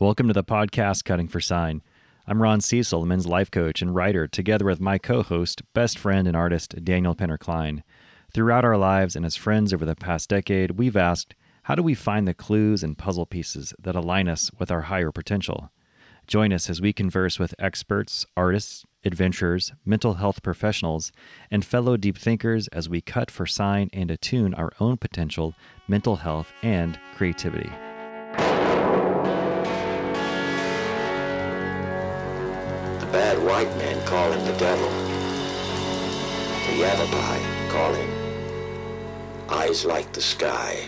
Welcome to the podcast Cutting for Sign. I'm Ron Cecil, the men's life coach and writer, together with my co host, best friend, and artist, Daniel Penner Klein. Throughout our lives and as friends over the past decade, we've asked how do we find the clues and puzzle pieces that align us with our higher potential? Join us as we converse with experts, artists, adventurers, mental health professionals, and fellow deep thinkers as we cut for sign and attune our own potential, mental health, and creativity. Bad white men call him the devil. The Yavapai call him eyes like the sky.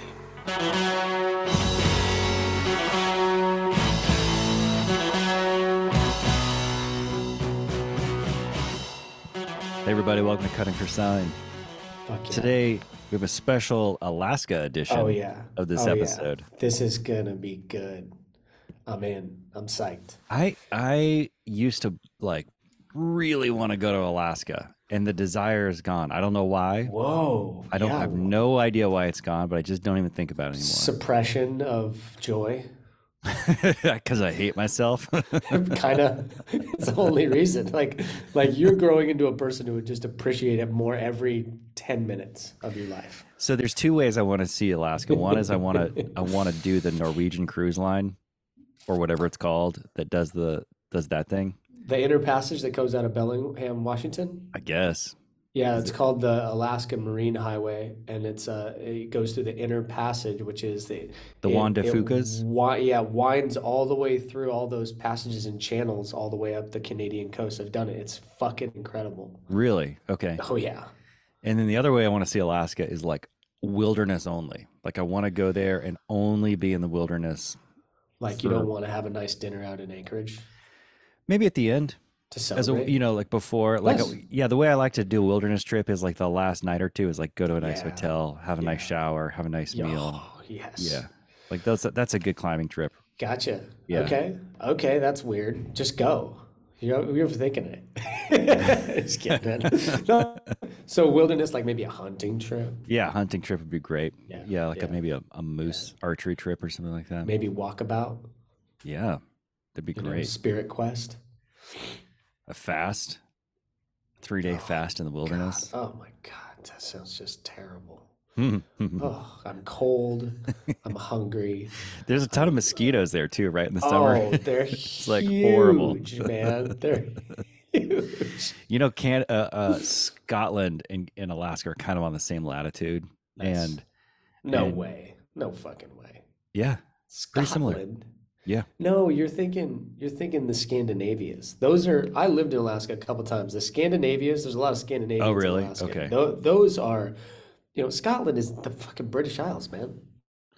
Hey, everybody, welcome to Cutting for Sign. Fuck yeah. Today, we have a special Alaska edition oh yeah of this Oh, yeah. episode. This is gonna be good. I'm in. I'm psyched. I I used to like really want to go to Alaska, and the desire is gone. I don't know why. Whoa. I don't yeah. have no idea why it's gone, but I just don't even think about it anymore. suppression of joy. because I hate myself. kind of. It's the only reason. Like like you're growing into a person who would just appreciate it more every ten minutes of your life. so there's two ways I want to see Alaska. One is I want to I want to do the Norwegian cruise line or whatever it's called that does the does that thing. The inner passage that goes out of Bellingham, Washington. I guess. Yeah, it's called the Alaska Marine Highway, and it's uh it goes through the inner passage, which is the The it- Juan de Fucas? wi- yeah, winds all the way through all those passages and channels all the way up the Canadian coast. I've done it. It's fucking incredible. Really? Okay. Oh yeah, And then the other way I want to see Alaska is like wilderness only. Like I want to go there and only be in the wilderness. Like you don't want to have a nice dinner out in Anchorage Maybe at the end, to as celebrate. a you know, like before, like Yes. a, yeah, the way I like to do a wilderness trip is like the last night or two is like go to a nice Yeah. hotel, have a nice shower, have a nice Yeah, meal. oh, yes. Yeah, like that's that's a good climbing trip. Gotcha. Yeah. Okay. Okay, that's weird. Just go. You're, you're thinking it. Just kidding. No. So wilderness, like maybe a hunting trip, Yeah, hunting trip would be great. Yeah, Yeah, like yeah. a, maybe a, a moose archery trip or something like that. maybe walkabout, Yeah, that'd be you know, great. spirit quest. A fast, three day oh, fast in the wilderness. Oh my God, that sounds just terrible. Oh, I'm cold. I'm hungry. There's a ton of mosquitoes there too, right in the summer. Oh, they're like horrible. huge, man. They're huge. You know, can uh, uh, Scotland and, and Alaska are kind of on the same latitude, Nice. and No And- way. No fucking way. yeah, Pretty similar. Scotland. yeah, No, you're thinking you're thinking the Scandinavias. Those are I lived in Alaska a couple times. The Scandinavias, there's a lot of Scandinavians Oh, really? Okay. Tho- those are you know, Scotland is the fucking British Isles, man.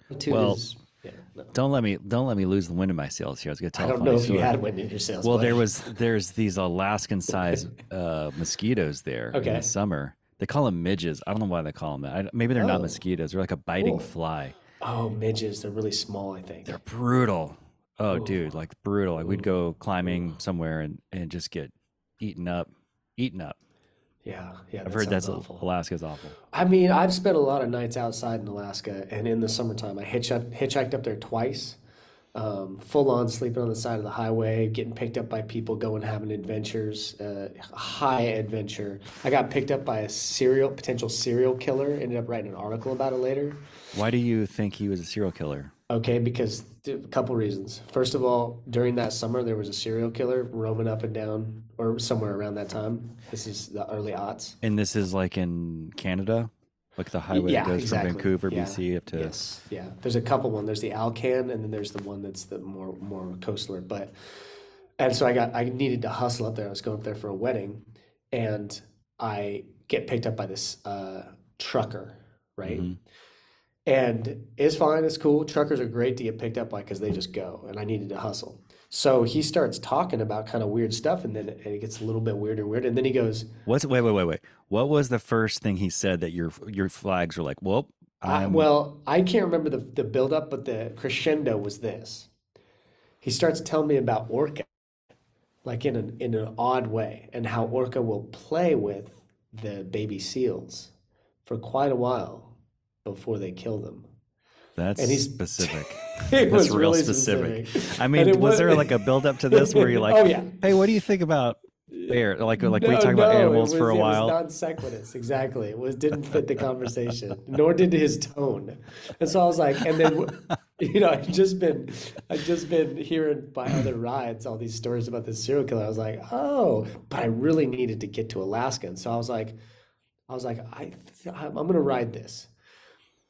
Latitude Well, is- yeah, no. don't let me don't let me lose the wind in my sails here. I was gonna tell I don't know if you had wind in your sails. Well, buddy. there was there's these Alaskan sized uh, mosquitoes there in the summer. They call them midges. I don't know why they call them that. I, maybe they're not Oh. mosquitoes. They're like a biting Cool. fly. Oh, midges, they're really small, I think. They're brutal. Oh, Ooh. dude, like brutal. Like we'd go climbing somewhere and, and just get eaten up, eaten up. Yeah, yeah. I've that heard that's awful. Alaska's awful. I mean, I've spent a lot of nights outside in Alaska, and in the summertime, I hitchhiked, hitchhiked up there twice, um, full on sleeping on the side of the highway, getting picked up by people going having adventures, uh, high adventure. I got picked up by a serial potential serial killer. Ended up writing an article about it later. Why do you think he was a serial killer? Okay, because a couple reasons. First of all, during that summer, there was a serial killer roaming up and down, or somewhere around that time. This is the early aughts. And this is like in Canada, like the highway yeah, that goes exactly. from Vancouver, Yeah. BC, up to. Yes, yeah. There's a couple one. There's the Alcan, and then there's the one that's the more more coastler. But and so I got I needed to hustle up there. I was going up there for a wedding, and I get picked up by this uh, trucker, right? Mhm. And it's fine. It's cool. Truckers are great to get picked up by because they just go. And I needed to hustle. So he starts talking about kind of weird stuff, and then it, it gets a little bit weirder and weird. And then he goes, What's wait, wait, wait, wait. What was the first thing he said that your your flags were like, well, I, well, I can't remember the the build up, but the crescendo was this. He starts telling me about Orca, like in an in an odd way, and how Orca will play with the baby seals for quite a while before they kill them. That's And he's- specific. it That's was real really specific. specific. I mean, it was there like a build up to this where you're like, Oh, yeah. hey, what do you think about bear? Like, like we No, talking about no, it animals for a was- while. Non sequitous, exactly. It was didn't fit the conversation, nor did his tone. And so I was like, and then you know, I've just been, I've just been hearing by other rides all these stories about this serial killer. I was like, oh, but I really needed to get to Alaska, and so I was like, I was like, I, I'm gonna ride this,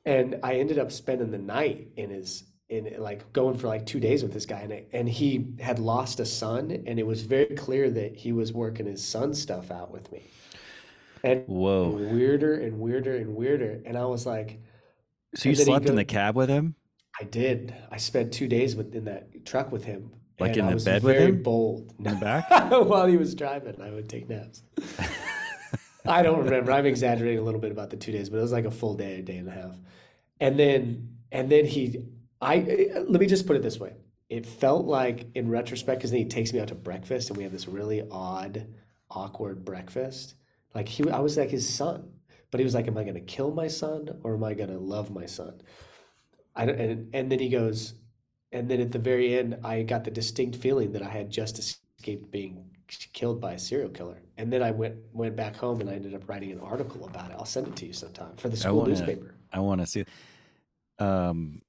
and I ended up spending the night in his. In like going for like two days with this guy, and it, and he had lost a son, and it was very clear that he was working his son stuff out with me, and Whoa. weirder and weirder and weirder, and I was like, So you slept in the cab with him? I did. I spent two days within that truck with him, Like in I the bed with very him? bold. In the back? While he was driving, I would take naps. I don't remember. I'm exaggerating a little bit about the two days, but it was like a full day, a day and a half. And then, and then he, I let me just put it this way: it felt like, in retrospect, because then he takes me out to breakfast, and we have this really odd, awkward breakfast. Like he, I was like his son, but he was like, "Am I going to kill my son or am I going to love my son?" I don't, and and then he goes, and then at the very end, I got the distinct feeling that I had just escaped being killed by a serial killer. And then I went went back home and I ended up writing an article about it. I'll send it to you sometime for the school wanna- newspaper. I want to see. Um,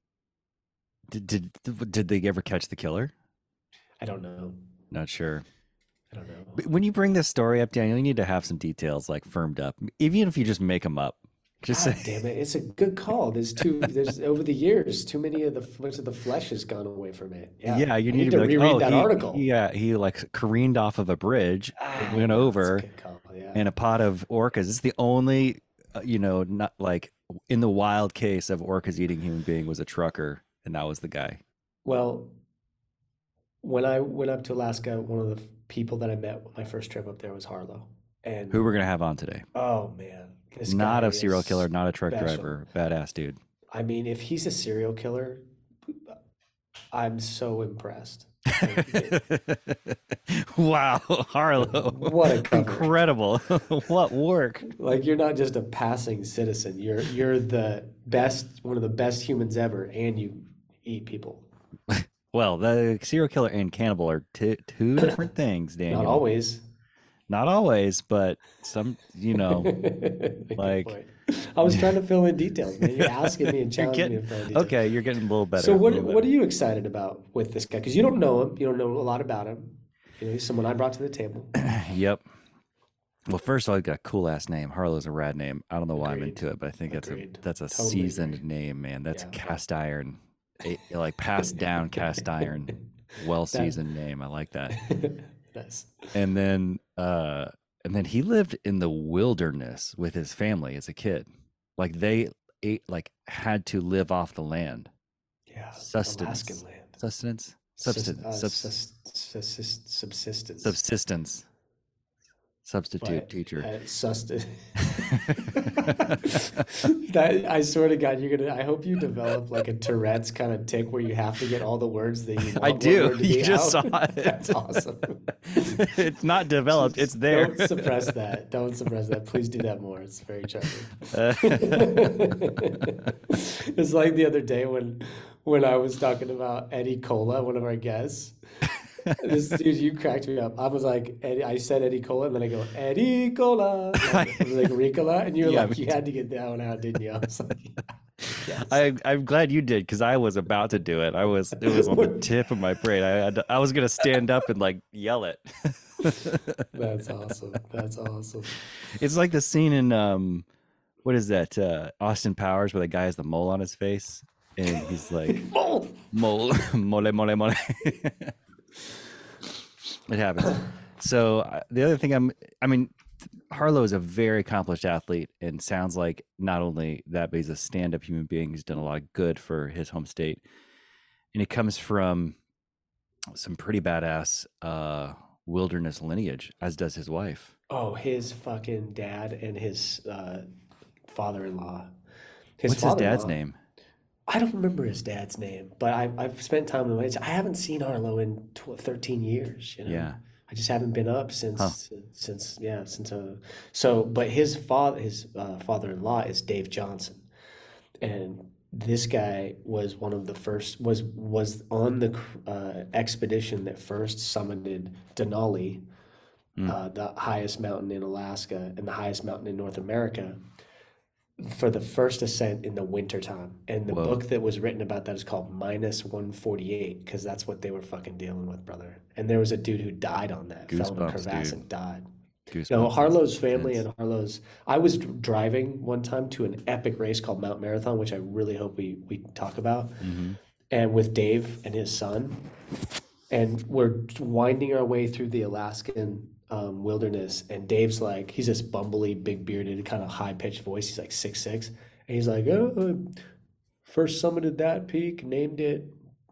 did, did did they ever catch the killer? I don't know. Not sure. I don't know. When you bring this story up, Daniel, you need to have some details like firmed up, even if you just make them up. Just God damn it! It's a good call. There's too. There's over the years, too many of the much of the flesh has gone away from it. Yeah, yeah, you I need, to, be like, reread oh, that he, article. Yeah, he like careened off of a bridge, Ah, went over, Yeah. and a pot of orcas. It's the only, uh, you know, not like in the wild case of orcas eating human being was a trucker, and that was the guy. Well, when I went up to Alaska, one of the people that I met my first trip up there was Harlow. And Who we're gonna have on today? oh man, this not a serial killer, not a truck special. driver, badass dude. I mean, if he's a serial killer, I'm so impressed. wow, Harlow. What a cover. incredible. what work. Like you're not just a passing citizen. You're you're the best, one of the best humans ever, and you eat people. Well, the serial killer and cannibal are t- two different things, Daniel. Not always. Not always, but some, you know. Like- I was trying to fill in details, man. You're asking me and challenging me to fill okay, you're getting a little better. So what what are you excited about with this guy? Because you don't know him. You don't know a lot about him. You know, he's someone I brought to the table. Yep. Well, first of all, he's got a cool ass name. Harlow's a rad name. I don't know why I'm into it, but I think that's a that's a Totally seasoned agree. name, man. That's Yeah. cast iron, a- like passed down cast iron, well seasoned name. I like that. Nice. And then, uh, and then he lived in the wilderness with his family as a kid. Like they ate, like had to live off the land, Yeah. Sustenance. Alaskan land. sustenance, Sus- substance, uh, subs- sus- sus- subsistence. subsistence, substitute But, teacher. uh, susten- that I swear to God, you're gonna. I hope you develop like a Tourette's kind of tick where you have to get all the words that you want. I do. You just out. saw it. That's awesome. it's not developed. It's there. Don't suppress that. Don't suppress that. Please do that more. It's very charming. Uh, it's like the other day when when I was talking about Eddie Cola, one of our guests. This dude, you cracked me up. I was like, Eddie, I said Eddie Cola, and then I go Eddie Cola. Like, it was like Ricola, and you were Yeah, like, you had to get that one out, didn't you? I was like, yes. I, I'm glad you did because I was about to do it. I was it was on the tip of my brain. I had to- I was gonna stand up and like yell it. That's awesome. That's awesome. It's like the scene in um, what is that? Uh, Austin Powers where the guy has the mole on his face and he's like Oh, mole, mole, mole, mole. It happens. So uh, the other thing I'm, I mean, Harlow is a very accomplished athlete and sounds like not only that, but he's a stand-up human being. He's done a lot of good for his home state, and he comes from some pretty badass uh, wilderness lineage, as does his wife. oh, his fucking dad and his uh, father-in-law. His What's his dad's name? I don't remember his dad's name, but I, I've spent time with him. I haven't seen Harlow in tw 13 years. You know, Yeah. I just haven't been up since Huh. since yeah since uh, so. But his father his uh, father-in-law is Dave Johnston, and this guy was one of the first was was on the uh, expedition that first summited Denali, Mm. uh, the highest mountain in Alaska and the highest mountain in North America, for the first ascent in the wintertime. And the Whoa. book that was written about that is called Minus 148 because that's what they were fucking dealing with, brother. And there was a dude who died on that, fell in a crevasse dude. and died. Goosebumps. No, Harlow's family intense. and Harlow's. I was driving one time to an epic race called Mount Marathon, which I really hope we we talk about, Mhm. and with Dave and his son, and we're winding our way through the Alaskan um, wilderness, and Dave's like, he's this bumbly, big bearded, kind of high pitched voice. He's like six six, and he's like, oh, uh, first summited that peak, named it.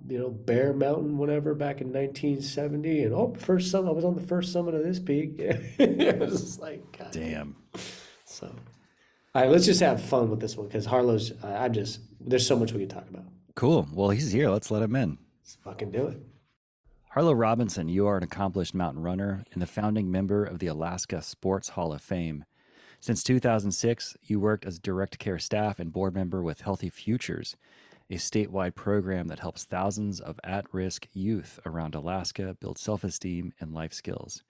You know, Bear Mountain, whatever, back in 1970, and oh, first summit. I was on the first summit of this peak. it was just like, God Damn. so, all right, let's just have fun with this one because Harlow's. Uh, I'm just. There's so much we can talk about. Cool. Well, he's here. Let's let him in. Let's fucking do it. Harlow Robinson, you are an accomplished mountain runner and the founding member of the Alaska Sports Hall of Fame. Since 2006, you worked as direct care staff and board member with Healthy Futures, a statewide program that helps thousands of at risk youth around Alaska build self esteem and life skills.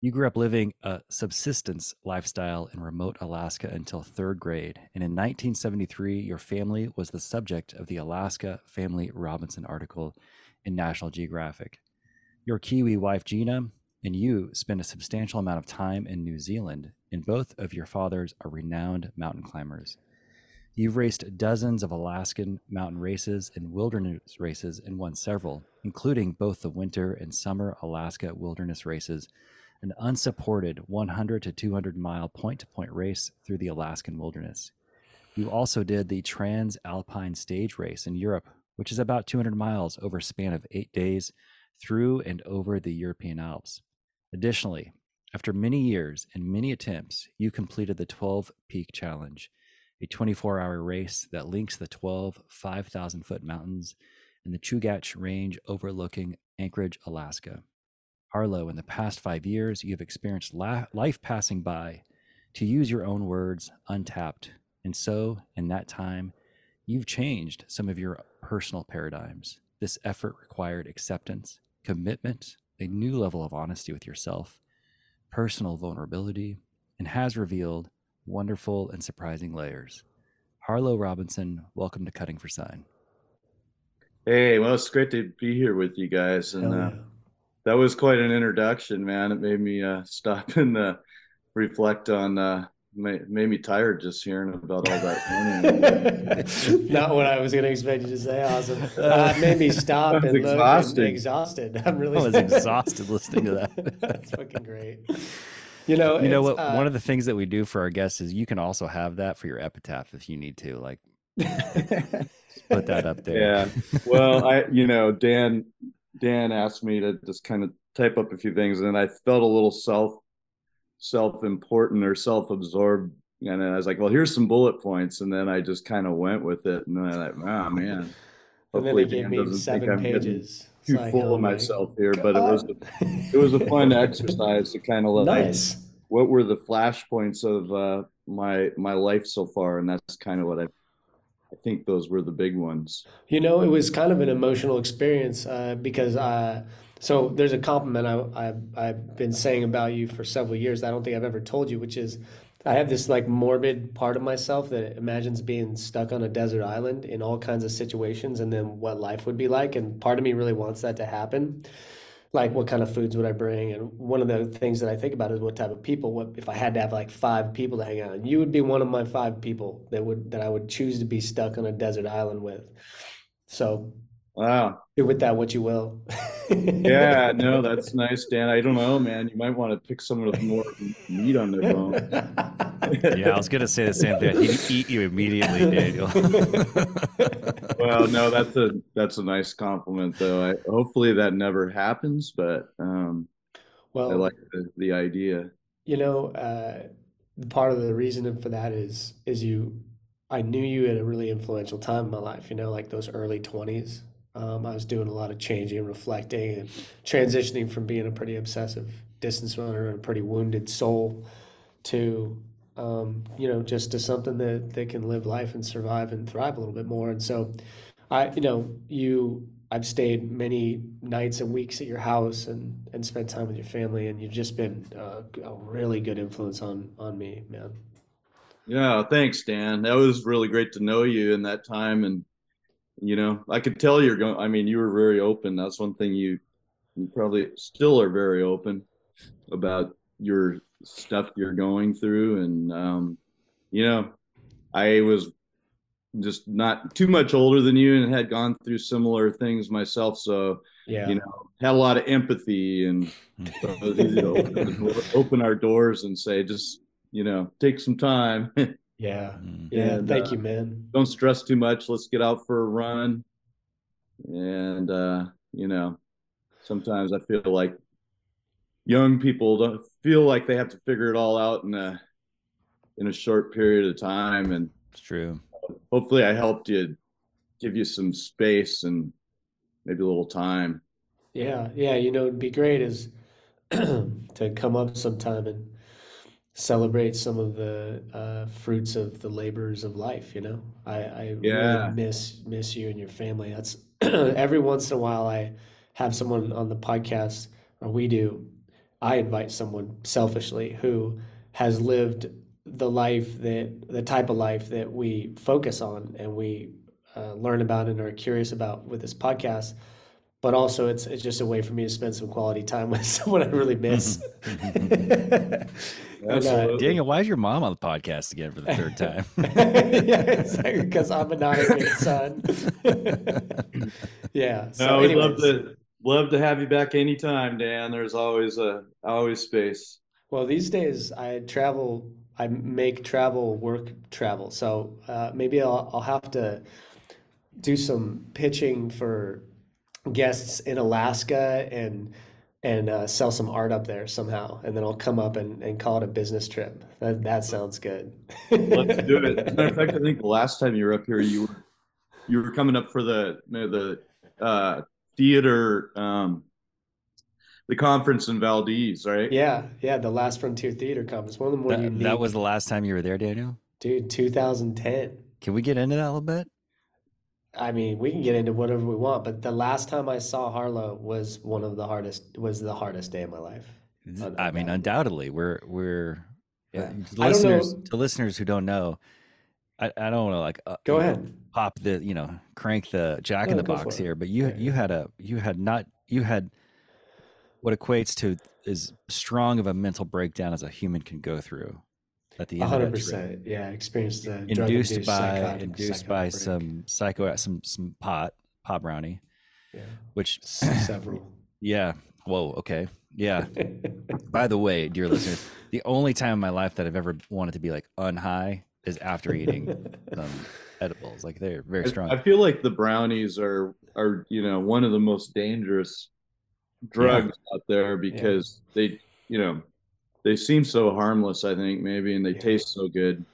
You grew up living a subsistence lifestyle in remote Alaska until third grade, and in 1973, your family was the subject of the Alaska Family Robinson article in National Geographic. Your Kiwi wife, Gina, and you spent a substantial amount of time in New Zealand, and both of your fathers are renowned mountain climbers. You've raced dozens of Alaskan mountain races and wilderness races and won several, including both the winter and summer Alaska wilderness races, an unsupported 100 to 200 mile point to point race through the Alaskan wilderness. You also did the Trans Alpine Stage Race in Europe, which is about 200 miles over a span of eight days through and over the European Alps. Additionally, after many years and many attempts, you completed the 12 Peak Challenge, a 24 hour race that links the 12 5,000 foot mountains in the Chugach Range overlooking Anchorage, Alaska. Harlow, in the past five years, you have experienced life passing by, to use your own words, untapped. And so, in that time, you've changed some of your personal paradigms. This effort required acceptance, commitment, a new level of honesty with yourself, personal vulnerability, and has revealed wonderful and surprising layers. Harlow Robinson, welcome to Cutting for Sign. Hey, well, it's great to be here with you guys, and Hell uh, that was quite an introduction, man. It made me uh, stop and uh, reflect on. Uh, made, made me tired just hearing about all that. running. Not what I was going to expect you to say. Awesome. Uh, it made me stop and was look. exhausting. Exhausted. I'm really. I was exhausted listening to that. That's fucking great. You know. You know what? uh, One of the things that we do for our guests is you can also have that for your epitaph if you need to. Like, put that up there. yeah. Well, I, you know, Dan, Dan asked me to just kind of type up a few things, and I felt a little self, self-important or self-absorbed, and then I was like, well, here's some bullet points, and then I just kind of went with it, and then I like, oh man. and then Hopefully they gave Dan me seven pages. Too like, full oh of my myself here, but it was God. it was a fun exercise to kind of let nice. what were the flashpoints of uh, my my life so far, and that's kind of what I I think those were the big ones. You know, it was kind of an emotional experience uh, because uh, so there's a compliment I, I I've been saying about you for several years. I don't think I've ever told you, which is I have this like morbid part of myself that imagines being stuck on a desert island in all kinds of situations and then what life would be like. And part of me really wants that to happen. Like what kind of foods would I bring? And one of the things that I think about is what type of people. What if I had to have like five people to hang out? You would be one of my five people that would that I would choose to be stuck on a desert island with. So Wow. do with that what you will. Yeah, no, that's nice, Dan. I don't know, man. You might want to pick someone with more meat on their bone. Yeah, I was gonna say the same thing. He'd eat you immediately, Daniel. well, no, that's a that's a nice compliment, though. I, hopefully that never happens, but um, I like the, the idea. you know, uh, part of the reason for that is is you. I knew you at a really influential time in my life. You know, like those early twenties. Um, I was doing a lot of changing and reflecting and transitioning from being a pretty obsessive distance runner and a pretty wounded soul to um, you know, just to something that that can live life and survive and thrive a little bit more. And so, I, you know, you, I've stayed many nights and weeks at your house and and spent time with your family, and you've just been uh, a really good influence on on me, man. Yeah, thanks, Dan. That was really great to know you in that time, and you know, I could tell you're going. I mean, you were very open. That's one thing you you probably still are very open about your stuff you're going through, and um, you know, I was just not too much older than you and had gone through similar things myself, so Yeah. you know, had a lot of empathy and so it was easy to open, open our doors and say, just you know, take some time. Yeah. Mm. Yeah. And, Thank uh, you, man. don't stress too much. Let's get out for a run. And uh, you know, sometimes I feel like young people don't feel like they have to figure it all out in a in a short period of time. And It's true. hopefully I helped you give you some space and maybe a little time. Yeah. Yeah. You know, it'd be great is to come up sometime and celebrate some of the uh, fruits of the labors of life. You know, I, I Yeah. really miss miss you and your family. That's every once in a while I have someone on the podcast, or we do. I invite someone selfishly who has lived the life that the type of life that we focus on and we uh, learn about and are curious about with this podcast. But also, it's it's just a way for me to spend some quality time with someone I really miss. And, uh, Daniel, why is your mom on the podcast again for the third time? yeah, exactly, because I'm a not a son. yeah. So, no, we'd love to love to have you back anytime, Dan. There's always a always space. well, these days I travel. I make travel work travel. So uh, maybe I'll I'll have to do some pitching for guests in Alaska and and uh, sell some art up there somehow, and then I'll come up and, and call it a business trip. That that sounds good. Let's do it. As a matter of fact, I think the last time you were up here, you were you were coming up for the no, the uh, theater um, the conference in Valdez, right? Yeah, yeah, the Last Frontier Theater Conference, one of the more That, unique. that was the last time you were there, Daniel. dude, 2010. Can we get into that a little bit? I mean, we can get into whatever we want, but the last time I saw Harlow was one of the hardest was the hardest day of my life. I mean, undoubtedly, we're we're Yeah. uh, to I don't know- listeners to listeners who don't know. I, I don't want to like uh, Go ahead. pop the you know crank the jack in the box here, but you Yeah, you had a you had not you had what equates to as strong of a mental breakdown as a human can go through at the A end of hundred that trip. percent. Yeah, experienced the induced drug-induced by induced by break. some psycho some some pot pot brownie, Yeah. which several. yeah. Whoa. Okay. Yeah. By the way, dear listeners, the only time in my life that I've ever wanted to be like unhigh is after eating some edibles. Like they're very strong. I feel like the brownies are are you know one of the most dangerous drugs out there because they you know they seem so harmless. I think maybe and they Yeah. taste so good.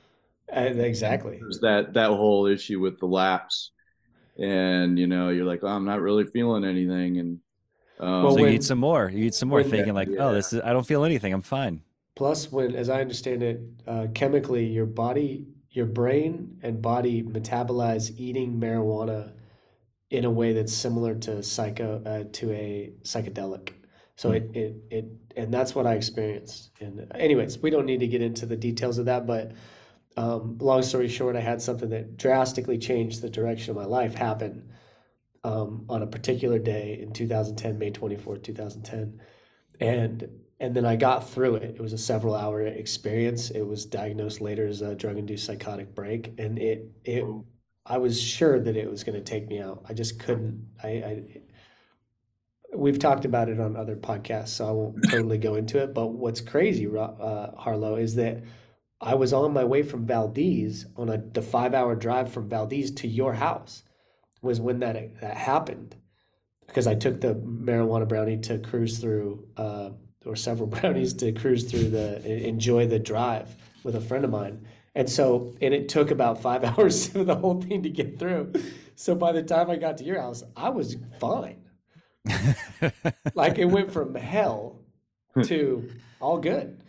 Uh, exactly. There's that that whole issue with the lapse, and you know you're like, oh, I'm not really feeling anything, and um, Well, so you eat some more. You eat some more, when- thinking like, Yeah. oh, this is. I don't feel anything. I'm fine. Plus, when, as I understand it, uh, chemically, your body, your brain and body metabolize eating marijuana in a way that's similar to psycho uh, to a psychedelic. So it, it it and that's what I experienced. And anyways, we don't need to get into the details of that, but um, long story short, I had something that drastically changed the direction of my life happen um, on a particular day in 2010, May 24th, 2010. And and then I got through it. It was a several hour experience. It was diagnosed later as a drug induced psychotic break. And it it I was sure that it was going to take me out. I just couldn't. I, I we've talked about it on other podcasts, so I won't totally go into it. But what's crazy, uh, Harlow, is that I was on my way from Valdez on a the five hour drive from Valdez to your house was when that that happened because I took the marijuana brownie to cruise through uh, or several brownies to cruise through the enjoy the drive with a friend of mine. And so, and it took about five hours for the whole thing to get through. So by the time I got to your house, I was fine. Like it went from hell to all good.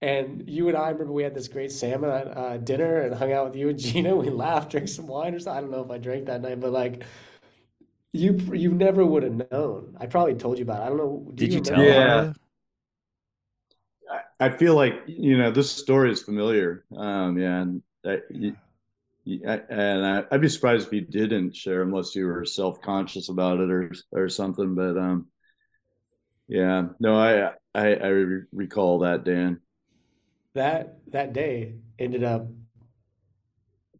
And you and I remember we had this great salmon uh, dinner and hung out with you and Gina. We laughed, drank some wine or something. I don't know if I drank that night, but like you you never would have known. I probably told you about it. I don't know. Do Did you, tell? Yeah. her? I, I feel like you know this story is familiar. Um, yeah, and I, you, you- I- and I, I'd be surprised if you didn't share unless you were self conscious about it or or something. But um, yeah, no, I I, I re- recall that Dan. that that day ended up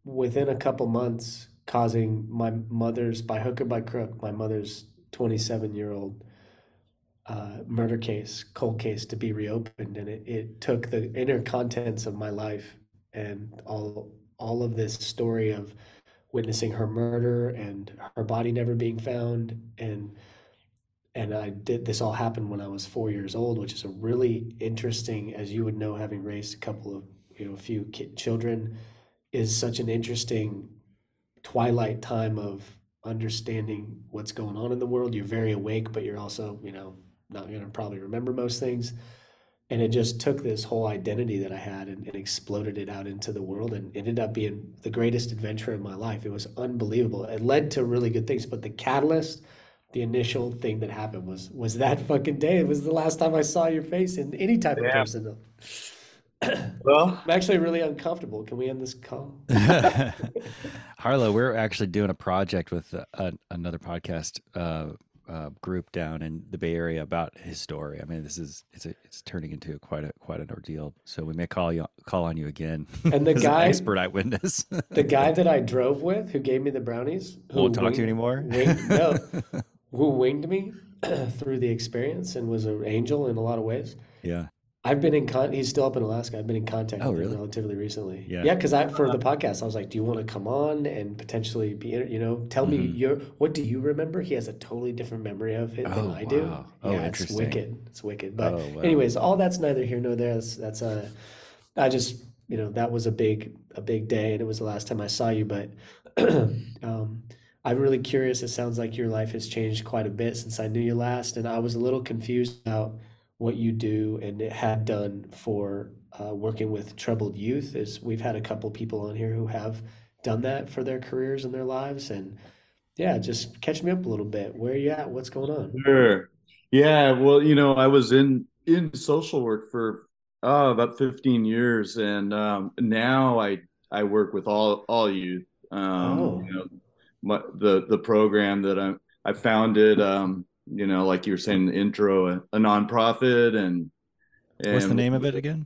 within a couple months causing my mother's by hook or by crook my mother's 27 year old uh, murder case cold case to be reopened and it, it took the inner contents of my life and all all of this story of witnessing her murder and her body never being found and and I did this all happened when I was four years old, which is a really interesting, as you would know, having raised a couple of you know a few children, is such an interesting twilight time of understanding what's going on in the world. You're very awake, but you're also you know not going to probably remember most things. And it just took this whole identity that I had and, and exploded it out into the world and ended up being the greatest adventure of my life. It was unbelievable. It led to really good things, but the catalyst the initial thing that happened was was that fucking day. It was the last time I saw your face in any type of Yeah. person. Well, I'm actually really uncomfortable. Can we end this call? Harlow, we're actually doing a project with uh, a, another podcast uh, uh, group down in the Bay Area about his story. I mean, this is it's a, it's turning into quite a quite an ordeal. So we may call you call on you again. And the as an guy- expert eyewitness. The guy that I drove with, who gave me the brownies, who won't talk to you anymore. winged- no, who winged me through the experience and was an angel in a lot of ways. yeah. I've been in con. He's still up in Alaska. I've been in contact Oh, with him really? relatively recently. Yeah. yeah. Because I for the podcast, I was like, "Do you want to come on and potentially be? You know, tell me Mhm. your what do you remember?" He has a totally different memory of it than Oh, I do. wow. Oh, yeah, it's wicked. It's wicked. But Oh, wow. anyways, all that's neither here nor there. That's that's a. I just you know that was a big a big day, and it was the last time I saw you. But um, I'm really curious. It sounds like your life has changed quite a bit since I knew you last, and I was a little confused about what you do and it had done for uh, working with troubled youth. Is we've had a couple people on here who have done that for their careers and their lives, and yeah, just catch me up a little bit. Where are you at? What's going on? Sure. Yeah. Well, you know, I was in in social work for oh, about 15 years, and um, now I I work with all all youth. Um, Oh. you know, my, the the program that I I founded. Um, you know, like you were saying in the intro, a, a nonprofit, and, What's the name of it again?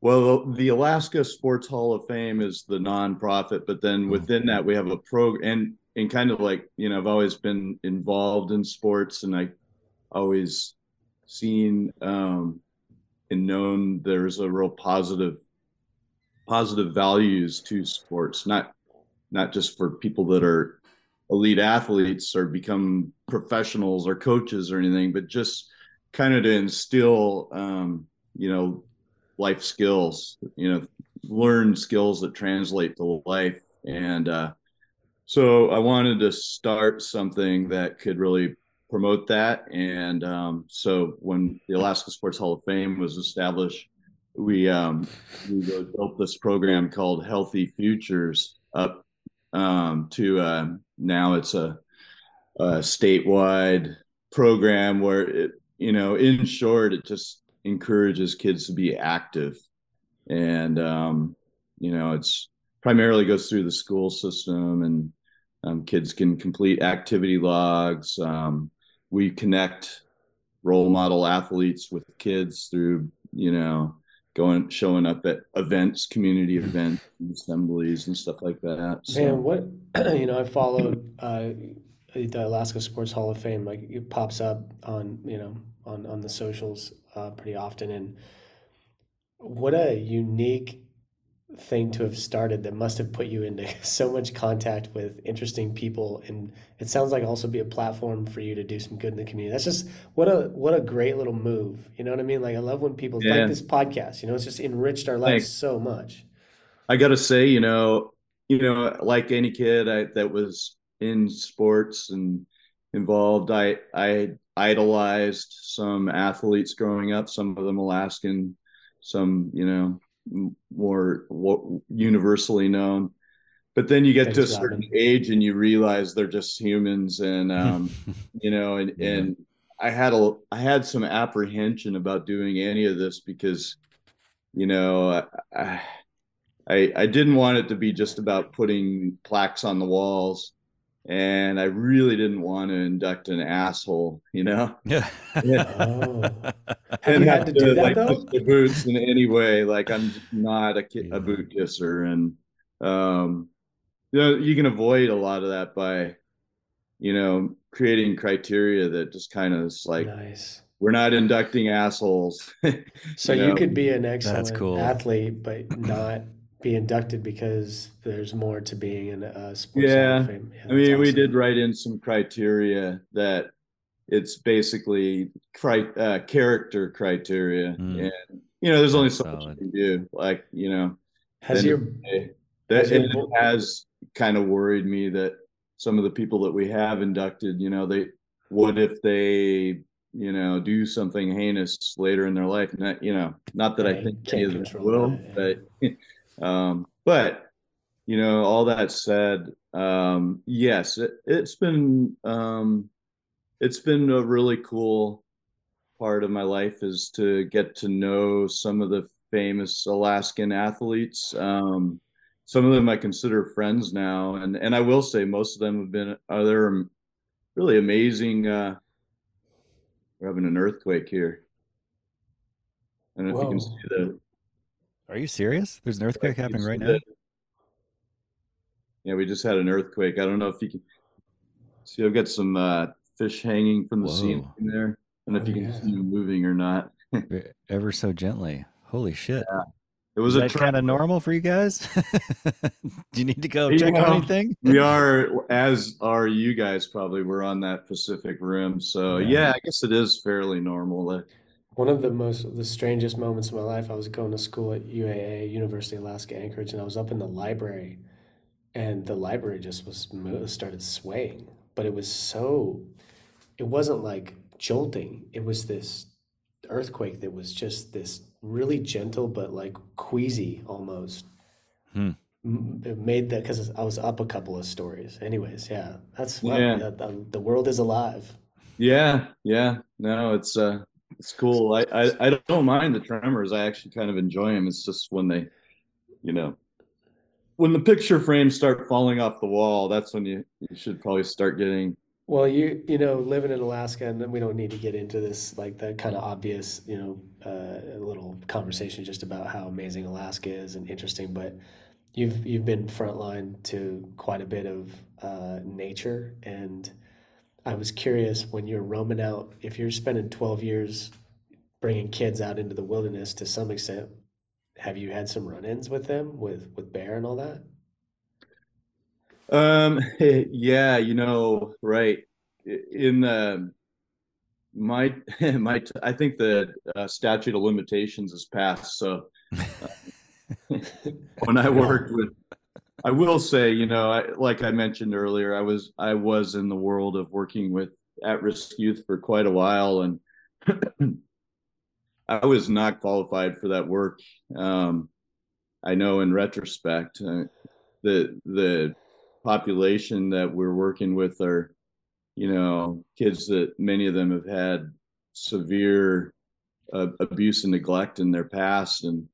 Well, the Alaska Sports Hall of Fame is the nonprofit, but then Hmm. within that we have a program and and kind of like you know I've always been involved in sports and I always seen um, and known there's a real positive positive values to sports, not not just for people that are elite athletes or become professionals or coaches or anything, but just kind of to instill um, you know life skills, you know, learn skills that translate to life. And uh, so I wanted to start something that could really promote that. And um, so when the Alaska Sports Hall of Fame was established, we um, we built this program called Healthy Futures up um, to uh, now it's a, a statewide program where it, you know, in short, it just encourages kids to be active. And um, you know it's primarily goes through the school system and um, kids can complete activity logs. Um, we connect role model athletes with kids through you know going showing up at events community events assemblies and stuff like that so Man, what you know, I followed uh, the Alaska Sports Hall of Fame. Like it pops up on you know on on the socials uh, pretty often, and what a unique thing to have started that must have put you into so much contact with interesting people and it sounds like also be a platform for you to do some good in the community that's just what a what a great little move you know what i mean like i love when people Yeah. like this podcast you know it's just enriched our lives Thanks. so much I got to say, you know, you know, like any kid I, that was in sports and involved, I I idolized some athletes growing up. Some of them Alaskan some you know more universally known but then you get Thanks, to a certain Robin. age and you realize they're just humans and um, you know and yeah. and i had a i had some apprehension about doing any of this because you know I, I i didn't want it to be just about putting plaques on the walls and i really didn't want to induct an asshole you know yeah, yeah. Oh. have you had to, to do that like, though the boots in any way like i'm not a, a boot kisser and um you know you can avoid a lot of that by you know creating criteria that just kind of is like nice we're not inducting assholes so you, know? you, could be an excellent cool. athlete but not be inducted because there's more to being in a sports yeah, yeah i mean awesome. we did write in some criteria that it's basically cri- uh, character criteria mm. and you know there's only so solid. much you can do like you know has your that has it has kind of worried me that some of the people that we have inducted, you know, they what if they, you know, do something heinous later in their life? Not, you know, not that I think any of them will, that, yeah. but um, but you know, all that said, um, yes, it, it's been um, it's been a really cool part of my life is to get to know some of the famous Alaskan athletes. Um, some of them I consider friends now, and and I will say most of them have been other really amazing. Uh, we're having an earthquake here. I don't know Whoa. if you can see that. Are you serious? There's an earthquake yeah, happening right now. That? Yeah, we just had an earthquake. I don't know if you can see. I've got some uh, fish hanging from the Whoa. ceiling there. I don't know oh, if you yeah. can see them moving or not. Ever so gently. Holy shit! Yeah. It was Is kind of normal for you guys. Do you need to go check on anything? we are, as are you guys. Probably we're on that Pacific Rim, so yeah, yeah I guess it is fairly normal. One of the most, the strangest moments of my life. I was going to school at UAA, University of Alaska Anchorage, and I was up in the library, and the library just was started swaying, but it was so, it wasn't like jolting. It was this earthquake that was just this really gentle but like queasy almost. Hmm. It made that because I was up a couple of stories. Anyways, yeah, that's yeah. the, the world is alive. Yeah, yeah. No, it's uh, it's cool. I, I I don't mind the tremors. I actually kind of enjoy them. It's just when they, you know, when the picture frames start falling off the wall, that's when you you should probably start getting well, you you know, living in Alaska, and we don't need to get into this like the kind of obvious, you know, uh, little conversation just about how amazing Alaska is and interesting. But you've you've been frontline to quite a bit of uh, nature, and I was curious when you're roaming out, if you're spending twelve years bringing kids out into the wilderness to some extent, have you had some run-ins with them with with bear and all that? Um, yeah, you know, right. In the my my I think the uh, statute of limitations is passed. So uh, when I worked with, I will say, you know, I, like I mentioned earlier, I was I was in the world of working with at-risk youth for quite a while, and I was not qualified for that work. Um, I know in retrospect, uh, the the population that we're working with are, you know, kids that many of them have had severe uh, abuse and neglect in their past. And,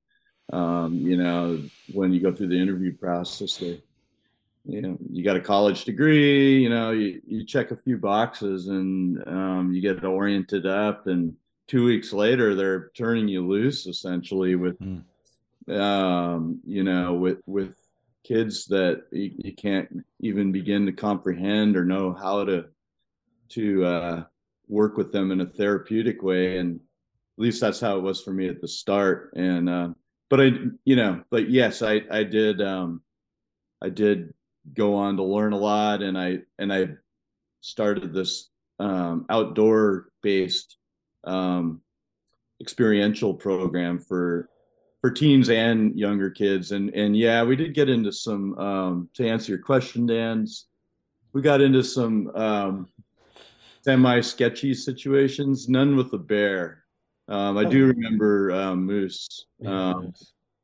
um, you know, when you go through the interview process, they, you know, you got a college degree, you know, you, you check a few boxes and um, you get oriented up and two weeks later they're turning you loose essentially with, mm. um, you know, with, with kids that you, you, can't even begin to comprehend or know how to to uh, work with them in a therapeutic way and at least that's how it was for me at the start and uh, but i you know but yes i i did um i did go on to learn a lot and i and i started this um outdoor based um experiential program for for teens and younger kids. And and yeah, we did get into some um, to answer your question, Dan's. We got into some um, semi sketchy situations. None with the bear. Um, I do remember um, moose. Um,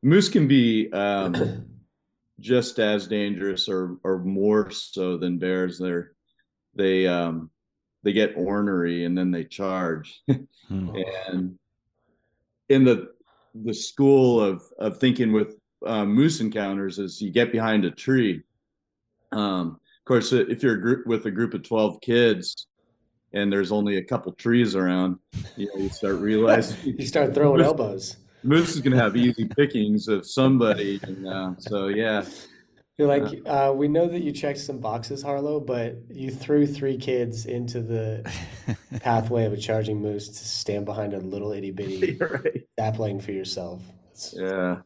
moose can be um, just as dangerous or or more so than bears. They're they um, they get ornery and then they charge. Hmm. and in the the school of of thinking with um, moose encounters is you get behind a tree. Um, of course, if you're a group with a group of twelve kids, and there's only a couple trees around, you know, you start realizing you start throwing Moose- elbows. Moose is going to have easy pickings of somebody. And, uh, so yeah, You're like, uh, we know that you checked some boxes, Harlow, but you threw three kids into the pathway of a charging moose to stand behind a little itty bitty You're right. sapling for yourself. It's- Yeah,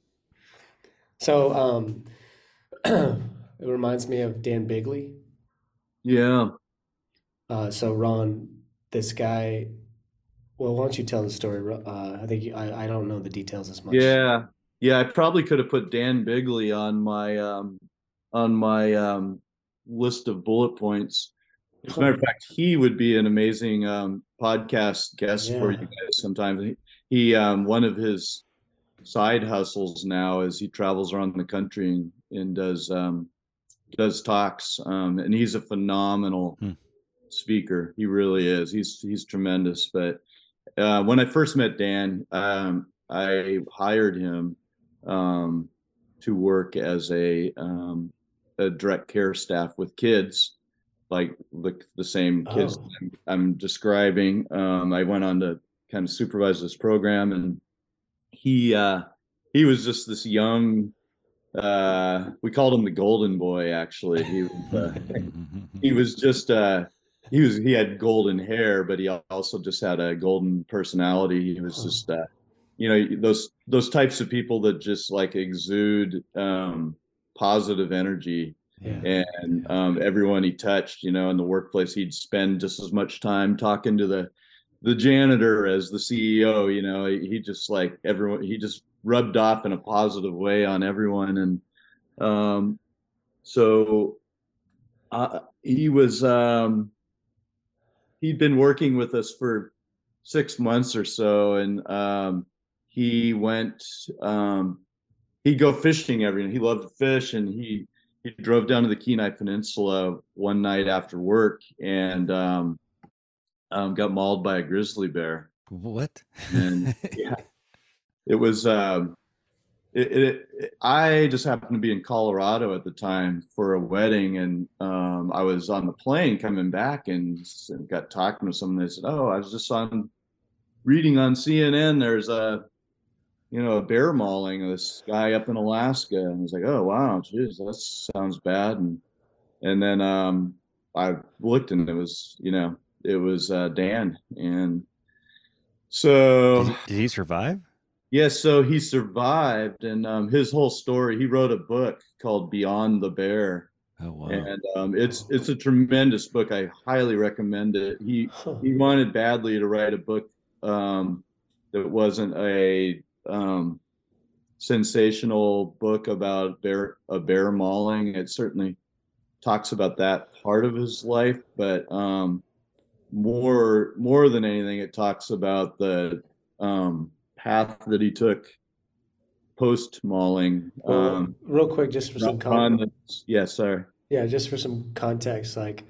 So, um, it reminds me of Dan Bigley. yeah. Uh, so Ron, this guy, well, why don't you tell the story? Uh, I think you, I, I don't know the details as much. Yeah, yeah. I probably could have put Dan Bigley on my um, on my um, list of bullet points. As a matter of fact, he would be an amazing um, podcast guest for you guys. Sometimes he, he um, one of his side hustles now is he travels around the country and, and does um, does talks, um, and he's a phenomenal Hmm. Speaker. He really is. He's he's tremendous. But uh, when I first met Dan, um, I hired him um, to work as a um, a direct care staff with kids, like the the same kids Oh. I'm, I'm describing. Um, I went on to kind of supervise this program, and he uh, he was just this young. Uh, we called him the Golden Boy. Actually, he was, uh, he was just uh he was he had golden hair but he also just had a golden personality. He was just uh you know those those types of people that just like exude um positive energy Yeah. and um everyone he touched you know in the workplace he'd spend just as much time talking to the the janitor as the CEO you know he, he just like everyone he just rubbed off in a positive way on everyone. And um so uh, he was um he'd been working with us for six months or so and um he went um he'd go fishing every night he loved to fish and he he drove down to the kenai peninsula one night after work and um, um got mauled by a grizzly bear What? and yeah, it was. Um, it, it, it- I just happened to be in Colorado at the time for a wedding, and um, I was on the plane coming back, and s- got talking to someone. They said, "Oh, I was just on reading on CNN. There's a, you know, a bear mauling of this guy up in Alaska." And I was like, "Oh, wow, geez, that sounds bad." And and then um, I looked, and it was, you know, it was uh, Dan, and so Did he, did he survive? Yes, so he survived, and um, his whole story. He wrote a book called Beyond the Bear, Oh wow. and um, it's it's a tremendous book. I highly recommend it. He he wanted badly to write a book um, that wasn't a um, sensational book about bear a bear mauling. It certainly talks about that part of his life, but um, more more than anything, it talks about the um, path that he took post mauling. Um, real quick, just for some context. the, yes, sir. Yeah, just for some context, like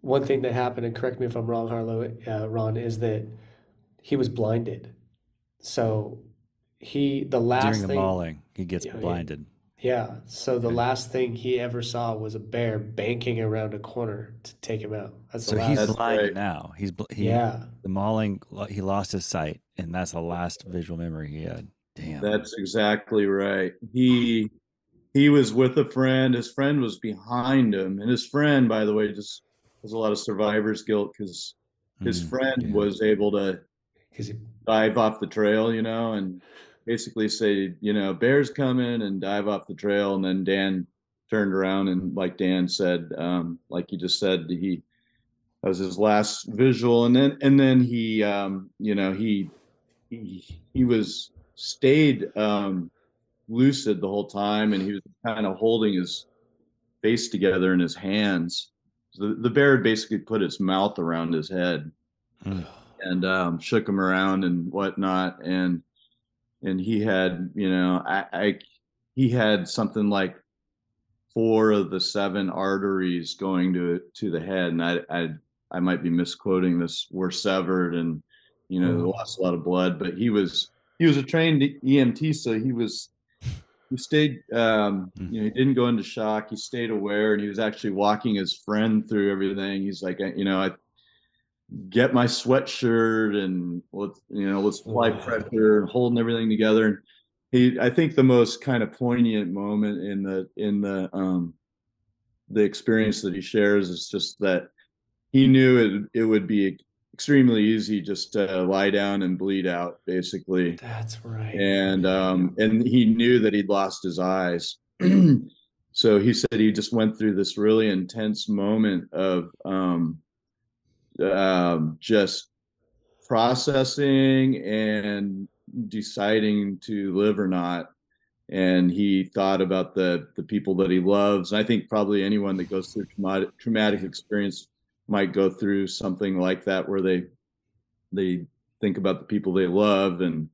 one thing that happened, and correct me if I'm wrong, Harlow, uh, Ron, is that he was blinded. So he, the last During the thing, mauling, he gets Yeah, yeah. blinded. Yeah. So the last thing he ever saw was a bear banking around a corner to take him out. That's So he's last. That's blind right. now. He's bl- he Yeah. the mauling. He lost his sight, and that's the last visual memory he had. Damn. That's exactly right. He he was with a friend. His friend was behind him, and his friend, by the way, just has a lot of survivor's guilt because his Mm, friend yeah. was able to 'Cause he, dive off the trail, you know, and basically say, you know, bears coming and dive off the trail. And then Dan turned around and, like Dan said, um, like you just said, he that was his last visual. And then and then he, um, you know, he he he was stayed um, lucid the whole time, and he was kind of holding his face together in his hands. The, the bear had basically put its mouth around his head and um, shook him around and whatnot. And and he had, you know, I, I he had something like four of the seven arteries going to to the head, and I I I might be misquoting this, were severed, and you know, Oh. lost a lot of blood. But he was he was a trained EMT, so he was he stayed um Mm. you know he didn't go into shock he stayed aware and he was actually walking his friend through everything he's like you know i get my sweatshirt and let's you know let's apply Wow. pressure and holding everything together and he i think the most kind of poignant moment in the in the um the experience that he shares is just that he knew it it would be extremely easy just to lie down and bleed out basically That's right. and um and he knew that he'd lost his eyes so he said he just went through this really intense moment of um um just processing and deciding to live or not. And he thought about the the people that he loves. And i think probably anyone that goes through traumatic traumatic experience might go through something like that where they they think about the people they love and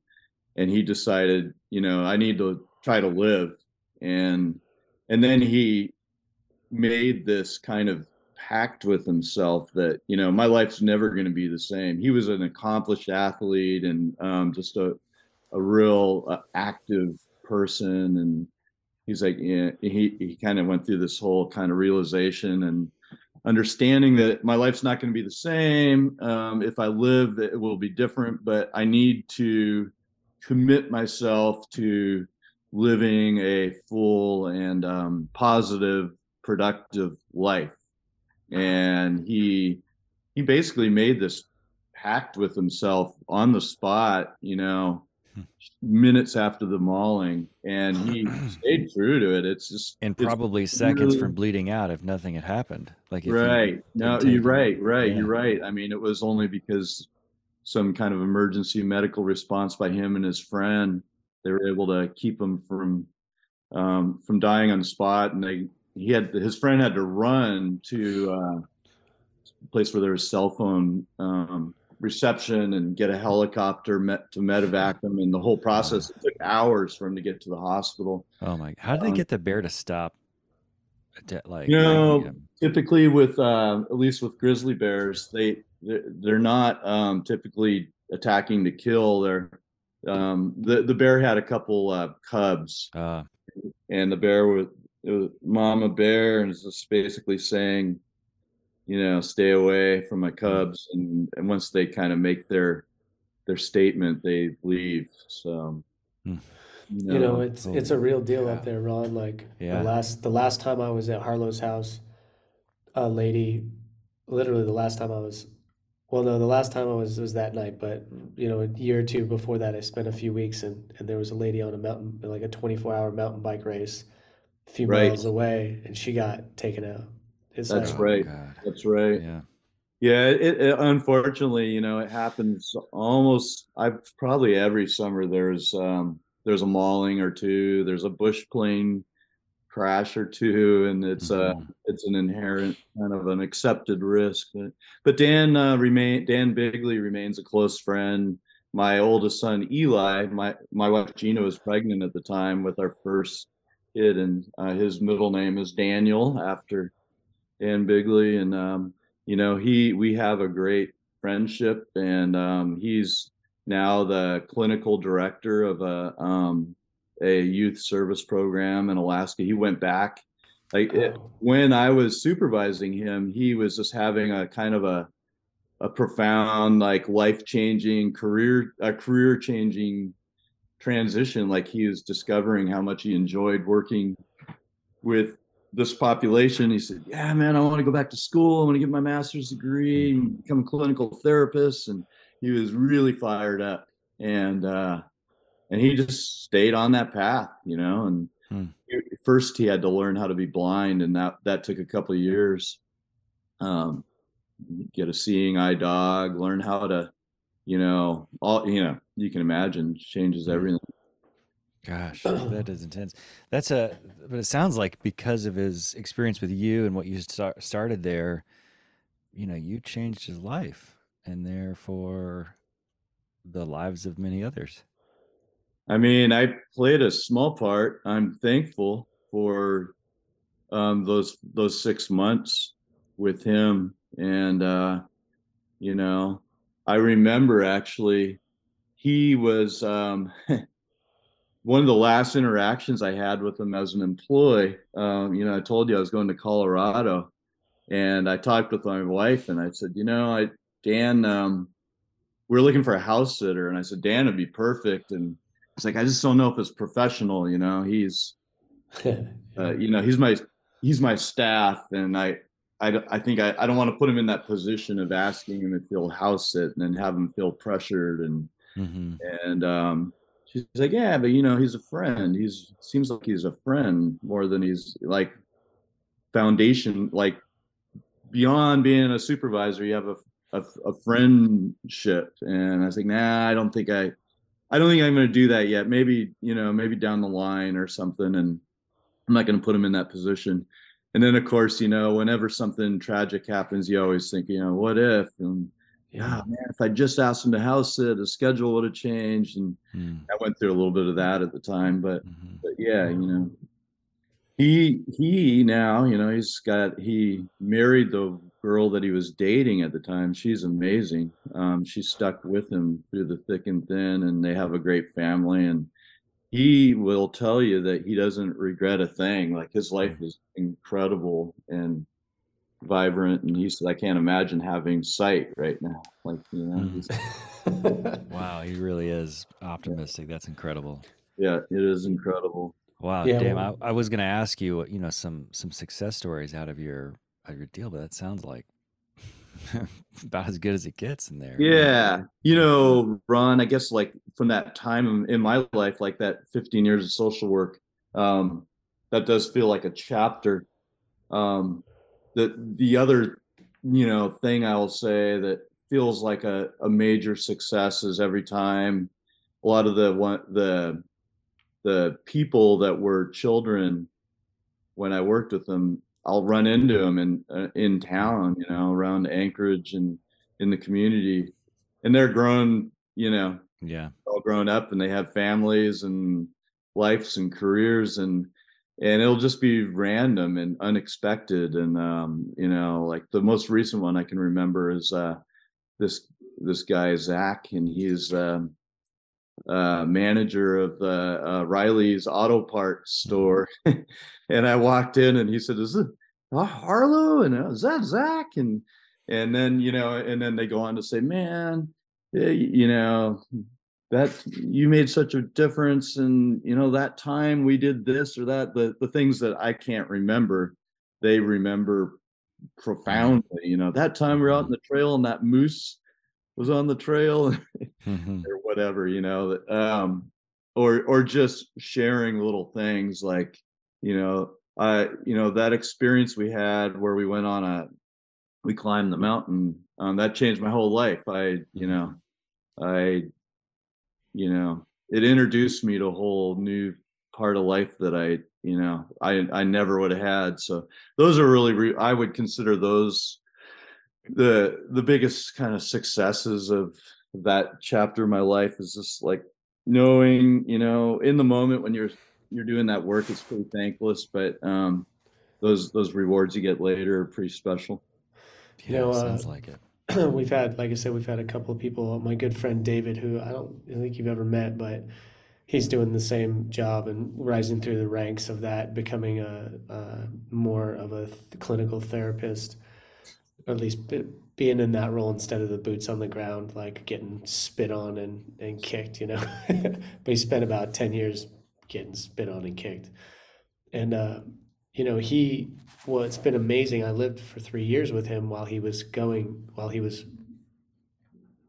and he decided you know i need to try to live. And and then he made this kind of pact with himself that you know my life's never going to be the same. He was an accomplished athlete and um, just a a real uh, active person and he's like yeah, he he kind of went through this whole kind of realization and understanding that my life's not going to be the same um, if i live it will be different but i need to commit myself to living a full and um, positive productive life and he he basically made this pact with himself on the spot you know Hmm. minutes after the mauling and he stayed true to it it's just and it's probably seconds really- from bleeding out if nothing had happened. Like if right, no, you're right right Yeah. you're right i mean it was only because some kind of emergency medical response by him and his friend they were able to keep him from um, from dying on the spot and they he had his friend had to run to uh, a place where there was cell phone um, reception and get a helicopter met to medevac him and the whole process took hours for him to get to the hospital Oh my! God. How did they Um, get the bear to stop? To, like, You know, typically with uh, at least with grizzly bears they they're, they're not um, typically attacking to kill they're um, the the bear had a couple uh, cubs uh, and the bear was, it was mama bear and it's just basically saying you know stay away from my cubs and and once they kind of make their their statement they leave so Hmm. You know, it's it's a real deal Yeah. up there, Ron. Like Yeah. the last the last time I was at Harlow's house, a lady, literally the last time I was, well, no, the last time I was was that night, but you know, a year or two before that, I spent a few weeks and and there was a lady on a mountain, like a 24 hour mountain bike race, a few Right. miles away, and she got taken out. It's That's like, oh, right. God. that's right Yeah. Yeah, it, it unfortunately, you know, it happens almost. I've probably every summer there's um there's a mauling or two, there's a bush plane crash or two, and it's uh Mhm. it's an inherent kind of an accepted risk. But, but Dan uh, remain Dan Bigley remains a close friend. My oldest son Eli, my my wife Gina was pregnant at the time with our first kid, and uh, his middle name is Daniel after Dan Bigley, and um, you know he we have a great friendship, and um, he's now the clinical director of a um, a youth service program in Alaska. He went back like it, oh, when I was supervising him, he was just having a kind of a a profound, like life changing career, a career changing transition. Like he is discovering how much he enjoyed working with this population. He said, "Yeah, man, I want to go back to school. I want to get my master's degree and become a clinical therapist." And he was really fired up, and uh, and he just stayed on that path, you know. And Hmm. first, he had to learn how to be blind, and that that took a couple of years. Um, get a seeing eye dog, learn how to, you know, all you know, you can imagine changes Hmm. everything. Gosh, that is intense. That's a, but it sounds like because of his experience with you and what you start, started there, you know, you changed his life. and therefore the lives of many others. I mean, I played a small part. I'm thankful for um, those those six months with him, and uh, you know, I remember actually he was um, one of the last interactions I had with him as an employee. Um, you know, I told you I was going to Colorado, and I talked with my wife, and I said, you know, I Dan, um, we are looking for a house sitter, and I said Dan would be perfect, and it's like I just don't know if it's professional. You know, he's, uh, you know, he's my he's my staff, and I I, I think I, I don't want to put him in that position of asking him if he'll house sit and then have him feel pressured and mm-hmm. and um, she's like yeah but you know he's a friend. He's seems like he's a friend more than he's like foundation like beyond being a supervisor you have a, a, a friendship. And I was like nah I don't think I I don't think I'm going to do that yet. Maybe you know maybe down the line or something. And I'm not going to put him in that position and then of course you know whenever something tragic happens you always think you know what if? And yeah. Man if i just asked him to house it the schedule would have changed. And mm. i went through a little bit of that at the time but mm-hmm. but yeah you know. He he now you know he's got he married the girl that he was dating at the time. She's amazing. Um, she stuck with him through the thick and thin and they have a great family and he will tell you that he doesn't regret a thing. Like his life is incredible and vibrant. And he said, I can't imagine having sight right now. Like, you know, mm. wow, he really is optimistic. That's incredible. Yeah, it is incredible. Wow, yeah, damn. Well, I, I was going to ask you, you know, some some success stories out of your out of your deal, but that sounds like about as good as it gets in there. Yeah. You know, Ron, I guess like from that time in my life, like that 15 years of social work, um, that does feel like a chapter. Um, the, the other, you know, thing I'll say that feels like a, a major success is every time a lot of the one, the, the people that were children when I worked with them I'll run into them in uh, in town, you know, around Anchorage and in the community, and they're grown, you know, yeah, all grown up, and they have families and lives and careers, and and it'll just be random and unexpected, and um, you know, like the most recent one I can remember is uh, this this guy Zach, and he's um, uh, manager of the uh, Riley's Auto Parts mm-hmm. store, and I walked in, and he said, "Is it Harlow?" And uh, is that Zach? And and then you know, and then they go on to say, "Man, you know." that you made such a difference and you know that time we did this or that the the things that i can't remember they remember mm-hmm. profoundly you know that time we are out in the trail and that moose was on the trail mm-hmm. or whatever, you know, um, or or just sharing little things like, you know, I you know that experience we had where we went on a we climbed the mountain um, that changed my whole life. I you know, I you know, it introduced me to a whole new part of life that I you know I I never would have had. So those are really re- I would consider those the the biggest kind of successes of that chapter of my life is just like knowing you know in the moment when you're you're doing that work it's pretty thankless but um those those rewards you get later are pretty special. Yeah you know, sounds uh, like it. we've had like i said we've had a couple of people my good friend david who i don't think you've ever met but he's doing the same job and rising through the ranks of that becoming a, a more of a th- clinical therapist or at least being in that role instead of the boots on the ground, like getting spit on and, and kicked, you know. but he spent about 10 years getting spit on and kicked. And, uh, you know, he, well, it's been amazing. I lived for three years with him while he was going, while he was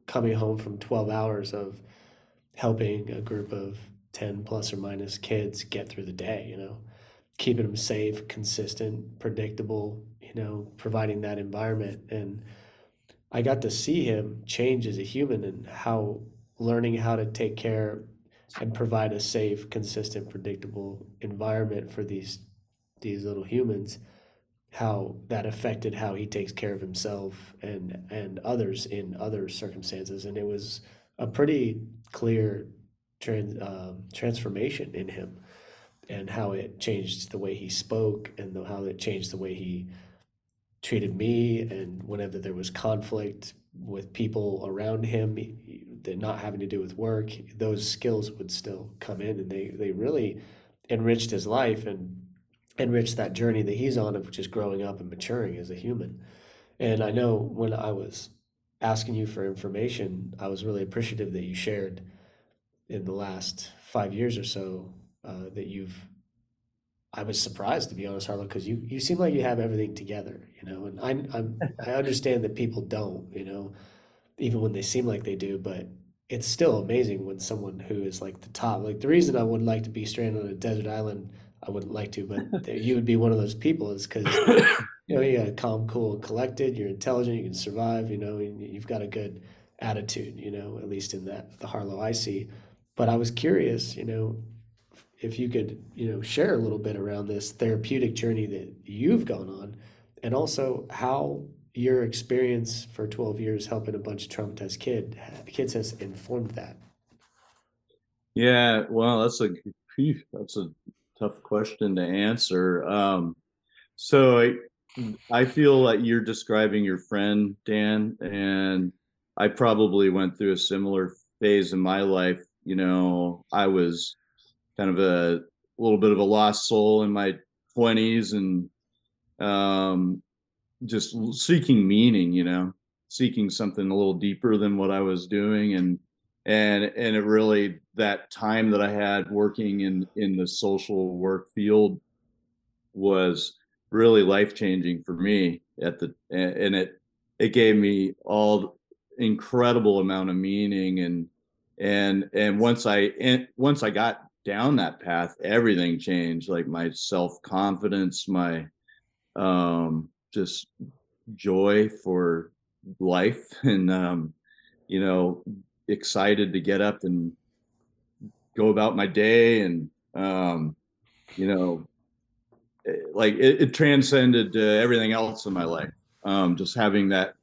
coming home from 12 hours of helping a group of 10 plus or minus kids get through the day, you know, keeping them safe, consistent, predictable, you know, providing that environment. And I got to see him change as a human and how learning how to take care and provide a safe, consistent, predictable environment for these these little humans how that affected how he takes care of himself and and others in other circumstances and it was a pretty clear trans, um, transformation in him and how it changed the way he spoke and the, how it changed the way he treated me and whenever there was conflict with people around him that not having to do with work those skills would still come in and they they really enriched his life and enriched that journey that he's on of just growing up and maturing as a human. And i know when i was asking you for information i was really appreciative that you shared in the last five years or so uh, that you've I was surprised to be honest, Harlow, because you you seem like you have everything together, you know. And I I'm I understand that people don't, you know, even when they seem like they do, but it's still amazing when someone who is like the top, like the reason I would like to be stranded on a desert island, I wouldn't like to, but you would be one of those people, is because you know you got calm, cool, collected. You're intelligent. You can survive. You know, and you've got a good attitude. You know, at least in that the Harlow I see. But I was curious, you know, if you could, you know, share a little bit around this therapeutic journey that you've gone on, and also how your experience for 12 years helping a bunch of traumatized kid kids has informed that. Yeah, well, that's a that's a tough question to answer. Um, so I I feel like you're describing your friend Dan, and I probably went through a similar phase in my life. You know, I was kind of a, little bit of a lost soul in my 20s and um, just seeking meaning, you know, seeking something a little deeper than what I was doing. And, and, and it really, that time that I had working in, in the social work field was really life changing for me at the, and it, it gave me all incredible amount of meaning and, and, and once I, and once I got down that path, everything changed. Like my self confidence, my um, just joy for life, and um, you know, excited to get up and go about my day, and um, you know, eh, like it, it transcended uh, everything else in my life. Um, just having that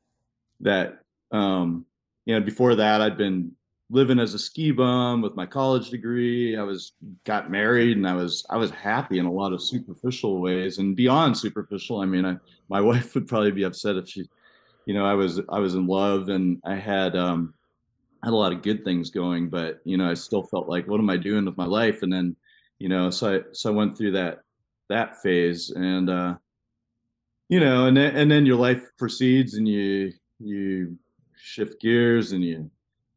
that um, you know, before that, I'd been living as a ski bum with my college degree. I was got married and I was I was happy in a lot of superficial ways and beyond superficial. I mean, I, my wife would probably be upset if she, you know, I was I was in love and I had um had a lot of good things going, but you know, I still felt like what am I doing with my life? And then, you know, so I so I went through that that phase and uh you know, and then and then your life proceeds and you you shift gears and you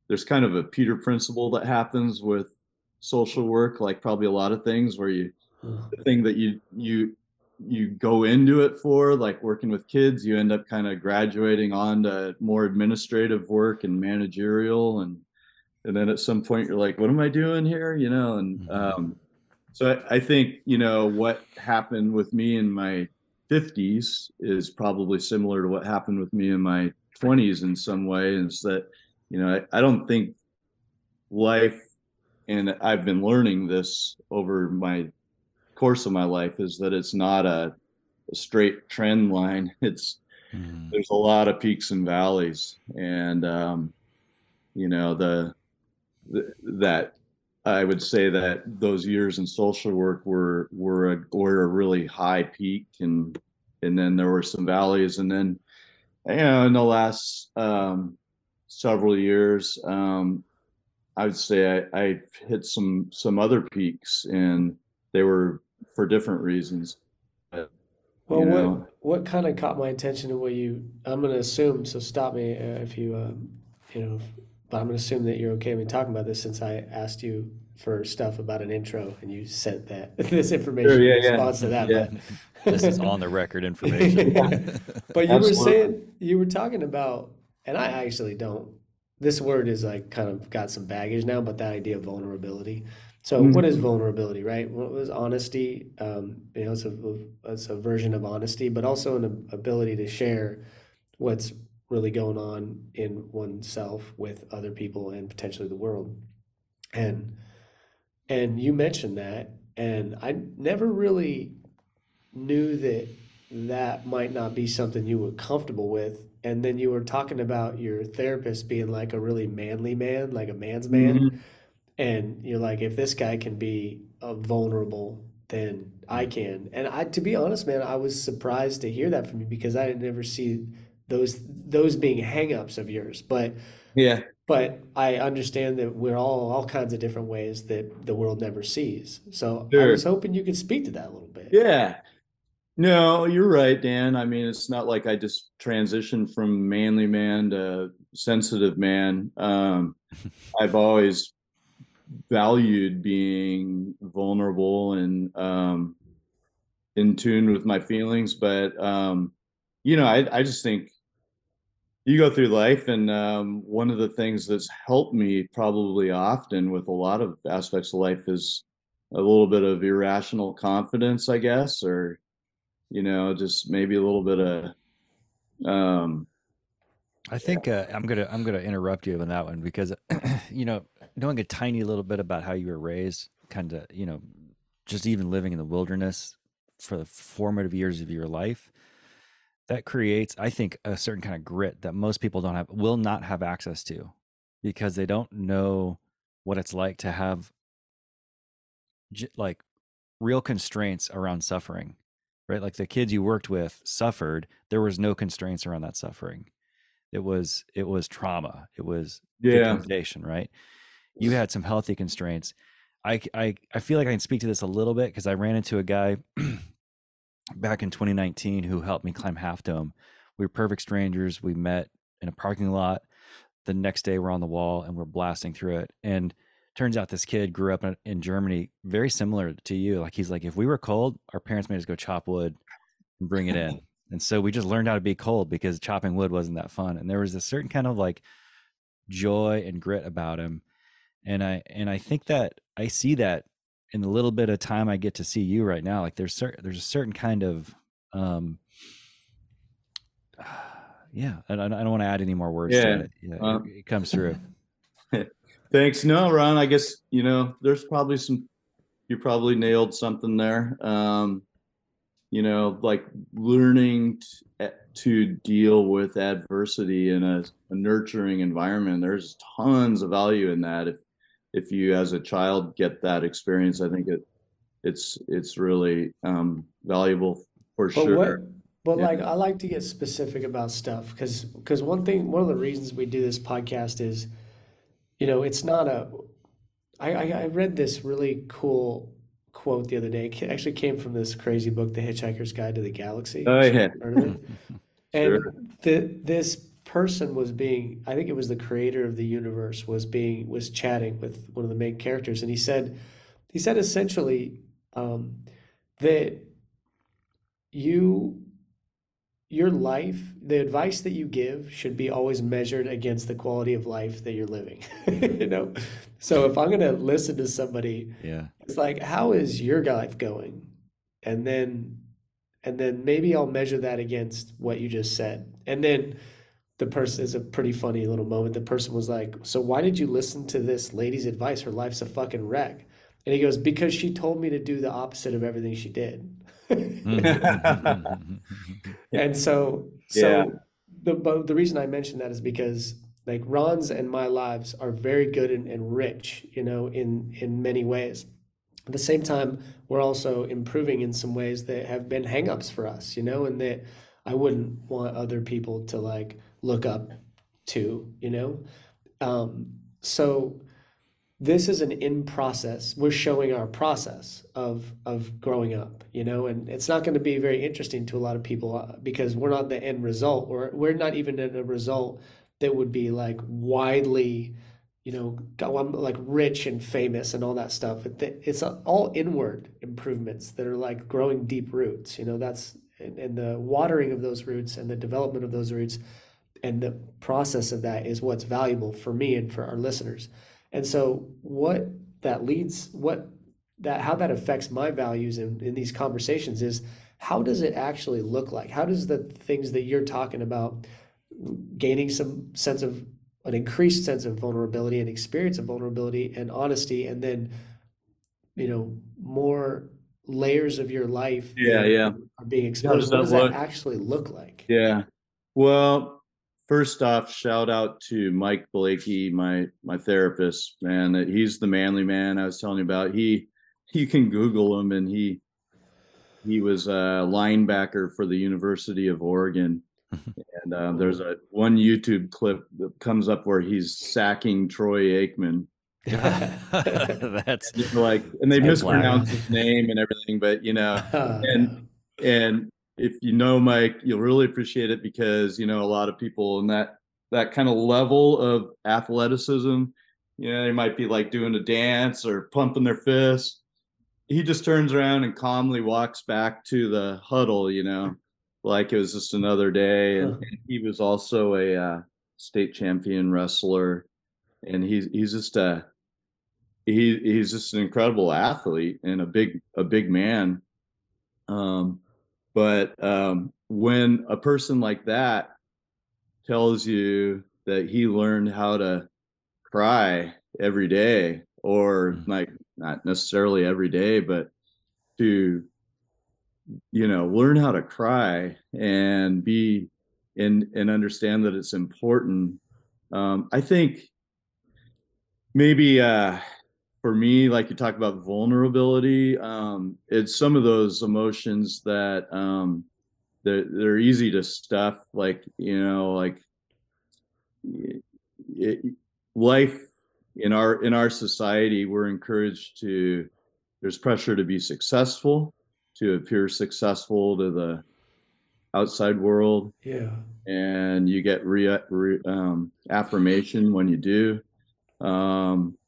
there's kind of a Peter principle that happens with social work, like probably a lot of things where you the thing that you you you go into it for, like working with kids, you end up kind of graduating on to more administrative work and managerial and and then at some point you're like, what am I doing here? You know, and mm-hmm. um, so I, I think you know what happened with me in my 50s is probably similar to what happened with me in my 20s in some way. Is that you know, I, I don't think life, and I've been learning this over my course of my life, is that it's not a, a straight trend line. It's mm. there's a lot of peaks and valleys, and um, you know the, the that I would say that those years in social work were were a, were a really high peak, and and then there were some valleys, and then you know in the last um, several years, um, I would say I, I hit some some other peaks, and they were for different reasons. But, well, what know, what kind of caught my attention in what you? I'm going to assume. So stop me uh, if you, um, you know. But I'm going to assume that you're okay with me talking about this since I asked you for stuff about an intro and you sent that this information sure, yeah, in response yeah. to that. Yeah. But, this is on the record information. but you Absolutely. were saying you were talking about and I actually don't. This word is like kind of got some baggage now, but that idea of vulnerability. So, mm-hmm. what is vulnerability, right? What was honesty? Um, you know, it's a it's a version of honesty, but also an ability to share what's really going on in oneself with other people and potentially the world. And and you mentioned that, and I never really knew that that might not be something you were comfortable with. And then you were talking about your therapist being like a really manly man, like a man's man. Mhm. And you're like, if this guy can be uh, vulnerable, then I can. And I, to be honest, man, I was surprised to hear that from you because I didn't ever see those those being hangups of yours. But Yeah. but I understand that we're all all kinds of different ways that the world never sees. So I was hoping you could speak to that a little bit. Yeah. No, you're right, Dan. I mean, it's not like I just transitioned from manly man to sensitive man. Um, I've always valued being vulnerable and um, in tune with my feelings. But, um, you know, I, I just think you go through life, and um, one of the things that's helped me probably often with a lot of aspects of life is a little bit of irrational confidence, I guess, or you know, just maybe a little bit of um I think uh, I'm gonna I'm gonna interrupt you on that one because you know knowing a tiny little bit about how you were raised, kind of you know, just even living in the wilderness for the formative years of your life, that creates I think a certain kind of grit that most people don't have will not have access to because they don't know what it's like to have like real constraints around suffering right? Like the kids you worked with suffered there was no constraints around that suffering. It was it was trauma. It was yeah. victimization right? You had some healthy constraints. I, I I feel like i can speak to this a little bit because i ran into a guy back in 2019 who helped me climb half dome. We were perfect strangers. We met in a parking lot. The next day we're on the wall and we're blasting through it. And turns out this kid grew up in, in germany very similar to you like he's like if we were cold our parents made us go chop wood and bring it in. And so we just learned how to be cold because chopping wood wasn't that fun and there was a certain kind of like joy and grit about him and i and i think that i see that in the little bit of time i get to see you right now like there's certain there's a certain kind of um yeah i, I don't want to add any more words Yeah, to it yeah uh, it, it comes through thanks. No ron i guess you know there's probably some you probably nailed something there. Um you know like learning t- to deal with adversity in a, a nurturing environment there's tons of value in that. If if you as a child get that experience i think it it's it's really um valuable for But sure. what, but Yeah. like I like to get specific about stuff because because one thing one of the reasons we do this podcast is, you know, it's not a. I I, I read this really cool quote the other day. It actually came from this crazy book, The Hitchhiker's Guide to the Galaxy. oh yeah Heard of it? And Sure. the this person was being, I think it was the creator of the universe was being was chatting with one of the main characters, and he said, he said essentially um, that you your life, the advice that you give should be always measured against the quality of life that you're living. You know, so if I'm gonna listen to somebody yeah it's like, how is your life going? And then, and then maybe I'll measure that against what you just said. And then the person is a pretty funny little moment. The person was like, So why did you listen to this lady's advice? Her life's a fucking wreck. And he goes, Because she told me to do the opposite of everything she did. And so, so Yeah. the but the reason I mention that is because like Ron's and my lives are very good and, and rich, you know, in in many ways. At the same time, we're also improving in some ways that have been hangups for us, you know, and that I wouldn't want other people to like look up to, you know. Um, so this is an in process. We're showing our process of of growing up, you know, and it's not going to be very interesting to a lot of people uh, because we're not the end result. We're we're not even in a result that would be like widely, you know, I'm like rich and famous and all that stuff. It's all inward improvements that are like growing deep roots. You know, that's and, and the watering of those roots and the development of those roots and the process of that is what's valuable for me and for our listeners. And so what that leads what that how that affects my values in, in these conversations is how does it actually look like? How does the things that you're talking about gaining some sense of an increased sense of vulnerability and experience of vulnerability and honesty and then you know more layers of your life Yeah, yeah. are being exposed. that What does that look? actually look like? Yeah. Well, first off, shout out to Mike Blakey, my my therapist, man. that He's the manly man I was telling you about. He you can Google him and he he was a linebacker for the University of Oregon. And um, there's a one YouTube clip that comes up where he's sacking Troy Aikman. That's Just like and they mispronounce his name and everything, but you know, Uh, and and if you know mike you'll really appreciate it because you know a lot of people in that that kind of level of athleticism you know they might be like doing a dance or pumping their fist. He just turns around and calmly walks back to the huddle you know like it was just another day. And, he was also a uh, state champion wrestler. And he's he's just a he he's just an incredible athlete and a big a big man. Um but um when a person like that tells you that he learned how to cry every day or Mhm. like not necessarily every day but to you know learn how to cry and be and and understand that it's important um i think maybe uh for me like you talk about vulnerability um it's some of those emotions that um they're they're easy to stuff like you know like it, life in our in our society we're encouraged to there's pressure to be successful to appear successful to the outside world yeah. and you get re, re, um, affirmation when you do. Um,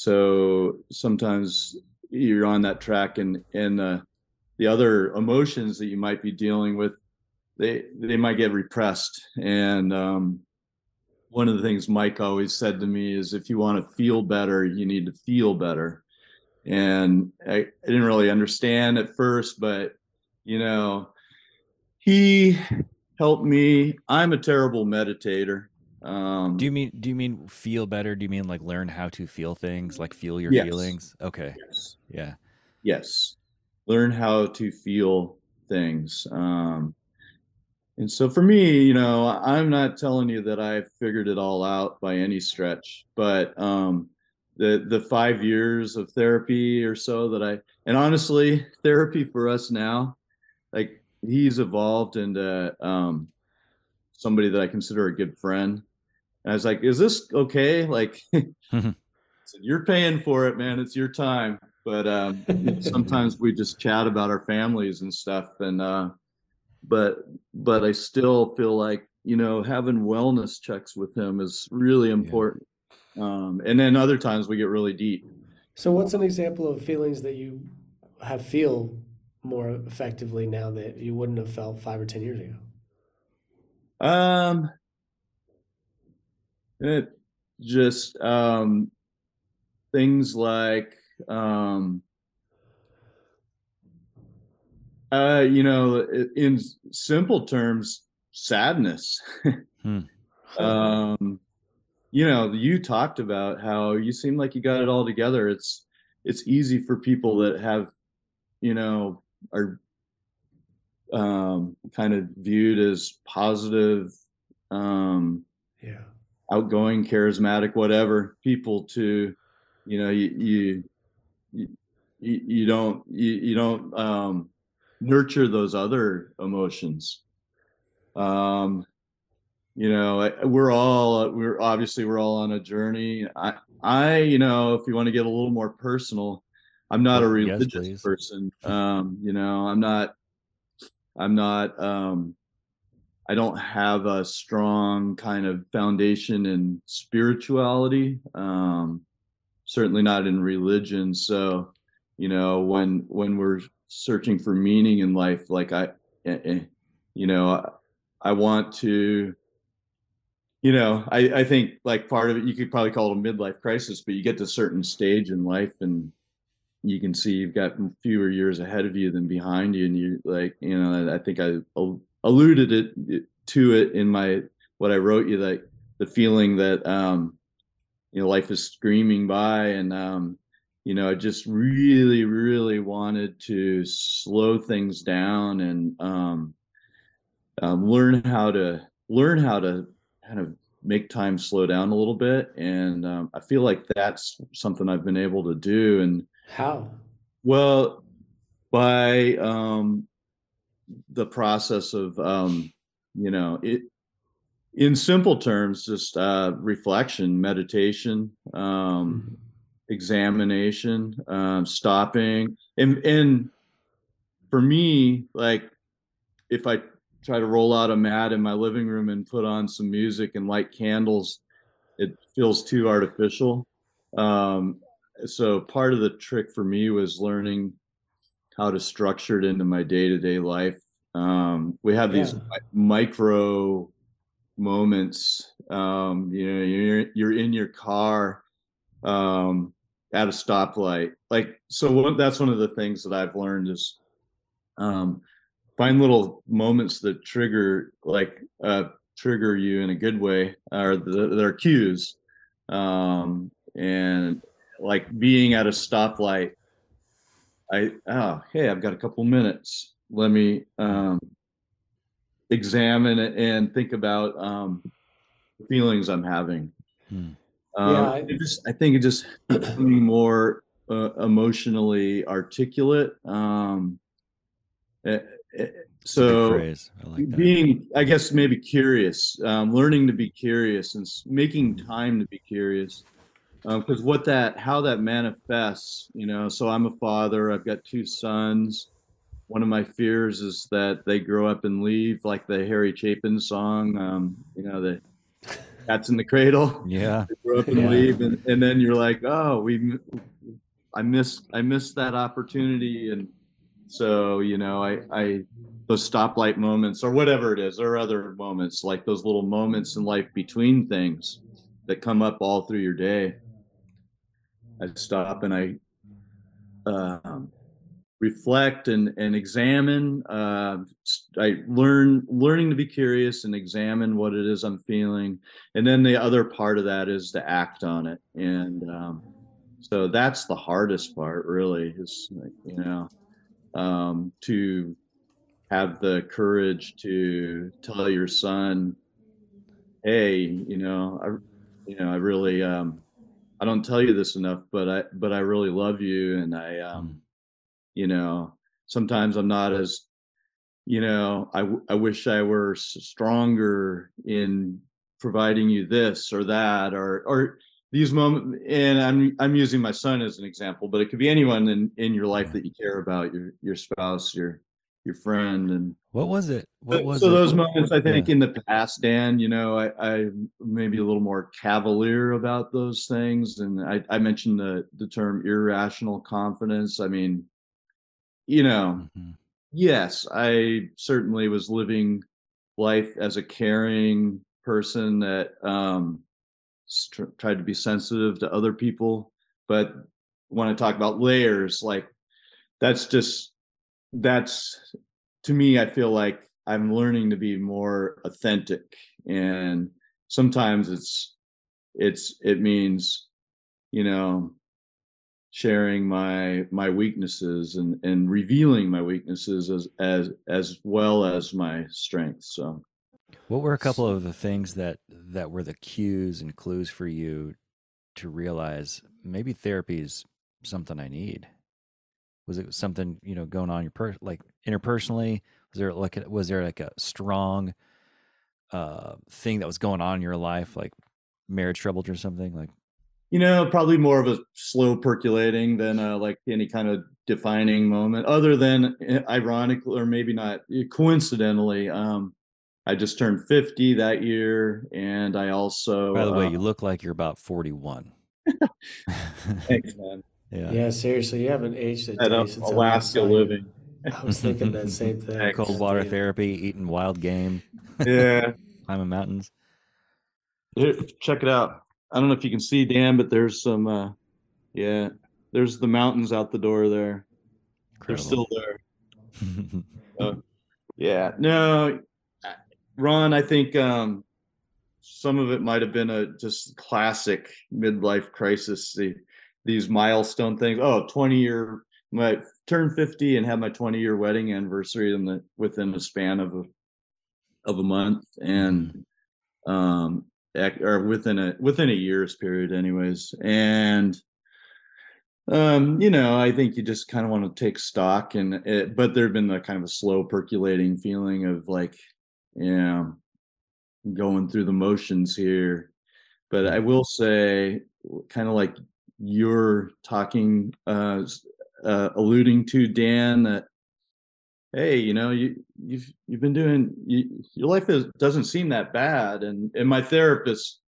so sometimes you're on that track, and and uh, the other emotions that you might be dealing with, they they might get repressed. And um, one of the things Mike always said to me is, if you want to feel better, you need to feel better. And I, I didn't really understand at first, but you know, he helped me. I'm a terrible meditator. Um, Do you mean do you mean feel better? Do you mean like learn how to feel things, like feel your Yes. feelings? Okay. yes, Yeah. yes, learn how to feel things. Um, and so for me, you know, I'm not telling you that I've figured it all out by any stretch, but um, the the five years of therapy or so that I and honestly, therapy for us now, like he's evolved into um, somebody that I consider a good friend. And I was like, "Is this okay?" Like, said, you're paying for it, man. It's your time. But um, sometimes we just chat about our families and stuff, and uh, but but I still feel like you know having wellness checks with him is really important. Um, and then other times we get really deep. So, what's an example of feelings that you have feel more effectively now that you wouldn't have felt five or ten years ago? Um, it just um, things like um, uh, you know, in simple terms, sadness. Hmm. um, you know, you talked about how you seem like you got it all together. It's it's easy for people that have, you know, are um, kind of viewed as positive, um, yeah. Outgoing, charismatic, whatever people to, you know, you you you, you don't you, you don't um, nurture those other emotions. Um, you know, we're all we're obviously we're all on a journey. I I you know, if you want to get a little more personal, I'm not a religious please. person. Um, you know, I'm not I'm not um I don't have a strong kind of foundation in spirituality. Um certainly not in religion. So, you know, when when we're searching for meaning in life, like I eh, eh, you know, I, want to you know, I, I think like part of it, you could probably call it a midlife crisis, but you get to a certain stage in life and you can see you've got fewer years ahead of you than behind you. And you like, you know, I think I alluded it to it in my, what I wrote you, like the feeling that, um, you know, life is screaming by and, um, you know, I just really, really wanted to slow things down and um, um, learn how to learn how to kind of make time slow down a little bit. And um, I feel like that's something I've been able to do. And how? Well, by um, the process of um, you know it in simple terms, just uh, reflection, meditation. Um, mm-hmm examination, um, stopping, and and for me, like if I try to roll out a mat in my living room and put on some music and light candles, it feels too artificial. Um, so part of the trick for me was learning how to structure it into my day-to-day life. Um, we have yeah. these micro moments. Um, you know, you're you're in your car. Um, at a stoplight. Like, so one, that's one of the things that I've learned is um, find little moments that trigger, like, uh, trigger you in a good way, or they're cues. Um, and like being at a stoplight, I, oh, hey, I've got a couple minutes. Let me um, examine it and think about um, the feelings I'm having. Hmm. Um, yeah, I, just, I think it just becoming more uh, emotionally articulate. Um, uh, so I like being, I guess, maybe curious, um, learning to be curious and making time to be curious. Because um, what that, how that manifests, you know. So I'm a father. I've got two sons. One of my fears is that they grow up and leave, like the Harry Chapin song. Um, you know, the cats in the cradle. Yeah. grow up and yeah. leave, and, and then you're like, oh, we, I missed, I missed that opportunity, and so you know, I, I, those stoplight moments or whatever it is, or other moments like those little moments in life between things that come up all through your day. I stop and I um, reflect and and examine. Uh, I learn learning to be curious and examine what it is I'm feeling, and then the other part of that is to act on it. And um, so that's the hardest part, really, is you know um, to have the courage to tell your son, "Hey, you know, I, you know, I really." Um, I don't tell you this enough, but I but I really love you, and I um, mm. you know sometimes i'm not as you know I, I wish i were stronger in providing you this or that or or these moments and i'm i'm using my son as an example but it could be anyone in in your life that you care about your your spouse your your friend and what was it what was so it? those moments i think yeah. in the past dan you know i i maybe a little more cavalier about those things and i i mentioned the the term irrational confidence i mean you know, mm-hmm. yes, I certainly was living life as a caring person that um, st- tried to be sensitive to other people. But when I talk about layers, like that's just that's to me, I feel like I'm learning to be more authentic, and sometimes it's it's it means you know sharing my my weaknesses and and revealing my weaknesses as as as well as my strengths so. What were a couple of the things that that were the cues and clues for you to realize maybe therapy is something i need was it something you know going on your per like interpersonally was there like a, was there like a strong uh thing that was going on in your life like marriage troubles or something like you know, probably more of a slow percolating than uh, like any kind of defining moment, other than eh, ironically or maybe not eh, coincidentally. Um, I just turned 50 that year, and I also. By the way, uh, you look like you're about 41. Thanks, man. Yeah. Yeah, seriously, you haven't aged a day since Alaska living. I was thinking that same thing. Cold water therapy, eating wild game. Yeah. Climbing mountains. Here, check it out. I don't know if you can see Dan, but there's some. uh Yeah, there's the mountains out the door there. Incredible. They're still there. uh, yeah, no, Ron. I think um some of it might have been a just classic midlife crisis. The these milestone things. Oh, 20 year my turn 50 and have my 20 year wedding anniversary in the within the span of a of a month. And um or within a within a year's period anyways. And um you know i think you just kind of want to take stock and it, but there'd been a kind of a slow percolating feeling of like yeah going through the motions here. But i will say kind of like you're talking uh uh, alluding to Dan that hey, you know, you you've you've been doing you, your life is doesn't seem that bad, and and my therapist,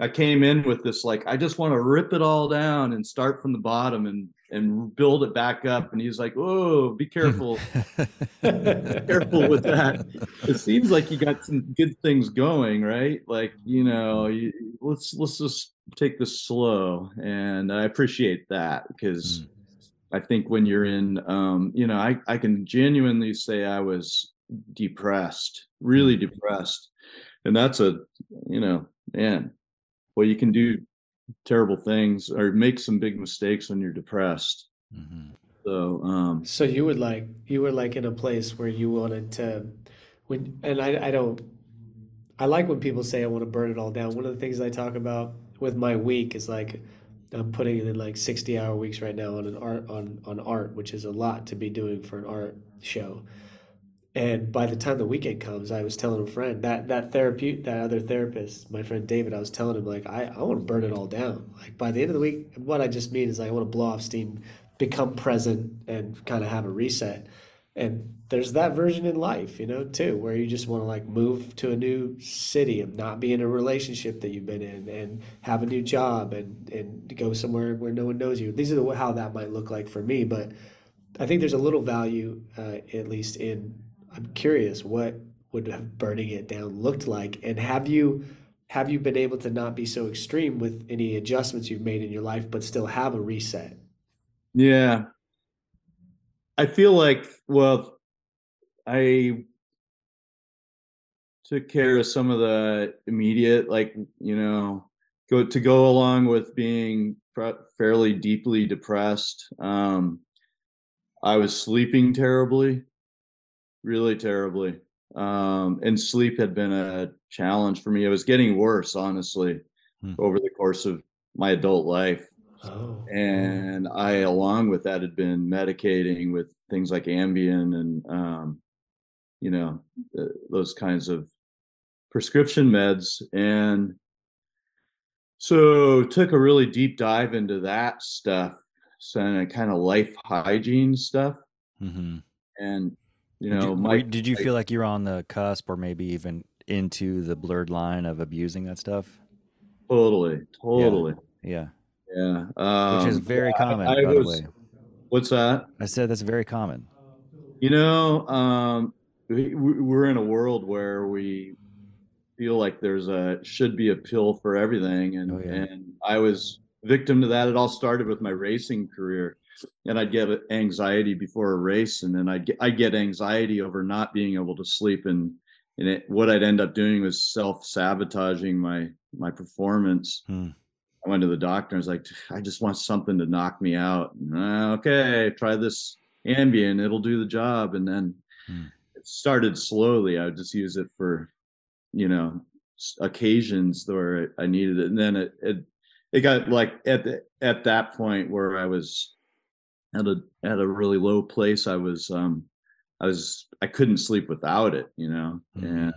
I came in with this like I just want to rip it all down and start from the bottom and and build it back up, and he's like, oh, be careful, careful with that. It seems like you got some good things going, right? Like you know, you, let's let's just take this slow, and I appreciate that because. Mm I think when you're in, um, you know, I, I can genuinely say I was depressed, really mm-hmm. depressed. And that's a, you know, man, well, you can do terrible things or make some big mistakes when you're depressed. Mm-hmm. So, um, so you would like, you were like in a place where you wanted to, when, and I, I don't, I like when people say I want to burn it all down. One of the things I talk about with my week is like, I'm putting in like 60 hour weeks right now on an art on on art, which is a lot to be doing for an art show. And by the time the weekend comes, I was telling a friend that that therapy that other therapist, my friend David, I was telling him like I, I want to burn it all down. Like by the end of the week, what I just mean is like, I want to blow off steam, become present, and kind of have a reset and there's that version in life you know too where you just want to like move to a new city and not be in a relationship that you've been in and have a new job and and go somewhere where no one knows you. These are the, how that might look like for me but i think there's a little value uh, at least in i'm curious what would have burning it down looked like and have you have you been able to not be so extreme with any adjustments you've made in your life but still have a reset? Yeah I feel like, well, I took care of some of the immediate, like, you know, go to go along with being fairly deeply depressed. Um, I was sleeping terribly, really terribly. Um, and sleep had been a challenge for me. It was getting worse, honestly, hmm. over the course of my adult life. Oh. And I, along with that, had been medicating with things like Ambien and, um, you know, uh, those kinds of prescription meds. And so took a really deep dive into that stuff, so kind of life hygiene stuff. Mm-hmm. And, you know, did you, did you feel like you're on the cusp or maybe even into the blurred line of abusing that stuff? Totally, totally. Yeah. yeah. Yeah. Um, Which is very yeah, common, I, I by was, the way. What's that? I said that's very common. You know, um, we, we're in a world where we feel like there's a should be a pill for everything, and oh, yeah. and I was victim to that. It all started with my racing career, and I'd get anxiety before a race, and then I'd get I get anxiety over not being able to sleep, and and it, what I'd end up doing was self sabotaging my my performance. Hmm. I went to the doctor and was like, I just want something to knock me out. Uh, okay, try this Ambien, it'll do the job. And then hmm. it started slowly. I would just use it for, you know, occasions where I needed it. And then it, it, it got like at the, at that point where I was at a, at a really low place. I was, um, I was, I couldn't sleep without it, you know? Hmm. And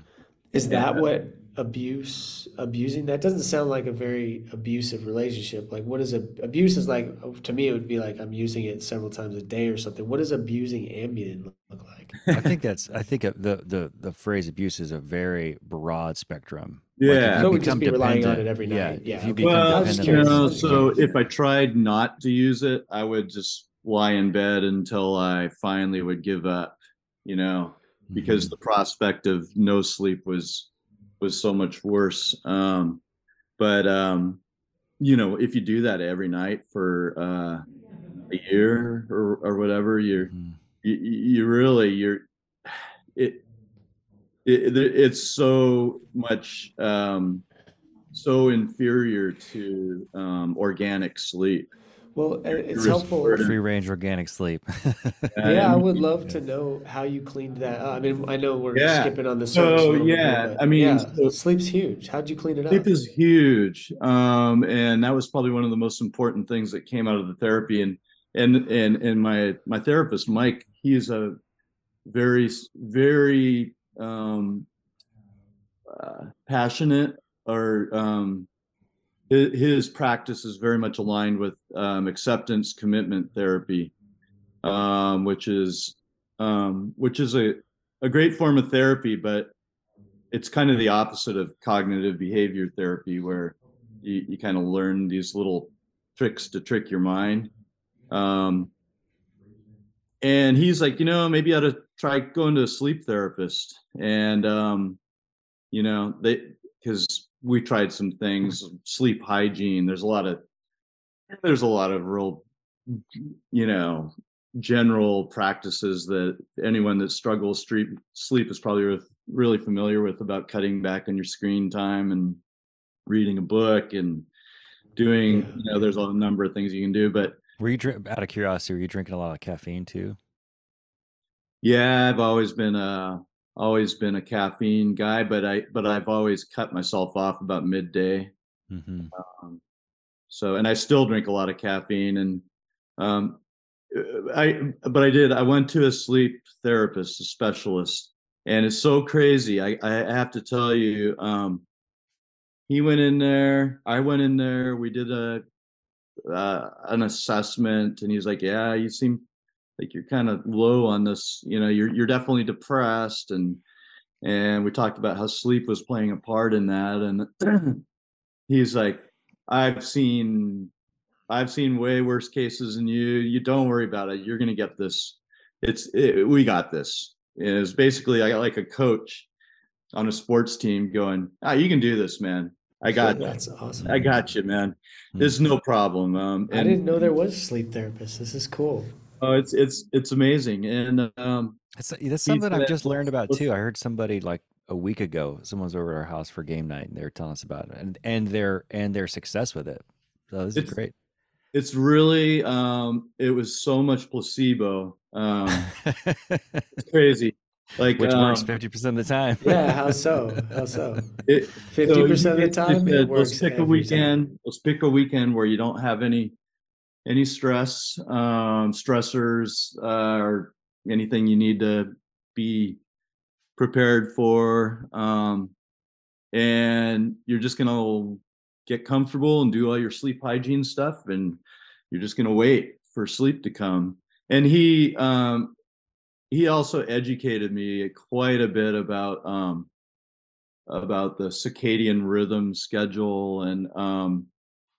is that what abuse abusing? That doesn't sound like a very abusive relationship. Like what is a abuse is like to me it would be like i'm using it several times a day or something. What does abusing ambien look like? I think that's i think the the the phrase abuse is a very broad spectrum. Yeah. like so we just be relying on it every night. yeah, yeah. if you well, you know, so if i tried not to use it i would just lie in bed until i finally would give up you know because mm-hmm. the prospect of no sleep was was so much worse. Um, but um, you know, if you do that every night for uh, a year or or whatever, you're mm. you, you really you're it, it it's so much um, so inferior to um, organic sleep. Well, uh, it's helpful. Free range organic sleep. Yeah, I would love to know how you cleaned that. up. I mean, I know we're Yeah. skipping on the surface. a So, little bit yeah, here, I mean, yeah, so- sleep's huge. How'd you clean it up? Sleep is huge, um, and that was probably one of the most important things that came out of the therapy. And and and and my my therapist, Mike, he is a very very um, uh, passionate or um, his, practice is very much aligned with um, acceptance commitment therapy, um, which is um, which is a a great form of therapy, but it's kind of the opposite of cognitive behavior therapy where you, you kind of learn these little tricks to trick your mind um, and he's like you know maybe I ought to try going to a sleep therapist and um, you know they because we tried some things mm-hmm. sleep hygiene there's a lot of there's a lot of real you know general practices that anyone that struggles sleep sleep is probably re- really familiar with about cutting back on your screen time and reading a book and doing you know there's a number of things you can do but were you drink, out of curiosity? Were you drinking a lot of caffeine too? yeah i've always been a always been a caffeine guy but i but i've always cut myself off about midday. Hmm um, so and i still drink a lot of caffeine and um i but i did i went to a sleep therapist a specialist and it's so crazy. I i have to tell you um he went in there i went in there we did a uh, an assessment and he's like yeah you seem like you're kind of low on this you know you're you're definitely depressed and and we talked about how sleep was playing a part in that and he's like i've seen i've seen way worse cases than you you don't worry about it you're gonna get this it's it, we got this it was basically i got like a coach on a sports team going ah you can do this man i got That's awesome. i got you man Hmm. there's no problem um I didn't know there was sleep therapists. This is cool. Oh it's it's it's amazing and um That's, that's something I've just learned about too. I heard somebody like a week ago, someone's over at our house for game night, and they were telling us about it, and and their and their success with it. So this is great. it's really um it was so much placebo um it's crazy like Which works um, fifty percent of the time. Yeah, how so? How so? Fifty percent you of the time, said, it works. Let's pick a every time. weekend. Let's pick a weekend where you don't have any any stress, um, stressors, uh, or anything you need to be prepared for. Um, and you're just gonna get comfortable and do all your sleep hygiene stuff, and you're just gonna wait for sleep to come. And he um, he also educated me quite a bit about um, about the circadian rhythm schedule and um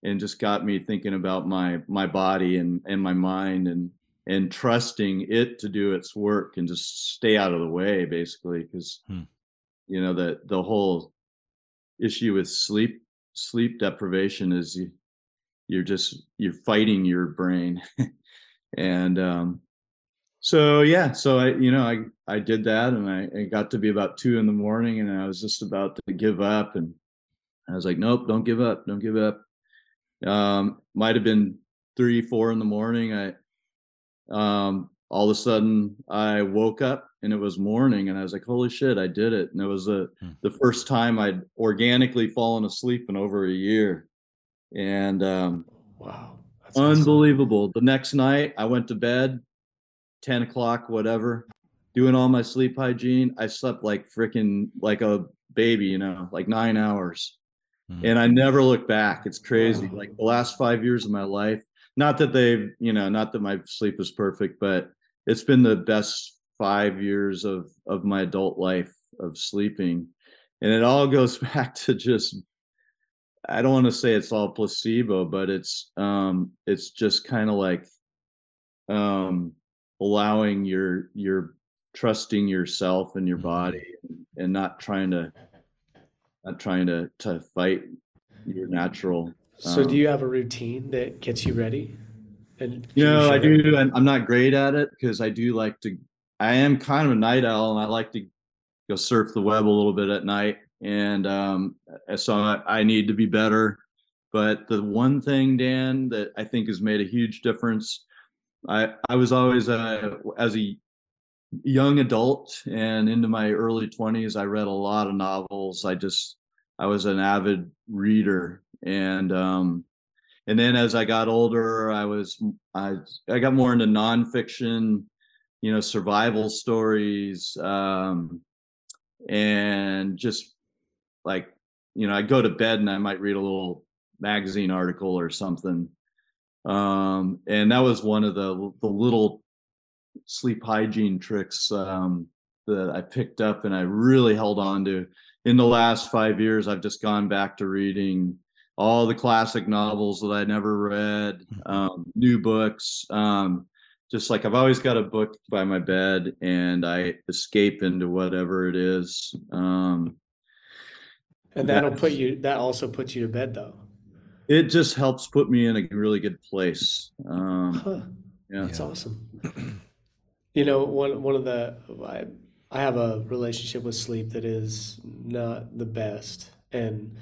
and just got me thinking about my my body and and my mind and and trusting it to do its work and just stay out of the way basically because Hmm. you know the the whole issue with sleep sleep deprivation is you you're just you're fighting your brain and um so yeah so i you know i i did that and I, it got to be about two in the morning and i was just about to give up and i was like nope don't give up don't give up um might have been three four in the morning i um all of a sudden i woke up and it was morning and i was like holy shit i did it and it was the Hmm. the first time i'd organically fallen asleep in over a year and um Wow. That's awesome. unbelievable. The next night, I went to bed, 10 o'clock, whatever, doing all my sleep hygiene. I slept like freaking like a baby, you know, like nine hours. Mhm. And I never look back. It's crazy. Wow. Like the last five years of my life, not that they've, you know, not that my sleep is perfect, but it's been the best five years of of my adult life of sleeping. And it all goes back to just I don't want to say it's all placebo, but it's um it's just kind of like um allowing your your trusting yourself and your Mhm. body and not trying to not trying to to fight your natural So, um, do you have a routine that gets you ready? And you know, I do, and I'm not great at it because I do like to. I am kind of a night owl, and I like to go surf the web a little bit at night. And um, so I, I need to be better But the one thing, Dan, that I think has made a huge difference, I I was always a as a young adult and into my early 20s i read a lot of novels. I just i was an avid reader and um and then as i got older i was i i got more into nonfiction you know survival stories um and just like you know i go to bed and i might read a little magazine article or something. Um and that was one of the the little sleep hygiene tricks um, that I picked up and I really held on to. In the last five years, I've just gone back to reading all the classic novels that I never read, mm-hmm. um, new books. Um, just like I've always got a book by my bed and I escape into whatever it is. Um, and that'll put you, that also puts you to bed though. It just helps put me in a really good place. Um, huh. Yeah. That's awesome. You know, one one of the I, I have a relationship with sleep that is not the best, and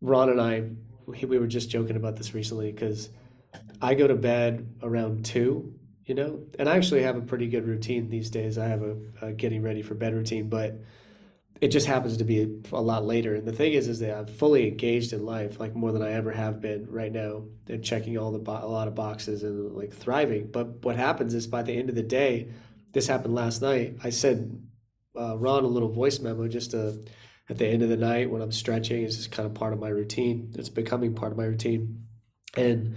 Ron and I we, we were just joking about this recently because I go to bed around two, you know, and I actually have a pretty good routine these days. I have a, a getting ready for bed routine, but it just happens to be a, lot later. And the thing is, is that I'm fully engaged in life, like more than I ever have been right now, and checking all the bo- a lot of boxes and like thriving. But what happens is by the end of the day, this happened last night. I said uh, Ron a little voice memo just to, at the end of the night when I'm stretching. It's just kind of part of my routine. It's becoming part of my routine, and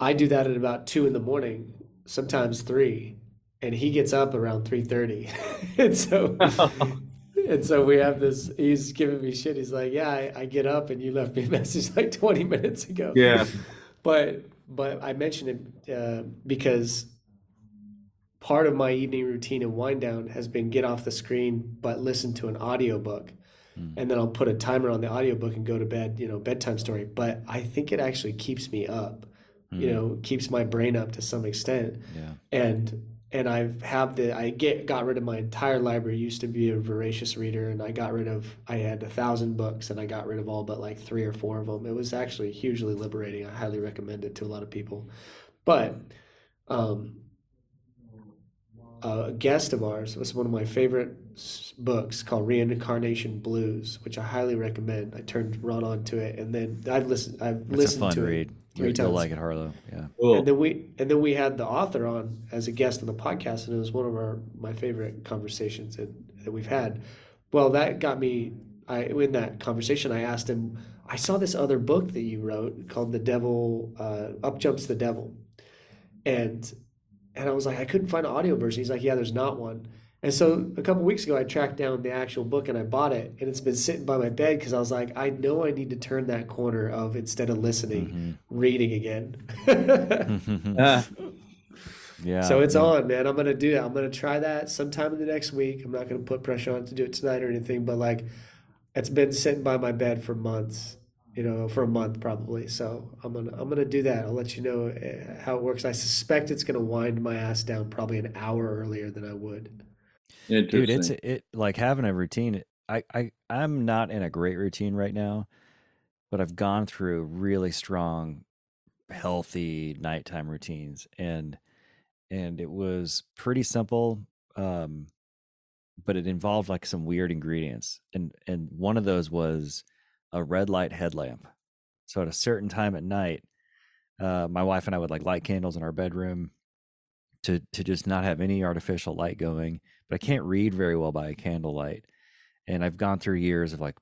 I do that at about two in the morning, sometimes three, and he gets up around three thirty, and so. and so we have this. He's giving me shit. He's like, "Yeah, I, I, get up and you left me a message like 20 minutes ago." Yeah, but but I mentioned it uh, because part of my evening routine and wind down has been get off the screen but listen to an audiobook mm. and then I'll put a timer on the audiobook and go to bed, you know, bedtime story. But I think it actually keeps me up, mm. you hmm. know, keeps my brain up to some extent. Yeah. And and I've have the I get got rid of my entire library. Used to be a voracious reader, and I got rid of I had a thousand books, and I got rid of all but like three or four of them. It was actually hugely liberating. I highly recommend it to a lot of people. But um, a guest of ours was one of my favorite books called Reincarnation Blues, which I highly recommend. I turned Ron on to it, and then I've listened. I've That's listened a fun to read. it three You'll times. like it, Harlow. Yeah. Cool. And then we and then we had the author on as a guest on the podcast, and it was one of our my favorite conversations that, that we've had. Well, that got me. I in that conversation, I asked him. I saw this other book that you wrote called "The Devil uh, Up Jumps the Devil," and and I was like, I couldn't find an audio version. He's like, Yeah, there's not one. And so a couple weeks ago, I tracked down the actual book and I bought it, and it's been sitting by my bed because I was like, I know I need to turn that corner of instead of listening, mm-hmm. reading again. yeah. So it's yeah. on, man. I'm gonna do that. I'm gonna try that sometime in the next week. I'm not gonna put pressure on to do it tonight or anything, but like, it's been sitting by my bed for months, you know, for a month probably. So I'm gonna I'm gonna do that. I'll let you know eh, how it works. I suspect it's gonna wind my ass down probably an hour earlier than I would dude it's it like having a routine i i i'm not in a great routine right now but i've gone through really strong healthy nighttime routines and and it was pretty simple um but it involved like some weird ingredients and and one of those was a red light headlamp. So at a certain time at night uh my wife and i would like light candles in our bedroom to to just not have any artificial light going but I can't read very well by candlelight. And I've gone through years of like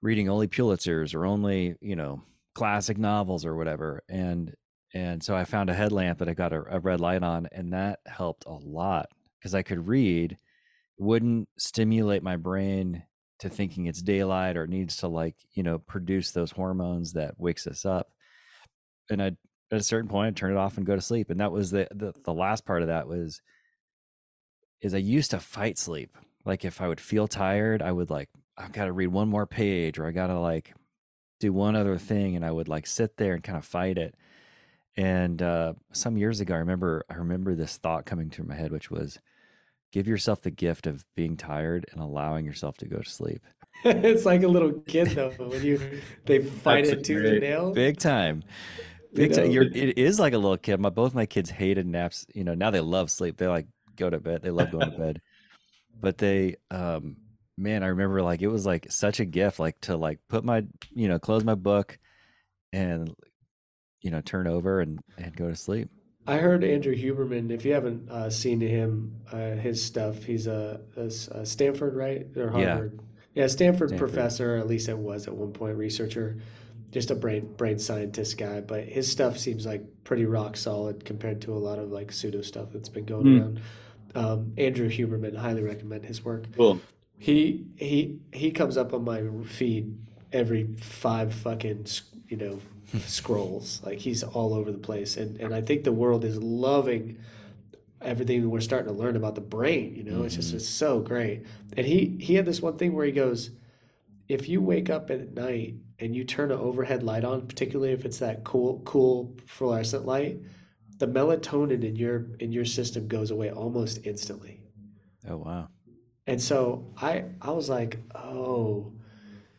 reading only Pulitzers or only, you know, classic novels or whatever. And and so I found a headlamp that I got a, a red light on, and that helped a lot because I could read, wouldn't stimulate my brain to thinking it's daylight or it needs to like, you know, produce those hormones that wakes us up. And I at a certain point I'd turn it off and go to sleep. And that was the the, the last part of that was is I used to fight sleep. Like if I would feel tired, I would like I've got to read one more page or I got to like do one other thing and I would like sit there and kind of fight it. And uh some years ago I remember I remember this thought coming through my head which was give yourself the gift of being tired and allowing yourself to go to sleep. it's like a little kid though when you they fight That's it tooth great. and nail. Big time. Big time. know? You're, it is like a little kid. My both my kids hated naps. You know, now they love sleep. They're like go to bed. They love going to bed. But they, um, man, I remember like it was like such a gift, like to like put my, you know, close my book, and you know, turn over and and go to sleep. I heard Andrew Huberman. If you haven't uh, seen him, uh, his stuff, he's a Stanford, right, or Harvard? Yeah, Stanford, Stanford. professor. At least it was at one point researcher, just a brain brain scientist guy. But his stuff seems like pretty rock solid compared to a lot of like pseudo stuff that's been going Hmm. around. Um, Andrew Huberman, highly recommend his work. Cool. He he he comes up on my feed every five fucking you know scrolls. Like he's all over the place, and and I think the world is loving everything we're starting to learn about the brain. You know, it's just it's so great. And he he had this one thing where he goes, if you wake up at night and you turn an overhead light on, particularly if it's that cool cool fluorescent light, the melatonin in your in your system goes away almost instantly. Oh wow. And so I I was like, oh,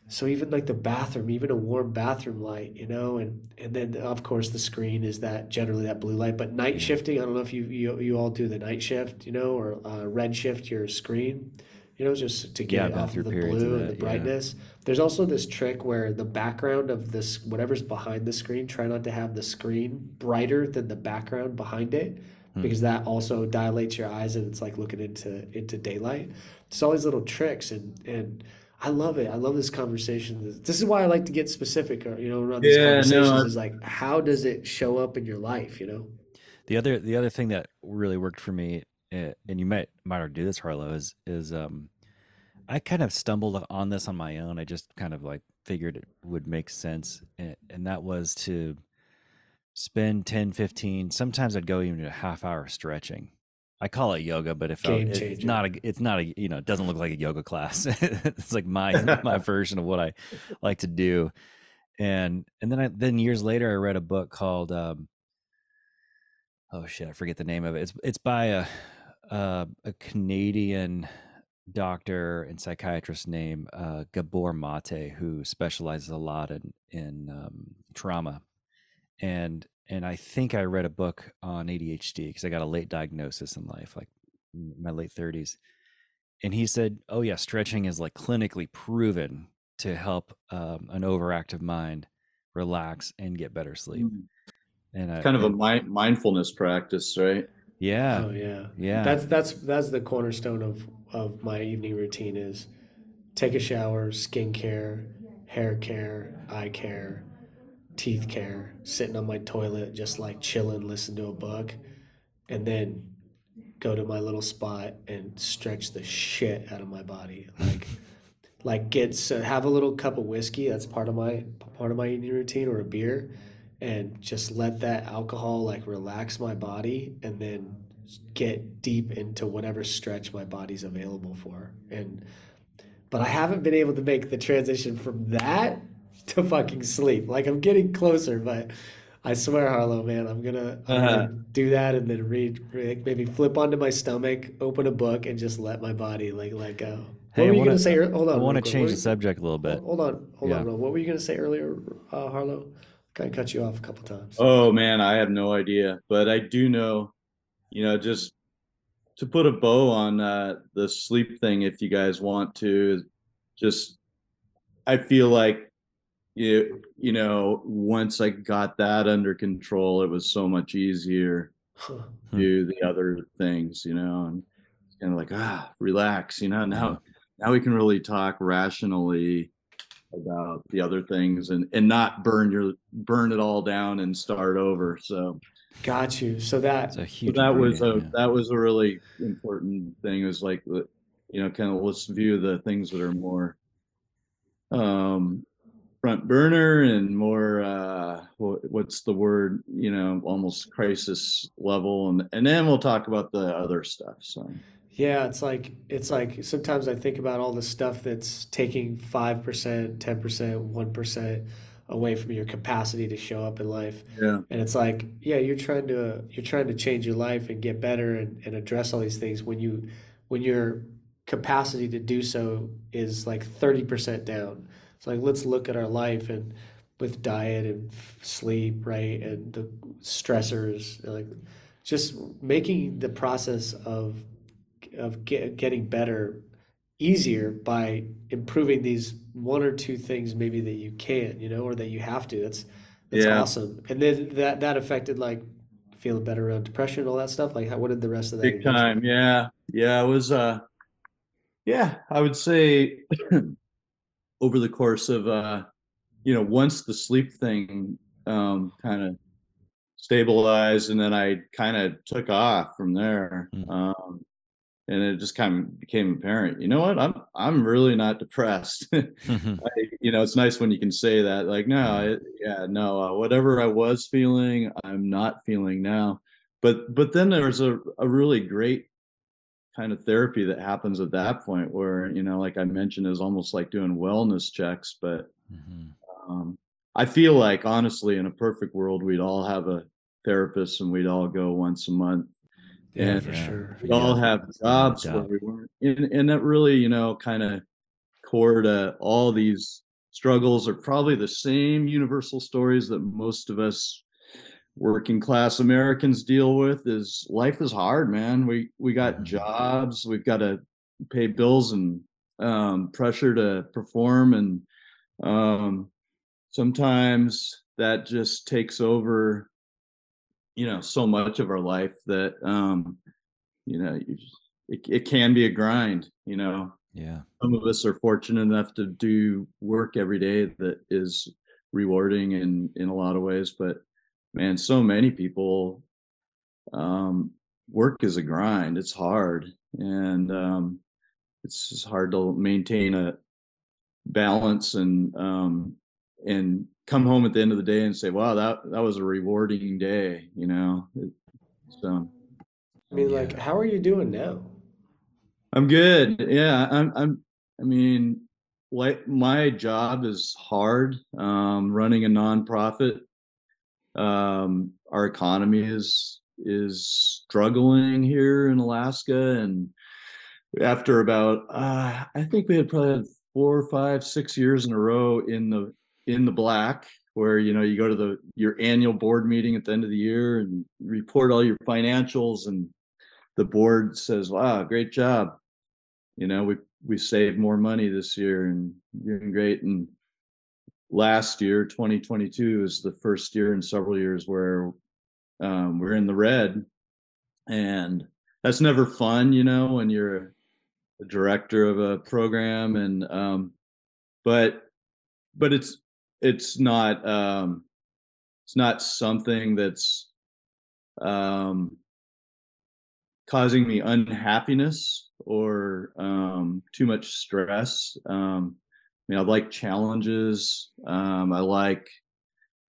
so even like the bathroom, even a warm bathroom light, you know, and and then of course the screen is that generally that blue light. But night shifting, I don't know if you you, you all do the night shift, you know, or uh, red shift your screen, you know, just to get I've it off of the blue and that, the yeah. brightness. There's also this trick where the background of this whatever's behind the screen, try not to have the screen brighter than the background behind it Hmm. because that also dilates your eyes and it's like looking into into daylight. It's all these little tricks and and I love it. I love this conversation. This is why I like to get specific, or you know, around these Yeah, no, conversations. I- is like, how does it show up in your life? You know, The other the other thing that really worked for me, and you might might already do this, Harlow, is is um, I kind of stumbled on this on my own. I just kind of like figured it would make sense, and, and that was to spend 10, 15, sometimes I'd go even to a half hour stretching. I call it yoga, but if I, it's not a, it's not a, you know, it doesn't look like a yoga class. it's like my my version of what I like to do, and and then I then years later I read a book called um, oh shit, I forget the name of it. It's it's by a uh, a Canadian doctor and psychiatrist named uh, Gabor Mate, who specializes a lot in in um, trauma, and and I think I read a book on ADHD because I got a late diagnosis in life, like my late thirties, and he said, "Oh yeah, stretching is like clinically proven to help um, an overactive mind relax and get better sleep." And I, Kind of a mi- mindfulness practice, right? Yeah, oh yeah, yeah. That's that's that's the cornerstone of of my evening routine is take a shower, skincare, hair care, eye care, teeth care, sitting on my toilet, just like chilling, listen to a book, and then go to my little spot and stretch the shit out of my body. Like like get so have a little cup of whiskey, that's part of my part of my evening routine or a beer and just let that alcohol like relax my body and then get deep into whatever stretch my body's available for. And but I haven't been able to make the transition from that to fucking sleep. Like I'm getting closer, but I swear, Harlow, man, I'm gonna, I'm Uh-huh. gonna do that and then read, maybe flip onto my stomach, open a book, and just let my body like let go. What I were you wanna- gonna say? Hold on, I want to change the subject a little bit. Hold on, hold Yeah. on. What were you gonna say earlier, uh, Harlow? Kind of cut you off a couple times. Oh man, I have no idea, but I do know, you know, just to put a bow on uh, the sleep thing, if you guys want to, just I feel like you you know once I got that under control, it was so much easier Huh. to Hmm. do the other things, you know, and kind of like ah, relax, you know. Now now we can really talk rationally about the other things and and not burn your burn it all down and start over so Got you. So that It's a so huge. that was a yeah. that was a really important thing is like you know kind of let's view the things that are more um front burner and more uh what's the word you know almost crisis level and and then we'll talk about the other stuff so Yeah, it's like it's like sometimes I think about all the stuff that's taking 5%, 10%, 1% away from your capacity to show up in life. yeah And it's like, yeah, you're trying to you're trying to change your life and get better and, and address all these things when you when your capacity to do so is like 30% down. It's like let's look at our life and with diet and sleep, right? And the stressors, like just making the process of of get, getting better easier by improving these one or two things maybe that you can, you know, or that you have to. That's that's Yeah. awesome. And then that that affected like feeling better around depression and all that stuff. Like how what did the rest of that Big eventually- time. Yeah. Yeah. It was, uh, yeah, I would say over the course of, uh, you know, once the sleep thing, um, kind of stabilized and then I kind of took off from there. Mm. Um, and it just kind of became apparent, you know what? I'm, I'm really not depressed. I, you know, it's nice when you can say that, like, no, it, yeah, no, uh, whatever I was feeling, I'm not feeling now. But, but then there's a, a really great kind of therapy that happens at that point where, you know, like I mentioned, is almost like doing wellness checks. But Mhm. um, I feel like, honestly, in a perfect world, we'd all have a therapist and we'd all go once a month. Yeah, And for sure. we all have jobs doubt. where we weren't and, and that really you know kind of core to all these struggles are probably the same universal stories that most of us working class americans deal with is life is hard man we we got Mhm. jobs we've got to pay bills and um pressure to perform and um sometimes that just takes over you know so much of our life that um you know you just, it, it can be a grind you know Yeah. some of us are fortunate enough to do work every day that is rewarding in in a lot of ways but man so many people um work is a grind it's hard and um it's just hard to maintain a balance and um and come home at the end of the day and say wow that that was a rewarding day you know It- so I mean, like, how are you doing now? I'm good. Yeah, I'm. I'm. I mean, like my job is hard. Um, running a nonprofit. Um, our economy is is struggling here in Alaska, and after about, uh, I think we had probably had four, five, six years in a row in the in the black, where you know you go to the your annual board meeting at the end of the year and report all your financials and the board says, "Wow, great job! You know, we we saved more money this year, and you're doing great." And last year, 2022, is the first year in several years where um, we're in the red, and that's never fun, you know, when you're a, director of a program, and um, but but it's it's not um, it's not something that's um, causing me unhappiness or um, too much stress. Um, I mean, I like challenges. Um, I like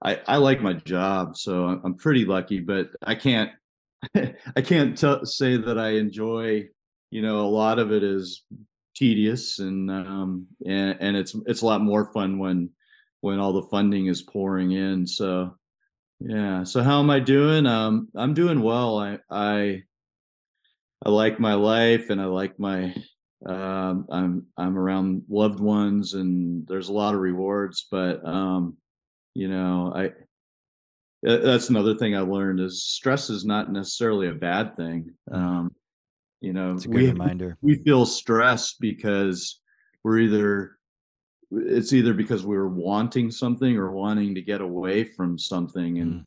I, I like my job, so I'm- pretty lucky. But I can't I can't t- say that I enjoy. You know, a lot of it is tedious, and um, and and it's it's a lot more fun when when all the funding is pouring in. So yeah. So how am I doing? Um, I'm doing well. I I I like my life and I like my um I'm I'm around loved ones and there's a lot of rewards, but um you know, I that's another thing I learned is stress is not necessarily a bad thing. Um you know, It's a good we reminder. we feel stress because we're either it's either because we were wanting something or wanting to get away from something and Mm.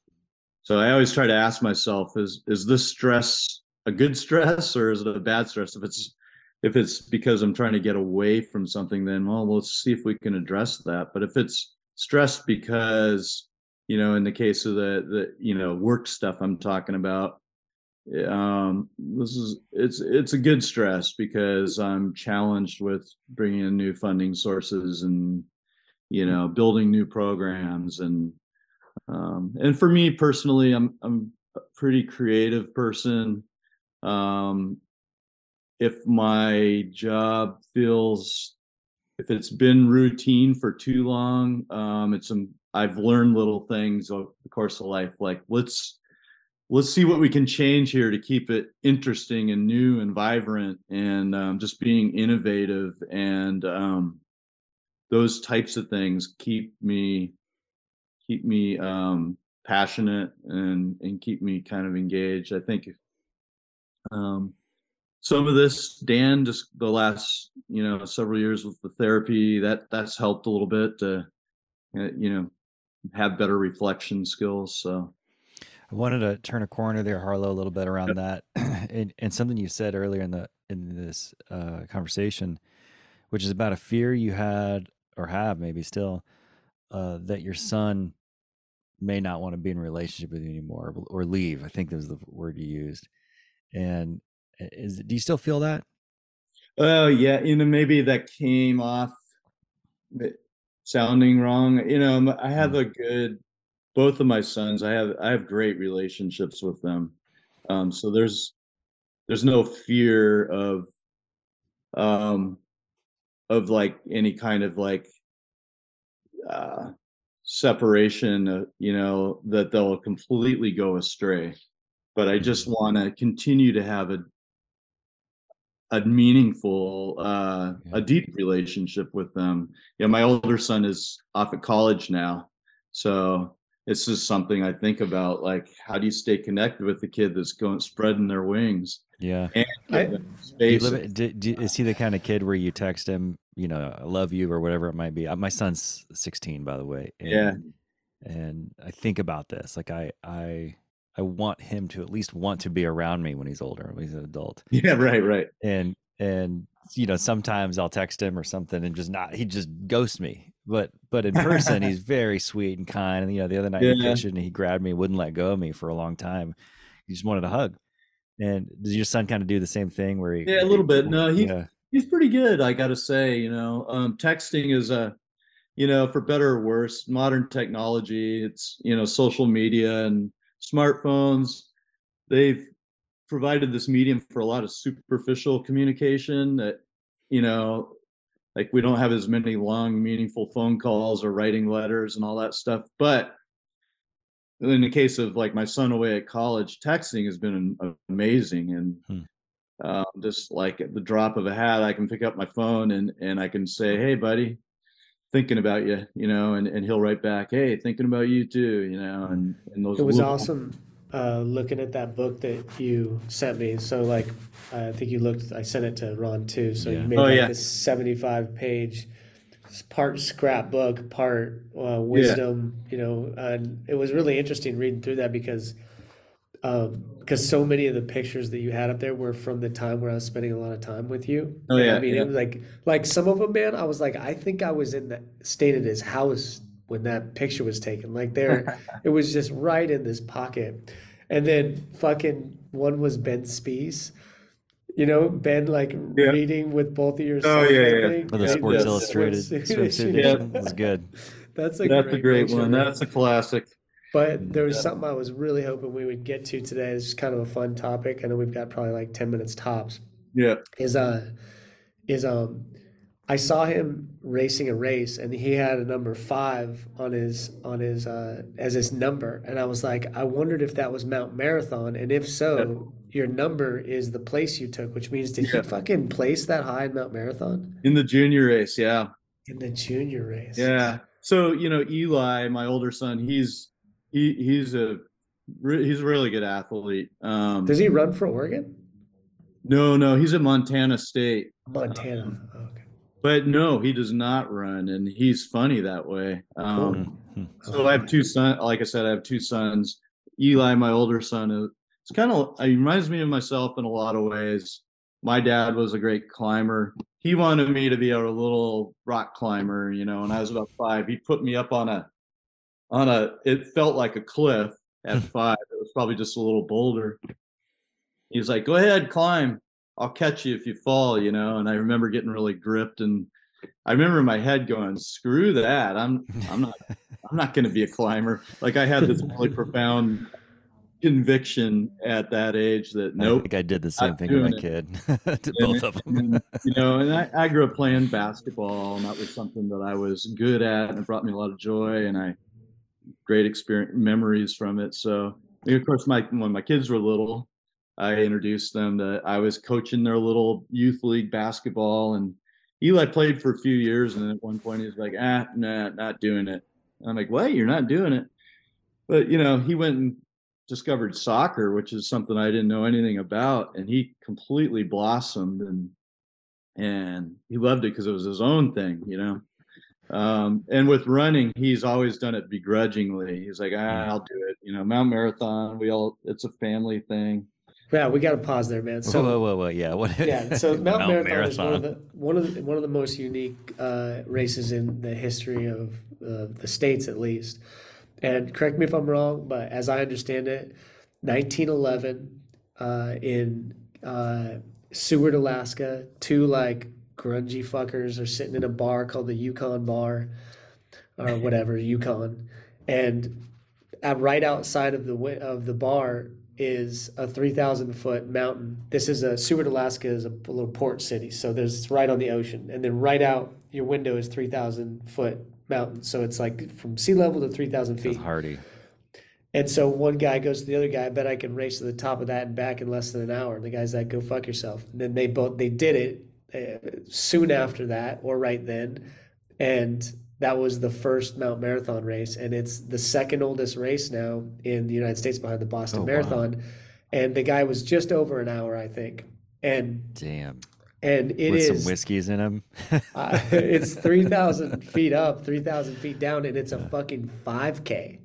so i always try to ask myself is is this stress a good stress or is it a bad stress if it's if it's because i'm trying to get away from something then well let's see if we can address that but if it's stress because you know in the case of the the you know work stuff i'm talking about um this is it's it's a good stress because i'm challenged with bringing in new funding sources and you know building new programs and um and for me personally i'm i'm a pretty creative person. Um if my job feels if it's been routine for too long um it's some i've learned little things over the course of life like let's let's see what we can change here to keep it interesting and new and vibrant and um, just being innovative and um, those types of things keep me keep me um, passionate and and keep me kind of engaged. I think um, some of this, Dan, just the last you know several years with the therapy that that's helped a little bit to uh, you know have better reflection skills. So I wanted to turn a corner there, Harlow, a little bit around that, and, and something you said earlier in the in this uh, conversation, which is about a fear you had or have maybe still uh, that your son may not want to be in a relationship with you anymore or leave. I think that was the word you used. And is do you still feel that? Oh yeah, you know maybe that came off sounding wrong. You know, I have mm. a good both of my sons. I have I have great relationships with them. Um, so there's there's no fear of um of like any kind of like uh separation uh, you know that they'll completely go astray but i just mm-hmm. want to continue to have a a meaningful uh yeah. a deep relationship with them yeah my older son is off at college now so it's just something i think about like how do you stay connected with the kid that's going spreading their wings yeah and I, live, do, do, is he the kind of kid where you text him you know, I love you or whatever it might be. Uh, my son's 16, by the way. And, yeah. And I think about this. Like I, I, I want him to at least want to be around me when he's older, when he's an adult. Yeah, right, right. And and you know, sometimes I'll text him or something and just not he just ghosts me. But but in person he's very sweet and kind. And you know, the other night yeah. in the kitchen he grabbed me, wouldn't let go of me for a long time. He just wanted a hug. And does your son kind of do the same thing where he Yeah, a little bit. No, he yeah he's pretty good i gotta say you know um, texting is a you know for better or worse modern technology it's you know social media and smartphones they've provided this medium for a lot of superficial communication that you know like we don't have as many long meaningful phone calls or writing letters and all that stuff but in the case of like my son away at college texting has been amazing and hmm. um, just like at the drop of a hat i can pick up my phone and and i can say hey buddy thinking about you you know and, and he'll write back hey thinking about you too you know and, and those it was little... awesome uh, looking at that book that you sent me so like i think you looked i sent it to ron too so yeah. you made oh, like yeah. this 75 page part scrapbook part uh, wisdom yeah. you know and it was really interesting reading through that because um because so many of the pictures that you had up there were from the time where I was spending a lot of time with you. Oh yeah, I mean it was like like some of them, man. I was like, I think I was in the stayed at his house when that picture was taken. Like there, it was just right in this pocket. And then fucking one was Ben Spies. You know, Ben like yeah. reading with both of your. Oh yeah, yeah. For the Sports Illustrated swimsuit edition was good. That's a that's great, a great, great one. That's a classic. But there was yeah. something I was really hoping we would get to today. It's kind of a fun topic. I know we've got probably like 10 minutes tops. Yeah. Is uh is um I saw him racing a race and he had a number five on his on his uh as his number. And I was like, I wondered if that was Mount Marathon. And if so, yeah. your number is the place you took, which means did yeah. he fucking place that high in Mount Marathon? In the junior race, yeah. In the junior race. Yeah. So, you know, Eli, my older son, he's he he's a he's a really good athlete. Um, Does he run for Oregon? No, no, he's at Montana State. Montana. Um, okay. But no, he does not run, and he's funny that way. Um, cool. So I have two sons. Like I said, I have two sons. Eli, my older son, is it's kind of he reminds me of myself in a lot of ways. My dad was a great climber. He wanted me to be a little rock climber, you know. When I was about five, he put me up on a on a it felt like a cliff at hmm. five. It was probably just a little boulder. He was like, "Go ahead, climb. I'll catch you if you fall," you know. And I remember getting really gripped, and I remember in my head going, "Screw that! I'm I'm not I'm not going to be a climber." Like I had this really profound conviction at that age that nope. I think I did the same thing with my kid. to both of them. and, you know, and I, I grew up playing basketball, and that was something that I was good at, and it brought me a lot of joy. And I great experience memories from it. So of course, my when my kids were little, I introduced them to. I was coaching their little youth league basketball, and Eli played for a few years, and at one point he was like, "Ah, nah, not doing it." I'm like, "What? You're not doing it?" But you know, he went and discovered soccer, which is something I didn't know anything about, and he completely blossomed and and he loved it because it was his own thing, you know. Um, and with running, he's always done it begrudgingly. He's like, ah, I'll do it. You know, Mount Marathon, we all, it's a family thing. Yeah, we got to pause there, man. So, whoa, whoa, whoa, yeah, what? yeah. So Mount, Mount Marathon, Marathon, is one of the one of the one of the most unique uh, races in the history of uh, the states, at least. And correct me if I'm wrong, but as I understand it, 1911 uh, in uh, Seward, Alaska, two like grungy fuckers are sitting in a bar called the Yukon Bar or whatever Yukon, and at, right outside of the of the bar is a 3,000 foot mountain. This is a Seward, Alaska is a little port city, so there's it's right on the ocean, and then right out your window is 3,000 foot mountain. So it's like from sea level to 3,000 feet. That's hardy. And so one guy goes to the other guy. I bet I can race to the top of that and back in less than an hour. And the guy's like, "Go fuck yourself." And then they both they did it uh, soon after that, or right then, and that was the first Mount Marathon race, and it's the second oldest race now in the United States behind the Boston oh, Marathon. Wow. And the guy was just over an hour, I think. And damn, and it With is some whiskeys in him. uh, it's three thousand feet up, three thousand feet down, and it's a fucking five k.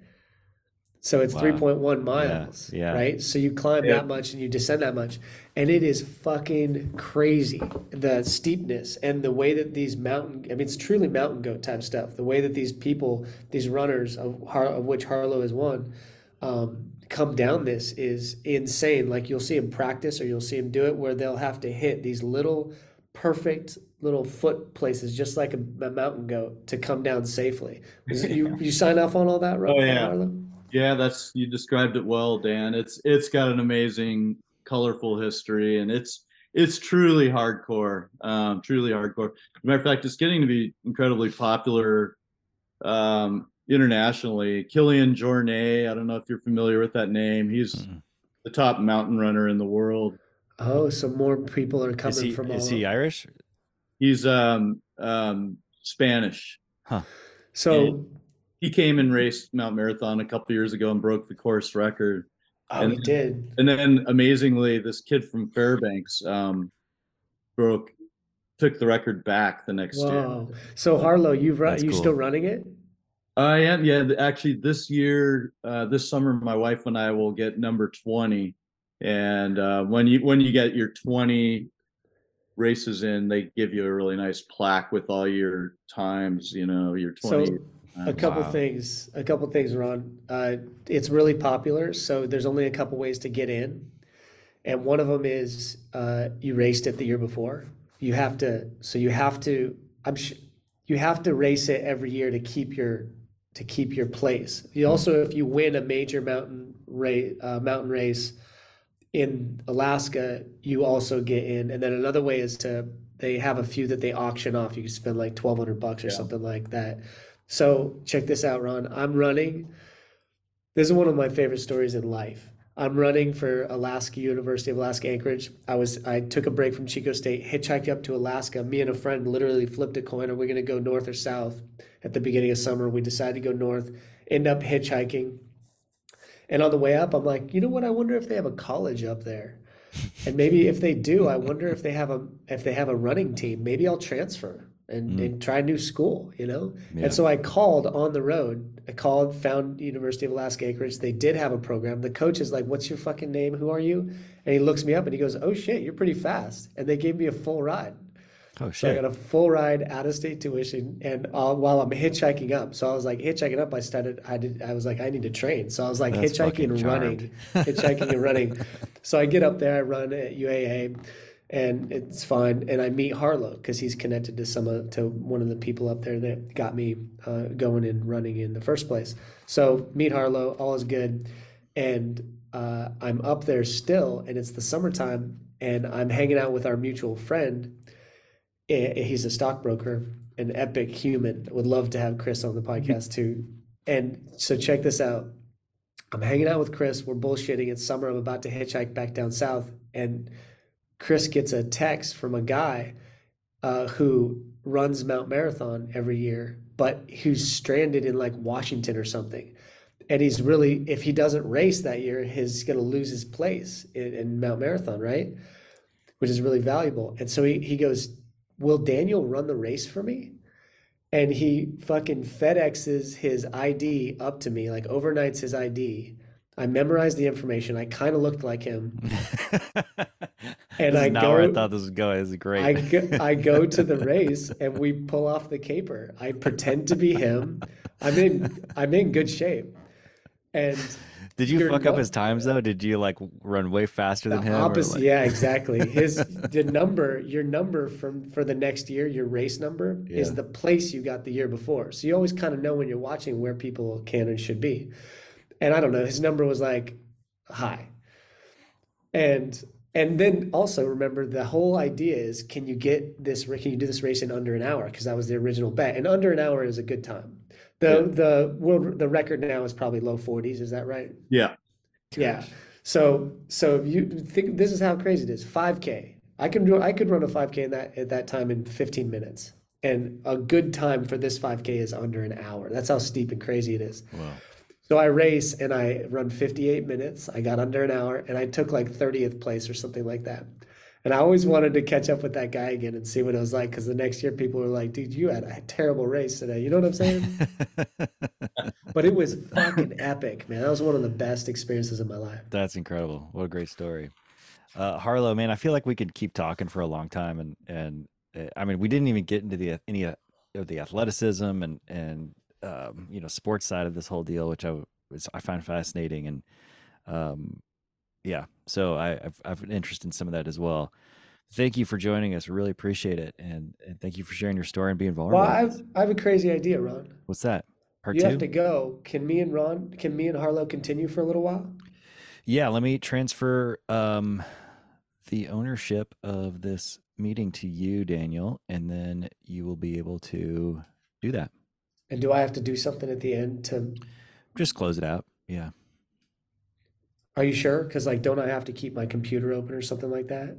So it's wow. 3.1 miles, yeah, yeah. right? So you climb yeah. that much and you descend that much. And it is fucking crazy. The steepness and the way that these mountain, I mean, it's truly mountain goat type stuff. The way that these people, these runners, of, of which Harlow is one, um, come down this is insane. Like you'll see him practice or you'll see him do it where they'll have to hit these little perfect little foot places, just like a, a mountain goat, to come down safely. you, you sign off on all that, right? Oh, yeah. Harlow? Yeah, that's you described it well, Dan. It's it's got an amazing, colorful history, and it's it's truly hardcore, um, truly hardcore. matter of fact, it's getting to be incredibly popular um, internationally. Kilian Jornet, I don't know if you're familiar with that name. He's mm-hmm. the top mountain runner in the world. Oh, so more people are coming is he, from. Is he Irish? He's um, um, Spanish. Huh. So. And he came and raced Mount Marathon a couple years ago and broke the course record. Oh, and he did. And then amazingly, this kid from Fairbanks um, broke, took the record back the next Whoa. year. So Harlow, you've run, you cool. still running it? I am. Yeah, actually, this year, uh, this summer, my wife and I will get number twenty. And uh, when you when you get your twenty races in, they give you a really nice plaque with all your times. You know, your twenty. So, a couple wow. things, a couple things, Ron. Uh, it's really popular, so there's only a couple ways to get in, and one of them is uh, you raced it the year before. You have to, so you have to. I'm sh- you have to race it every year to keep your to keep your place. You hmm. also, if you win a major mountain race, uh, mountain race in Alaska, you also get in. And then another way is to they have a few that they auction off. You can spend like twelve hundred bucks or yeah. something like that. So check this out, Ron. I'm running. This is one of my favorite stories in life. I'm running for Alaska University of Alaska Anchorage. I was I took a break from Chico State, hitchhiked up to Alaska. Me and a friend literally flipped a coin. Are we going to go north or south? At the beginning of summer, we decided to go north. End up hitchhiking, and on the way up, I'm like, you know what? I wonder if they have a college up there, and maybe if they do, I wonder if they have a if they have a running team. Maybe I'll transfer and, mm. and try a new school, you know? Yeah. And so I called on the road. I called, found University of Alaska Anchorage. They did have a program. The coach is like, What's your fucking name? Who are you? And he looks me up and he goes, Oh shit, you're pretty fast. And they gave me a full ride. Oh shit. So I got a full ride out of state tuition and uh, while I'm hitchhiking up. So I was like hitchhiking up, I started I did I was like, I need to train. So I was like That's hitchhiking and running. hitchhiking and running. So I get up there, I run at UAA and it's fine. And I meet Harlow because he's connected to some of to one of the people up there that got me uh, going and running in the first place. So meet Harlow, all is good, and uh, I'm up there still, and it's the summertime, and I'm hanging out with our mutual friend. He's a stockbroker, an epic human. Would love to have Chris on the podcast too. And so check this out. I'm hanging out with Chris. We're bullshitting. It's summer. I'm about to hitchhike back down south, and Chris gets a text from a guy uh, who runs Mount Marathon every year, but who's stranded in like Washington or something. And he's really, if he doesn't race that year, he's going to lose his place in, in Mount Marathon, right? Which is really valuable. And so he, he goes, Will Daniel run the race for me? And he fucking FedExes his ID up to me, like overnights his ID. I memorized the information. I kind of looked like him. and I go. I thought this was going. This is great. I go, I go to the race and we pull off the caper. I pretend to be him. I'm in I'm in good shape. And Did you fuck up his times though? Did you like run way faster than him? opposite, like- yeah, exactly. His the number, your number from for the next year, your race number is the place you got the year before. So you always kind of know when you're watching where people can and should be. And I don't know, his number was like high. And and then also remember the whole idea is can you get this can you do this race in under an hour because that was the original bet and under an hour is a good time the Yeah. the world the record now is probably low 40s is that right Yeah. yeah. So so you think this is how crazy it is. 5K. I can do I could run a 5K in that at that time in 15 minutes. And a good time for this 5K is under an hour. That's how steep and crazy it is. Wow. So I race and I run 58 minutes. I got under an hour and I took like 30th place or something like that. And I always wanted to catch up with that guy again and see what it was like because the next year people were like, dude, you had a terrible race today. You know what I'm saying? But it was fucking epic, man. That was one of the best experiences of my life. That's incredible. What a great story. Uh, Harlow, man, I feel like we could keep talking for a long time, and and uh, I mean, we didn't even get into the any of the athleticism and and um, you know sports side of this whole deal, which I was I find fascinating, and um, yeah, so I I've, I've an interest in some of that as well. Thank you for joining us. We really appreciate it, and and thank you for sharing your story and being vulnerable. Well, I've. I have a crazy idea, Ron. What's that? Part You two? have to go. Can me and Ron, can me and Harlow continue for a little while? Yeah, let me transfer um, the ownership of this meeting to you, Daniel, and then you will be able to do that. And do I have to do something at the end to? Just close it out. Yeah. Are you sure? Because like, don't I have to keep my computer open or something like that?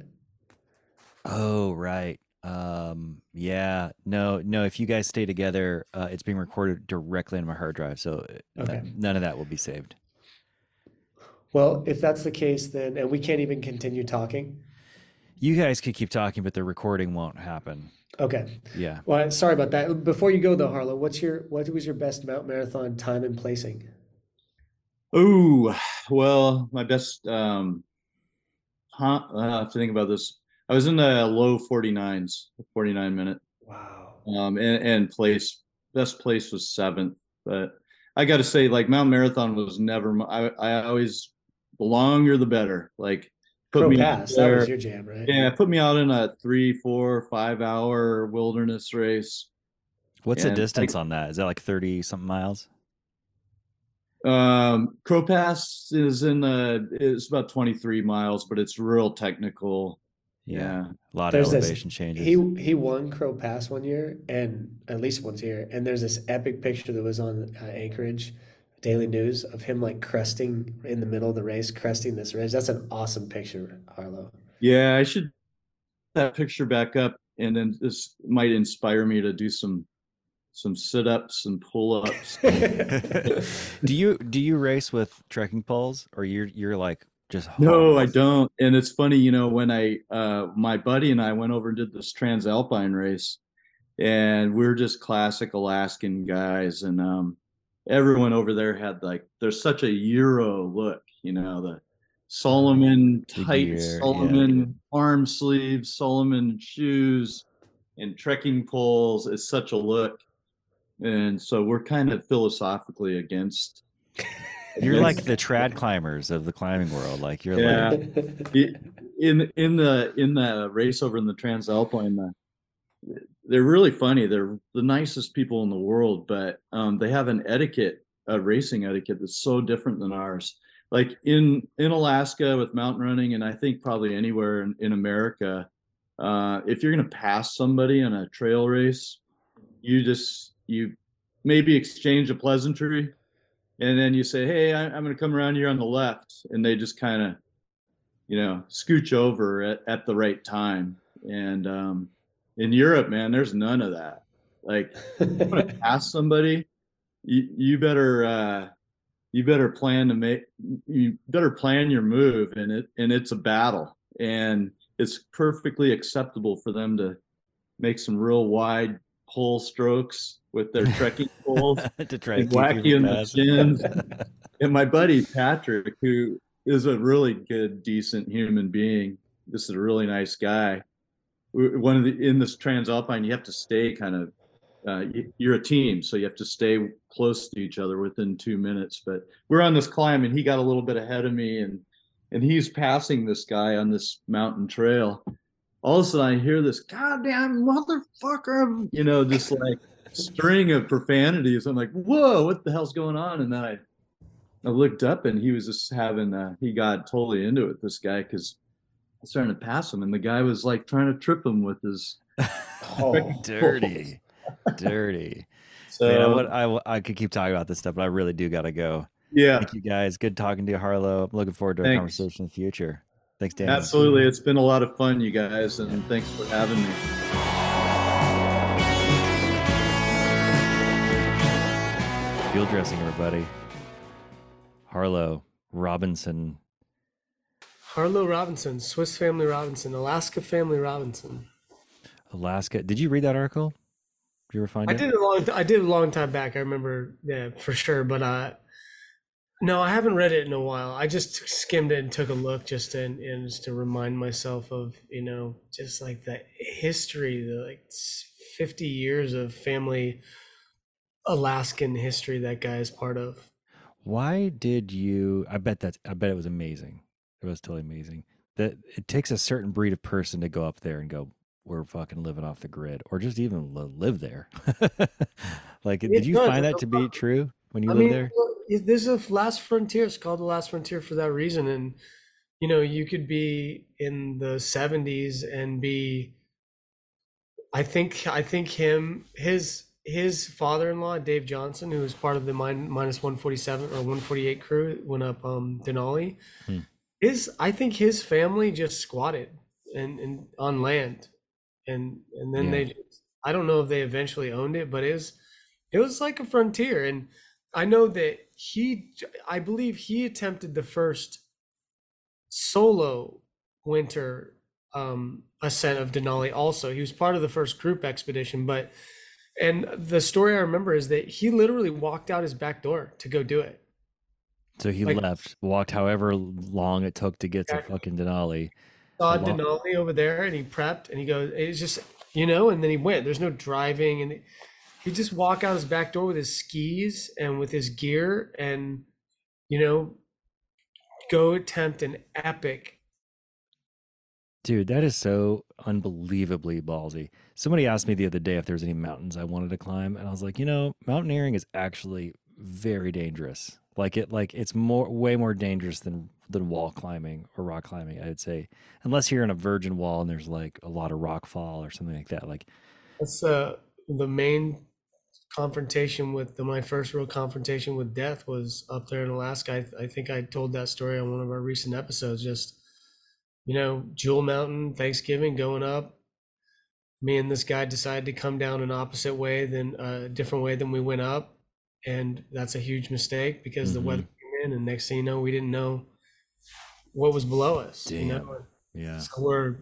Oh, right. Um, yeah. No, no. If you guys stay together, uh, it's being recorded directly on my hard drive, so uh, that- none of that will be saved. Well, if that's the case, then and we can't even continue talking. You guys could keep talking, but the recording won't happen. Okay. Yeah. Well, sorry about that. Before you go though, Harlow, what's your what was your best Mount Marathon time and placing? Oh, well, my best um huh, I have to think about this. I was in the low 49s, 49 minute. Wow. Um and, and place best place was seventh. But I gotta say, like Mount Marathon was never I I always the longer the better. Like put Crow me out Pass, that was your jam, right? yeah, put me out in a three, four, five hour wilderness race. What's the And, like- distance on that? Is that like 30 something miles? Um, Crow Pass is in the it's about 23 miles, but it's real technical. Yeah. A lot There's of this- elevation changes. He he won Crow Pass one year, and at least once here. And there's this epic picture that was on uh, Anchorage Daily News of him like cresting in the middle of the race, cresting this ridge. That's an awesome picture, Harlow. Yeah, I should that picture back up and then this might inspire me to do some some sit-ups and pull-ups. do you do you race with trekking poles or you're you're like just No, I don't. And it's funny, you know, when I uh my buddy and I went over and did this transalpine race and we're just classic Alaskan guys and um everyone over there had like there's such a Euro look, you know, the Salomon The tight gear, yeah. Salomon arm sleeves, Salomon shoes and trekking poles. It's such a look. And so we're kind of philosophically against You're like the trad climbers of the climbing world. Like you're Yeah. like in in the in the race over in the Transalpine, the, they're really funny. They're the nicest people in the world, but um, they have an etiquette, a racing etiquette that's so different than ours. Like in in Alaska with mountain running, and I think probably anywhere in, in America, uh, if you're gonna pass somebody in a trail race, you just you maybe exchange a pleasantry, and then you say, "Hey, I, I'm going to come around here on the left," and they just kind of, you know, scooch over at, at the right time. And um, in Europe, man, there's none of that. Like, you want to pass somebody, you, you better uh, you better plan to make you better plan your move, and it and it's a battle, and it's perfectly acceptable for them to make some real wide pull strokes with their trekking poles to try and whack you in the shins. and my buddy Patrick, who is a really good, decent human being, this is a really nice guy. One of the in this Transalpine, you have to stay kind of. Uh, you're a team, so you have to stay close to each other within two minutes. But we're on this climb, and he got a little bit ahead of me, and and he's passing this guy on this mountain trail. All of a sudden, I hear this goddamn motherfucker, you know, just like string of profanities. I'm like, whoa, what the hell's going on? And then I, I looked up and he was just having, uh, he got totally into it, this guy, because starting to pass him and the guy was like trying to trip him with his. Oh. dirty, dirty. So, Man, I, would, I, w- I could keep talking about this stuff, but I really do got to go. yeah, Thank you guys. Good talking to you, Harlow. I'm looking forward to our Thanks. conversation in the future. Thanks, Dan. absolutely. It's been a lot of fun, you guys, and thanks for having me. Field dressing, everybody. Harlow Robinson. Harlow Robinson, Swiss Family Robinson, Alaska Family Robinson. Alaska. Did you read that article? Did you ever find I it? did a long. I did a long time back. I remember, yeah, for sure. But uh, no, I haven't read it in a while. I just skimmed it and took a look just to, and just to remind myself of you know just like the history, the like fifty years of family Alaskan history that guy is part of. Why did you? I bet that's. I bet it was amazing. It was totally amazing. That it takes a certain breed of person to go up there and go, "We're fucking living off the grid," or just even li- live there. like, It did you does, find that to be true when you I lived mean, there? This is there's a last frontier. It's called the last frontier for that reason. And you know, you could be in the 70s and be. I think I think him his his father-in-law Dave Johnston, who was part of the min- minus 147 or 148 crew, went up um, Denali. Hmm. His I think his family just squatted and, and on land, and and then Yeah. they. Just, I don't know if they eventually owned it, but it was it was like a frontier and i know that he i believe he attempted the first solo winter um ascent of denali also he was part of the first group expedition but and the story i remember is that he literally walked out his back door to go do it So he like- left, walked however long it took to get to fucking Denali. saw denali over there and he prepped and he goes it's just you know and then he went there's no driving and he just walk out his back door with his skis and with his gear and you know go attempt an epic Dude, that is so unbelievably ballsy. Somebody asked me the other day if there was any mountains I wanted to climb, and I was like, you know, mountaineering is actually very dangerous. Like it, like it's more, way more dangerous than than wall climbing or rock climbing. I'd say, unless you're in a virgin wall and there's like a lot of rock fall or something like that. Like, That's uh, the main confrontation with the, my first real confrontation with death was up there in Alaska. I, I think I told that story on one of our recent episodes. Just you know, Jewel Mountain, Thanksgiving, going up. Me and this guy decided to come down an opposite way than a different way than we went up, and that's a huge mistake because the Mhm. weather came in, and next thing you know, we didn't know what was below us. You know, yeah, so we're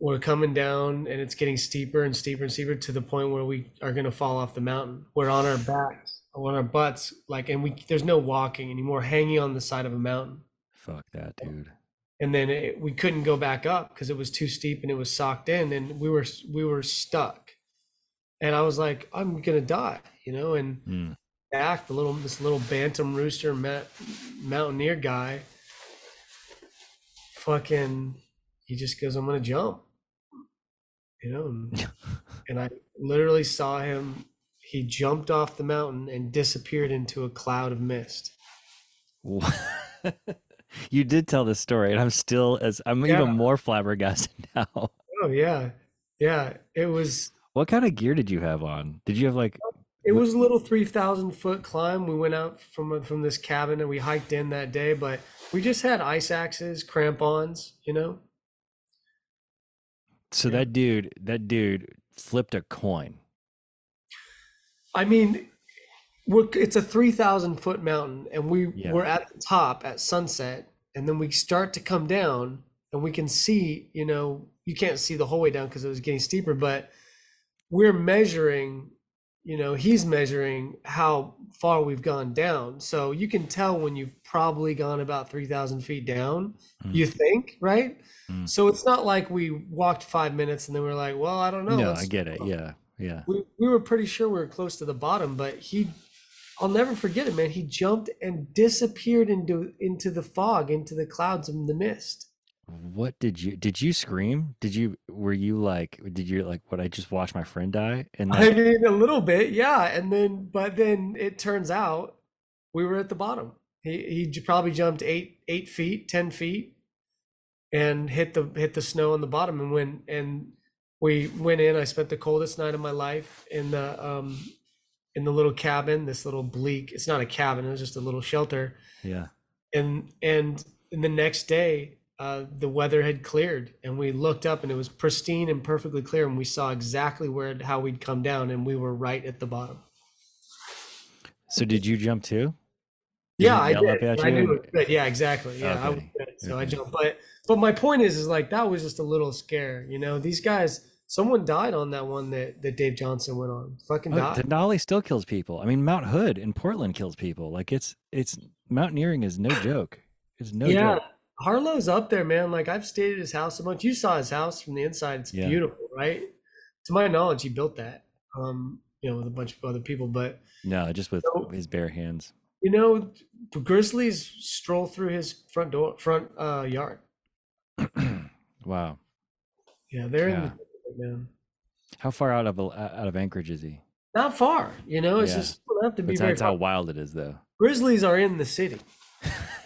we're coming down and it's getting steeper and steeper and steeper to the point where we are going to fall off the mountain. We're on our backs, on our butts, like, and we there's no walking anymore, hanging on the side of a mountain. fuck that, dude. And then it, we couldn't go back up because it was too steep and it was socked in, and we were we were stuck. And I was like, I'm gonna die, you know. And Mm. back the little this little bantam rooster ma- mountaineer guy fucking he just goes i'm gonna jump you know and, and i literally saw him he jumped off the mountain and disappeared into a cloud of mist you did tell this story, and I'm still as I'm Yeah. even more flabbergasted now. oh yeah yeah it was What kind of gear did you have on? Did you have like it was a little three thousand foot climb. We went out from from this cabin and we hiked in that day, but we just had ice axes, crampons, you know. So Yeah. that dude, that dude flipped a coin. I mean, we're it's a three thousand foot mountain, and we Yeah. we're at the top at sunset, and then we start to come down, and we can see, you know, you can't see the whole way down because it was getting steeper, but we're measuring, you know, he's measuring how far we've gone down, so you can tell when you've probably gone about three thousand feet down. Mm. You think, right? Mm. So it's not like we walked five minutes and then we're like, well, I don't know. No, I get it. Yeah, yeah. we, we were pretty sure we were close to the bottom, but he, I'll never forget it, man. He jumped and disappeared into into the fog, into the clouds and the mist. What did you did you scream? Did you were you like did you like what I just watched my friend die? And I mean, a little bit, yeah. And then, but then it turns out we were at the bottom. He he probably jumped eight eight feet, ten feet, and hit the hit the snow on the bottom. And when and we went in, I spent the coldest night of my life in the um in the little cabin. This little bleak. It's not a cabin. It was just a little shelter. yeah. and and and the next day uh, the weather had cleared and we looked up and it was pristine and perfectly clear and we saw exactly where how we'd come down and we were right at the bottom So did you jump too? Yeah i did I knew it yeah exactly yeah I was Okay. good. so i jumped but but my point is is like that was just a little scare you know these guys someone died on that one that that dave johnston went on fucking Oh, died Denali still kills people. I mean, Mount Hood in Portland kills people. Like it's it's mountaineering is no joke. It's no yeah joke. Harlow's up there man like i've stayed at his house a bunch you saw his house from the inside it's Yeah. beautiful right to my knowledge he built that um you know with a bunch of other people but No, just with his bare hands. you know grizzlies stroll through his front door front uh yard wow. yeah they're in Yeah. the man How far out of out of Anchorage is he? not far you know it's Yeah. just have to be that's far. how wild it is, though. grizzlies are in the city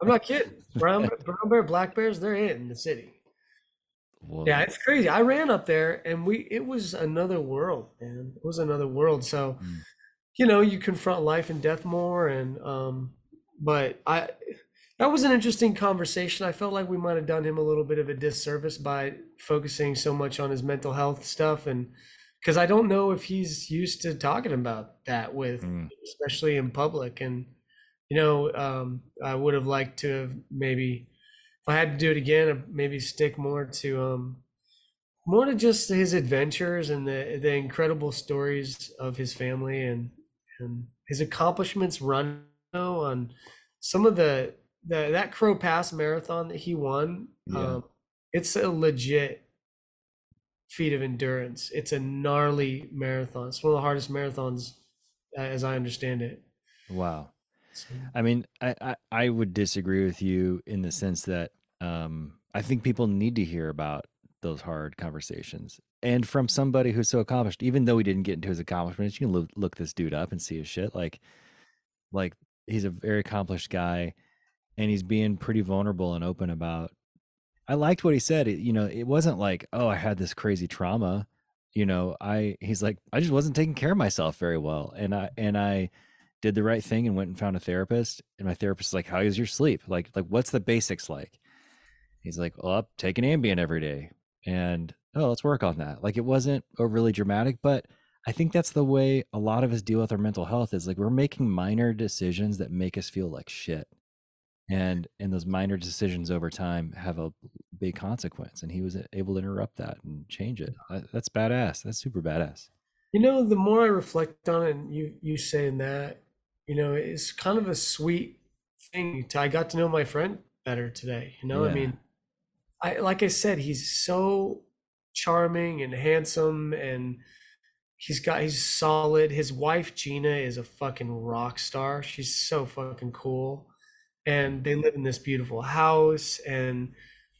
i'm not kidding brown, brown bear black bears they're in the city Whoa. Yeah, it's crazy. I ran up there and we it was another world, man. It was another world. So, Mm. you know, you confront life and death more and um but I that was an interesting conversation. I felt like we might have done him a little bit of a disservice by focusing so much on his mental health stuff and because I don't know if he's used to talking about that with Mm. especially in public and you know um I would have liked to have maybe if I had to do it again, I'd maybe stick more to um more to just his adventures and the the incredible stories of his family and and his accomplishments run on some of the the that Crow Pass marathon that he won. Yeah. Um, it's a legit feat of endurance. It's a gnarly marathon. It's one of the hardest marathons, as I understand it. Wow. I mean, I, I, I would disagree with you in the sense that um, I think people need to hear about those hard conversations. And from somebody who's so accomplished, even though we didn't get into his accomplishments, you can look, look this dude up and see his shit. Like, like he's a very accomplished guy, and he's being pretty vulnerable and open about. I liked what he said. It, you know, it wasn't like, oh, I had this crazy trauma. You know, I he's like, I just wasn't taking care of myself very well, and I and I did the right thing and went and found a therapist. And my therapist is like, "How is your sleep? Like, like what's the basics like?" He's like, "Well, I'm taking Ambien every day." And oh, let's work on that. Like, it wasn't overly dramatic, but I think that's the way a lot of us deal with our mental health. Is like we're making minor decisions that make us feel like shit, and and those minor decisions over time have a big consequence. And he was able to interrupt that and change it. That- That's badass. That's super badass. You know, the more I reflect on it, and you you saying that, you know, it's kind of a sweet thing. To, I got to know my friend better today. You know, I mean, I like I said, he's so charming and handsome, and he's got he's solid. His wife Gina is a fucking rock star. She's so fucking cool, and they live in this beautiful house. And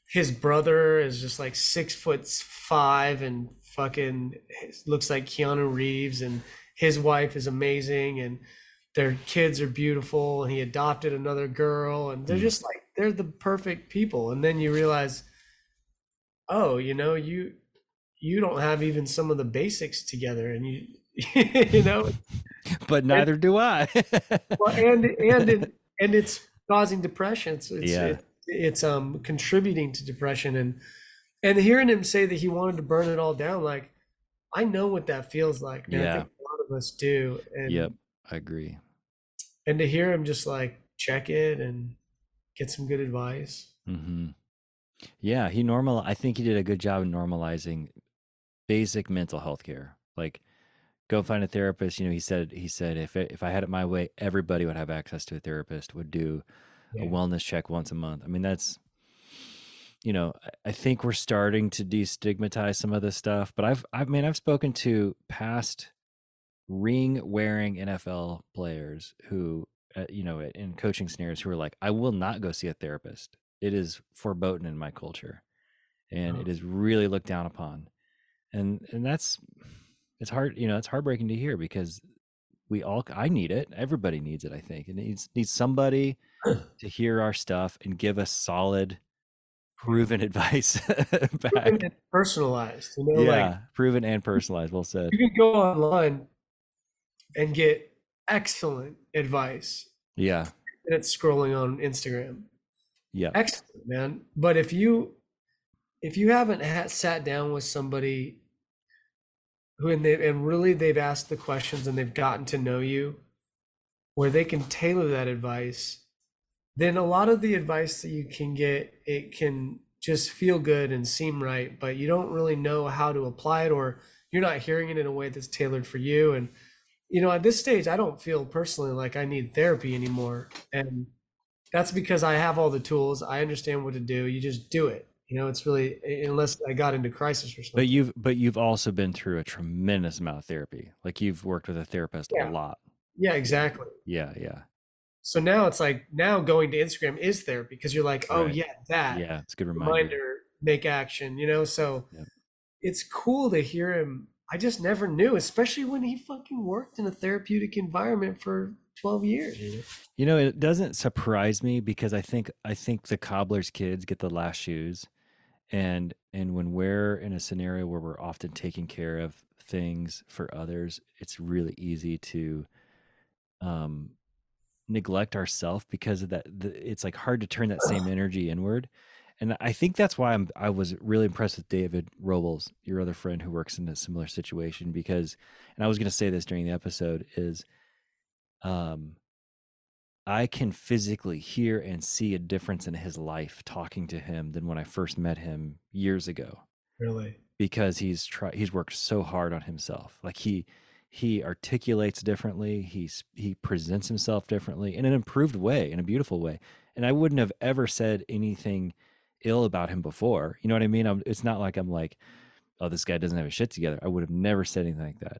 his brother is just like six foot five and fucking looks like Keanu Reeves, and his wife is amazing, and their kids are beautiful, and he adopted another girl, and they're Mm. just like they're the perfect people. And then you realize, oh, you know, you you don't have even some of the basics together, and you you know, but neither do I. well, and and it, and it's causing depression. It's it's, Yeah. it- it's um contributing to depression and and hearing him say that he wanted to burn it all down, like I know what that feels like. Man. I Yeah. think a lot of us do. And yep, I agree. And to hear him just like check it and get some good advice. hmm Yeah, he normal. I think he did a good job of normalizing basic mental health care. Like, go find a therapist. You know, he said he said if it, if I had it my way, everybody would have access to a therapist. Would do Yeah. a wellness check once a month. I mean, that's you know, I- I think we're starting to destigmatize some of this stuff. But I've I mean, I've spoken to past ring wearing NFL players who, uh, you know, in coaching scenarios who are like, I will not go see a therapist. It is foreboding in my culture, and it Oh. is really looked down upon, and and that's it's hard. You know, it's heartbreaking to hear because we all I need it. Everybody needs it. I think it needs needs somebody to hear our stuff and give us solid, proven advice back. And personalized, you know, Yeah, like proven and personalized. Well said. you can go online and get excellent advice. Yeah, And it's scrolling on Instagram. yeah, excellent man but if you if you haven't ha- sat down with somebody who and they and really they've asked the questions and they've gotten to know you where they can tailor that advice then a lot of the advice that you can get it can just feel good and seem right but you don't really know how to apply it or you're not hearing it in a way that's tailored for you and you know at this stage i don't feel personally like i need therapy anymore and that's because I have all the tools. I understand what to do. You just do it. You know, it's really unless I got into crisis or something. but you've but you've also been through a tremendous amount of therapy. Like you've worked with a therapist Yeah. a lot. yeah, exactly. Yeah, yeah, So now it's like now going to Instagram is therapy because you're like, oh Right. yeah, that yeah. It's a good reminder. reminder, make action. You know, so Yep. it's cool to hear him. I just never knew, especially when he fucking worked in a therapeutic environment for 12 years. You know? You know, it doesn't surprise me because I think I think the cobbler's kids get the last shoes, and and when we're in a scenario where we're often taking care of things for others, it's really easy to um neglect ourselves because of that. The, it's like hard to turn that same energy inward, and I think that's why I'm I was really impressed with David Robles, your other friend who works in a similar situation, because and I was going to say this during the episode is um I can physically hear and see a difference in his life talking to him than when I first met him years ago. Really? because he's tried he's worked so hard on himself. Like he he articulates differently he's he presents himself differently in an improved way in a beautiful way. And i wouldn't have ever said anything ill about him before you know what i mean? I'm, it's not like i'm like oh this guy doesn't have his shit together. I would have never said anything like that.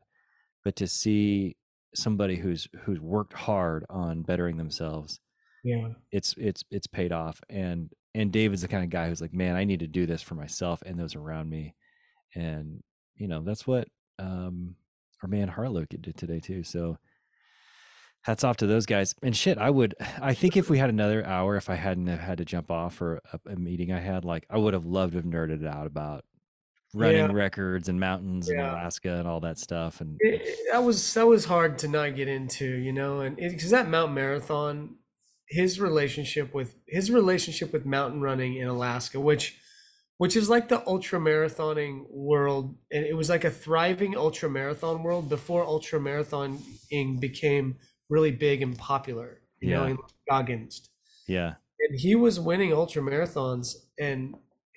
But to see somebody who's who's worked hard on bettering themselves Yeah. it's it's it's paid off. And and david's the kind of guy who's like man i need to do this for myself and those around me. And you know that's what um our man harlow did today too. So hats off to those guys and shit i would i think if we had another hour if i hadn't have had to jump off for a, a meeting i had like i would have loved to have nerded out about running Yeah. records and mountains in Yeah. alaska and all that stuff and it, it- that was that was hard to not get into, you know, and because that mountain marathon, his relationship with his relationship with mountain running in Alaska, which which is like the ultra marathoning world, and it was like a thriving ultra marathon world before ultra marathoning became really big and popular, you know, Yeah. in Goggins yeah and he was winning ultra marathons and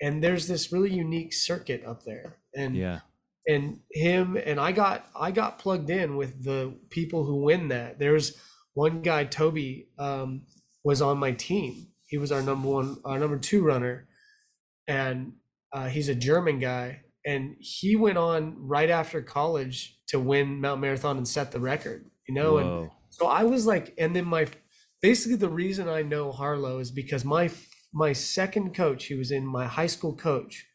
and there's this really unique circuit up there and yeah and him and I got I got plugged in with the people who win that. There's one guy, Toby, um, was on my team. He was our number one, our number two runner, and uh, he's a German guy. And he went on right after college to win Mount Marathon and set the record. You know, and Whoa. So I was like, and then my basically the reason I know Harlow is because my my second coach, he was in my high school coach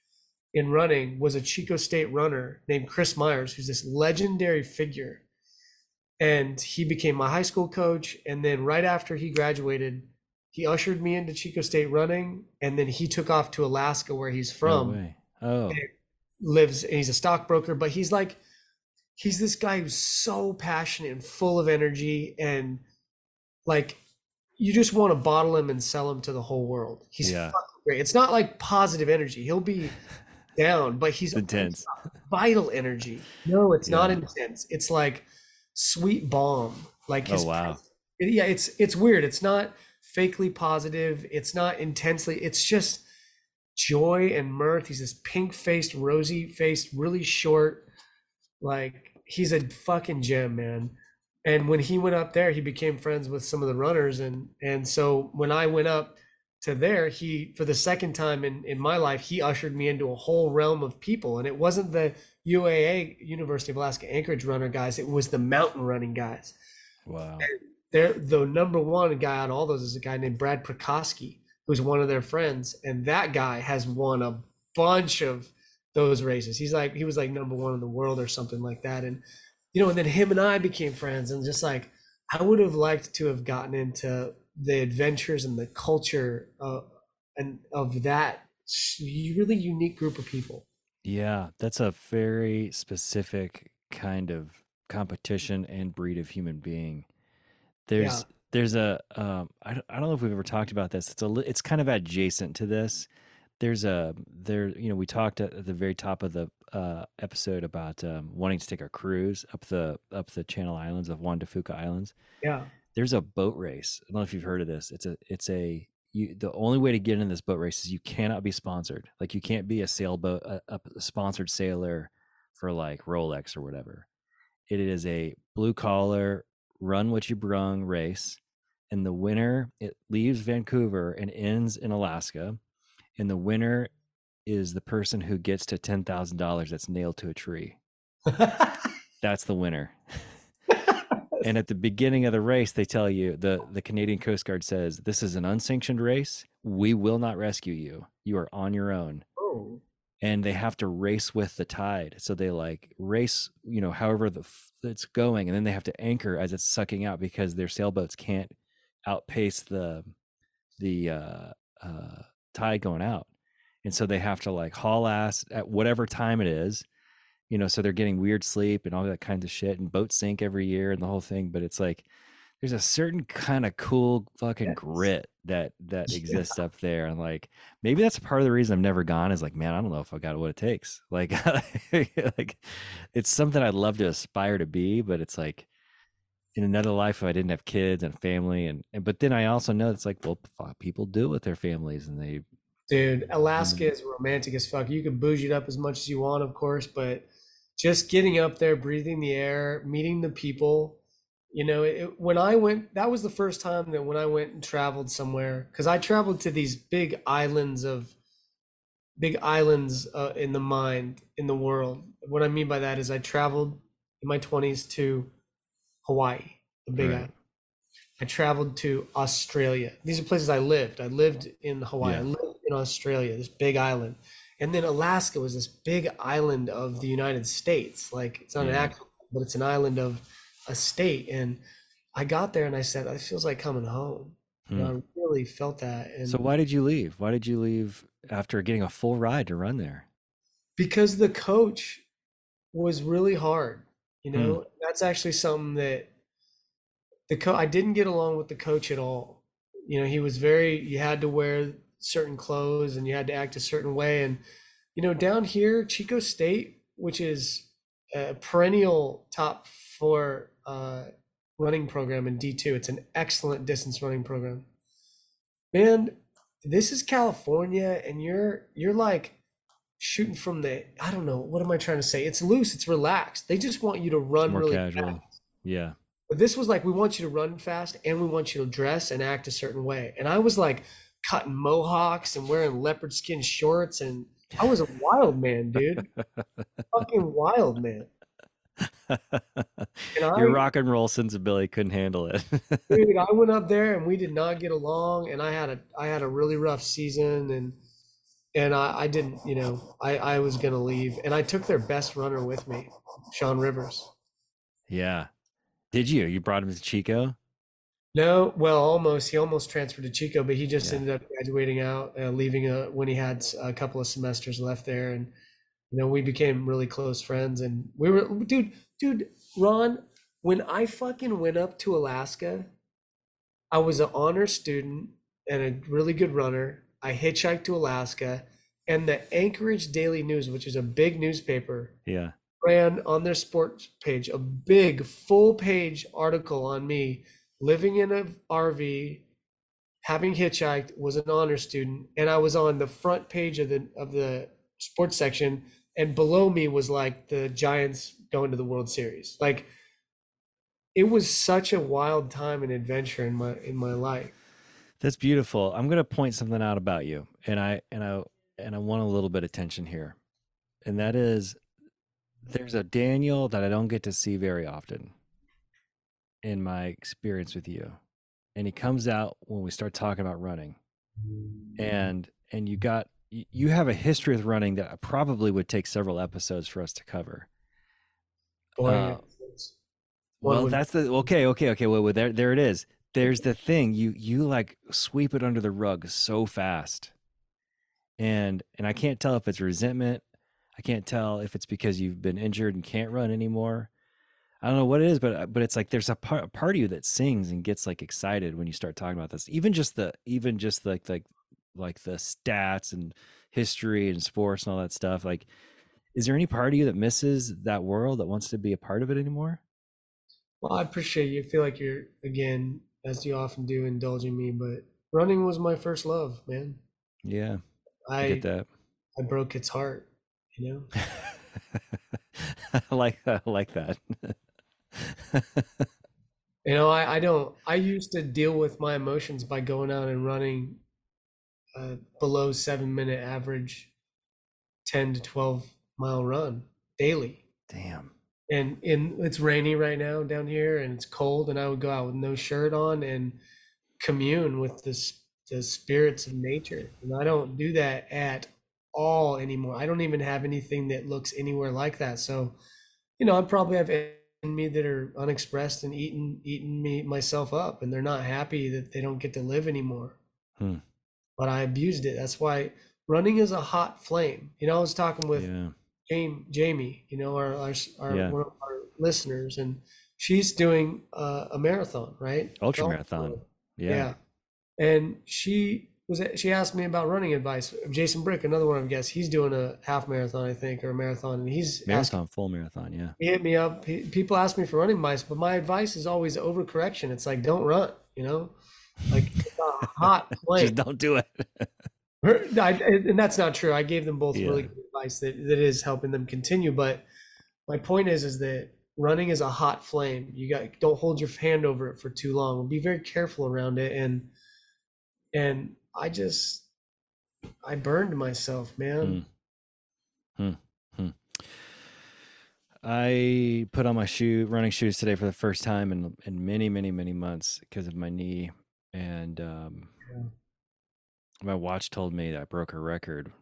in running, was a Chico State runner named Chris Myers, who's this legendary figure. And he became my high school coach. And then right after he graduated, he ushered me into Chico State running. And then he took off to Alaska, where he's from way. oh lives and he's a stockbroker but he's like he's this guy who's so passionate and full of energy and like you just want to bottle him and sell him to the whole world. He's Yeah. fucking great. It's not like positive energy. He'll be down, but he's Intense. vital energy. No, it's not intense. It's like sweet balm. Like Oh, wow. pres- yeah, it's it's weird. It's not fakely positive. It's not intensely. It's just joy and mirth. He's this pink faced, rosy faced, really short. Like he's a fucking gem, man. And when he went up there, he became friends with some of the runners, and and so when I went up to there, he for the second time in in my life, he ushered me into a whole realm of people, and it wasn't the UAA University of Alaska Anchorage runner guys; it was the mountain running guys. Wow. They're the number one guy out of all those is a guy named Brad Prokoski, who's one of their friends, and that guy has won a bunch of those races. He's like he was like number one in the world or something like that, and you know, and then him and I became friends, and just like I would have liked to have gotten into the adventures and the culture uh, and of that really unique group of people. Yeah, that's a very specific kind of competition and breed of human being. There's there's a um I, don't- I don't know if we've ever talked about this. It's a it's kind of adjacent to this. There's a there you know we talked at the very top of the uh, episode about um, wanting to take a cruise up the up the Channel Islands of Juan de Fuca Islands. Yeah. There's a boat race. I don't know if you've heard of this. It's a it's a you the only way to get in this boat race is you cannot be sponsored. Like you can't be a sailboat a, a sponsored sailor for like Rolex or whatever. It is a blue collar run what you brung race and the winner it leaves Vancouver and ends in Alaska and the winner is the person who gets to $10,000 that's nailed to a tree. That's the winner. And at the beginning of the race, they tell you the the Canadian Coast Guard says this is an unsanctioned race. We will not rescue you. You are on your own. oh. And they have to race with the tide. So they like race, you know, however the f- it's going, and then they have to anchor as it's sucking out because their sailboats can't outpace the the uh, uh, tide going out. And so they have to like haul ass at whatever time it is you know, so they're getting weird sleep and all that kinds of shit, and boats sink every year and the whole thing. But it's like there's a certain kind of cool fucking Yes. grit that that Yeah. exists up there, and like maybe that's part of the reason I've never gone. Is like, man, I don't know if I got what it takes. Like, like it's something I'd love to aspire to be, but it's like in another life if I didn't have kids and family, and, and but then I also know it's like, well, fuck, people do with their families, and they Dude, Alaska is romantic as fuck. You can bougie it up as much as you want, of course, but just getting up there, breathing the air, meeting the people. You know, it, when I went, that was the first time that when I went and traveled somewhere, because I traveled to these big islands of, big islands uh, in the mind, in the world. What I mean by that is I traveled in my 20s to Hawaii, the big Right. island. I traveled to Australia. These are places I lived. I lived in Hawaii. I lived in Australia, this big island. And then Alaska was this big island of the United States. Like it's not an actual, but it's an island of a state. And I got there and I said, it feels like coming home. Hmm. I really felt that. And So why did you leave? Why did you leave after getting a full ride to run there? because the coach was really hard. You Hmm. know, that's actually something that the co I didn't get along with the coach at all. You know, he was very you had to wear certain clothes and you had to act a certain way and you know, down here Chico State, which is a perennial top 4 uh running program in D2. It's an excellent distance running program. Man, this is California and you're you're like shooting from the I don't know, what am I trying to say? It's loose, it's relaxed. They just want you to run really casual. fast. Yeah. But this was like we want you to run fast and we want you to dress and act a certain way. And I was like cutting mohawks and wearing leopard skin shorts and I was a wild man, dude. Fucking wild man. And I, Your rock and roll sensibility couldn't handle it. dude, I went up there and we did not get along and I had a I had a really rough season and and I, I didn't, you know, I, I was gonna leave and I took their best runner with me, Sean Rivers. yeah. Did you? You brought him to Chico? No, well, almost. He almost transferred to Chico, but he just Yeah. ended up graduating out, uh, leaving uh when he had a couple of semesters left there. And you know, we became really close friends and we were dude, dude, Ron, when I fucking went up to Alaska, I was an honor student and a really good runner. I hitchhiked to Alaska and the Anchorage Daily News, which is a big newspaper, Yeah. ran on their sports page a big full page article on me living in a RV, having hitchhiked, was an honor student, and I was on the front page of the of the sports section, and below me was like the Giants going to the World Series. Like it was such a wild time and adventure in my in my life. That's beautiful. I'm going to point something out about you, and I and I and I want a little bit of attention here, and that is there's a Daniel that I don't get to see very often in my experience with you, and he comes out when we start talking about running, and and you got you have a history with running that probably would take several episodes for us to cover. Boy, Uh, it's- Well, that's the okay, okay, okay. Well, well, there, there it is. There's the thing. You, you like sweep it under the rug so fast, and and I can't tell if it's resentment. I can't tell if it's because you've been injured and can't run anymore. I don't know what it is, but uh, but it's like there's a part, a part of you that sings and gets like excited when you start talking about this. Even just the even just like like like the stats and history and sports and all that stuff. Like, is there any part of you that misses that world that wants to be a part of it anymore? Well, I appreciate you. I feel like you're again, as you often do, indulging me. But running was my first love, man. Yeah, I I get that. I broke its heart. You know, I like I like that. you know. I I don't. I used to deal with my emotions by going out and running uh, below seven minute average, ten to twelve mile run daily. Damn. And and it's rainy right now down here and it's cold and i would go out with no shirt on and commune with this the spirits of nature. And i don't do that at all anymore. I don't even have anything that looks anywhere like that. So you know i probably have in me that are unexpressed and eating eating me myself up and they're not happy that they don't get to live anymore. Hmm. but i abused it. That's why running is a hot flame. You know i was talking with yeah. Jamie, Jamie, you know, our our, our Yeah. one of our listeners, and she's doing uh, a marathon, right? Ultra marathon. tour. Yeah. And she was she asked me about running advice. Jason Brick, another one of guests, he's doing a half marathon, I think, or a marathon, and he's asking, Marathon, full marathon. Yeah. he hit me up. He, people ask me for running advice, but my advice is always overcorrection. It's like don't run, you know, like it's a hot place. Just don't do it. Her, I, and that's not true. I gave them both Yeah. really good advice that, that is helping them continue. But my point is, is that running is a hot flame. You got don't hold your hand over it for too long. Be very careful around it. And and I just I burned myself, man. Hmm. Hmm. I put on my shoe running shoes today for the first time in in many many many months because of my knee, and um, Yeah. My watch told me that I broke a record,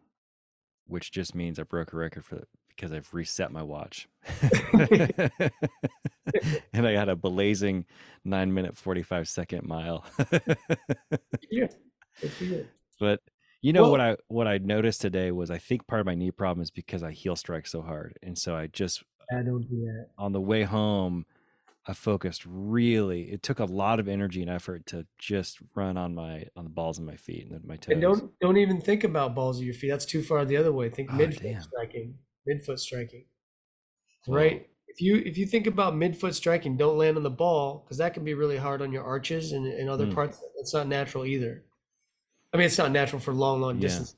which just means I broke a record for because I've reset my watch, and I had a blazing nine minute forty five second mile. Yeah. Good for you. but you know Well- what I what I noticed today was I think part of my knee problem is because I heel strike so hard, and so I just I don't do that. on the way home, I focused really. It took a lot of energy and effort to just run on my on the balls of my feet and my toes. And don't don't even think about balls of your feet. That's too far the other way. Think Oh, midfoot damn. striking. Midfoot striking. Whoa. Right. If you if you think about midfoot striking, don't land on the ball because that can be really hard on your arches and, and other Mm. parts. It's not natural either. I mean, it's not natural for long, long Yeah. distance.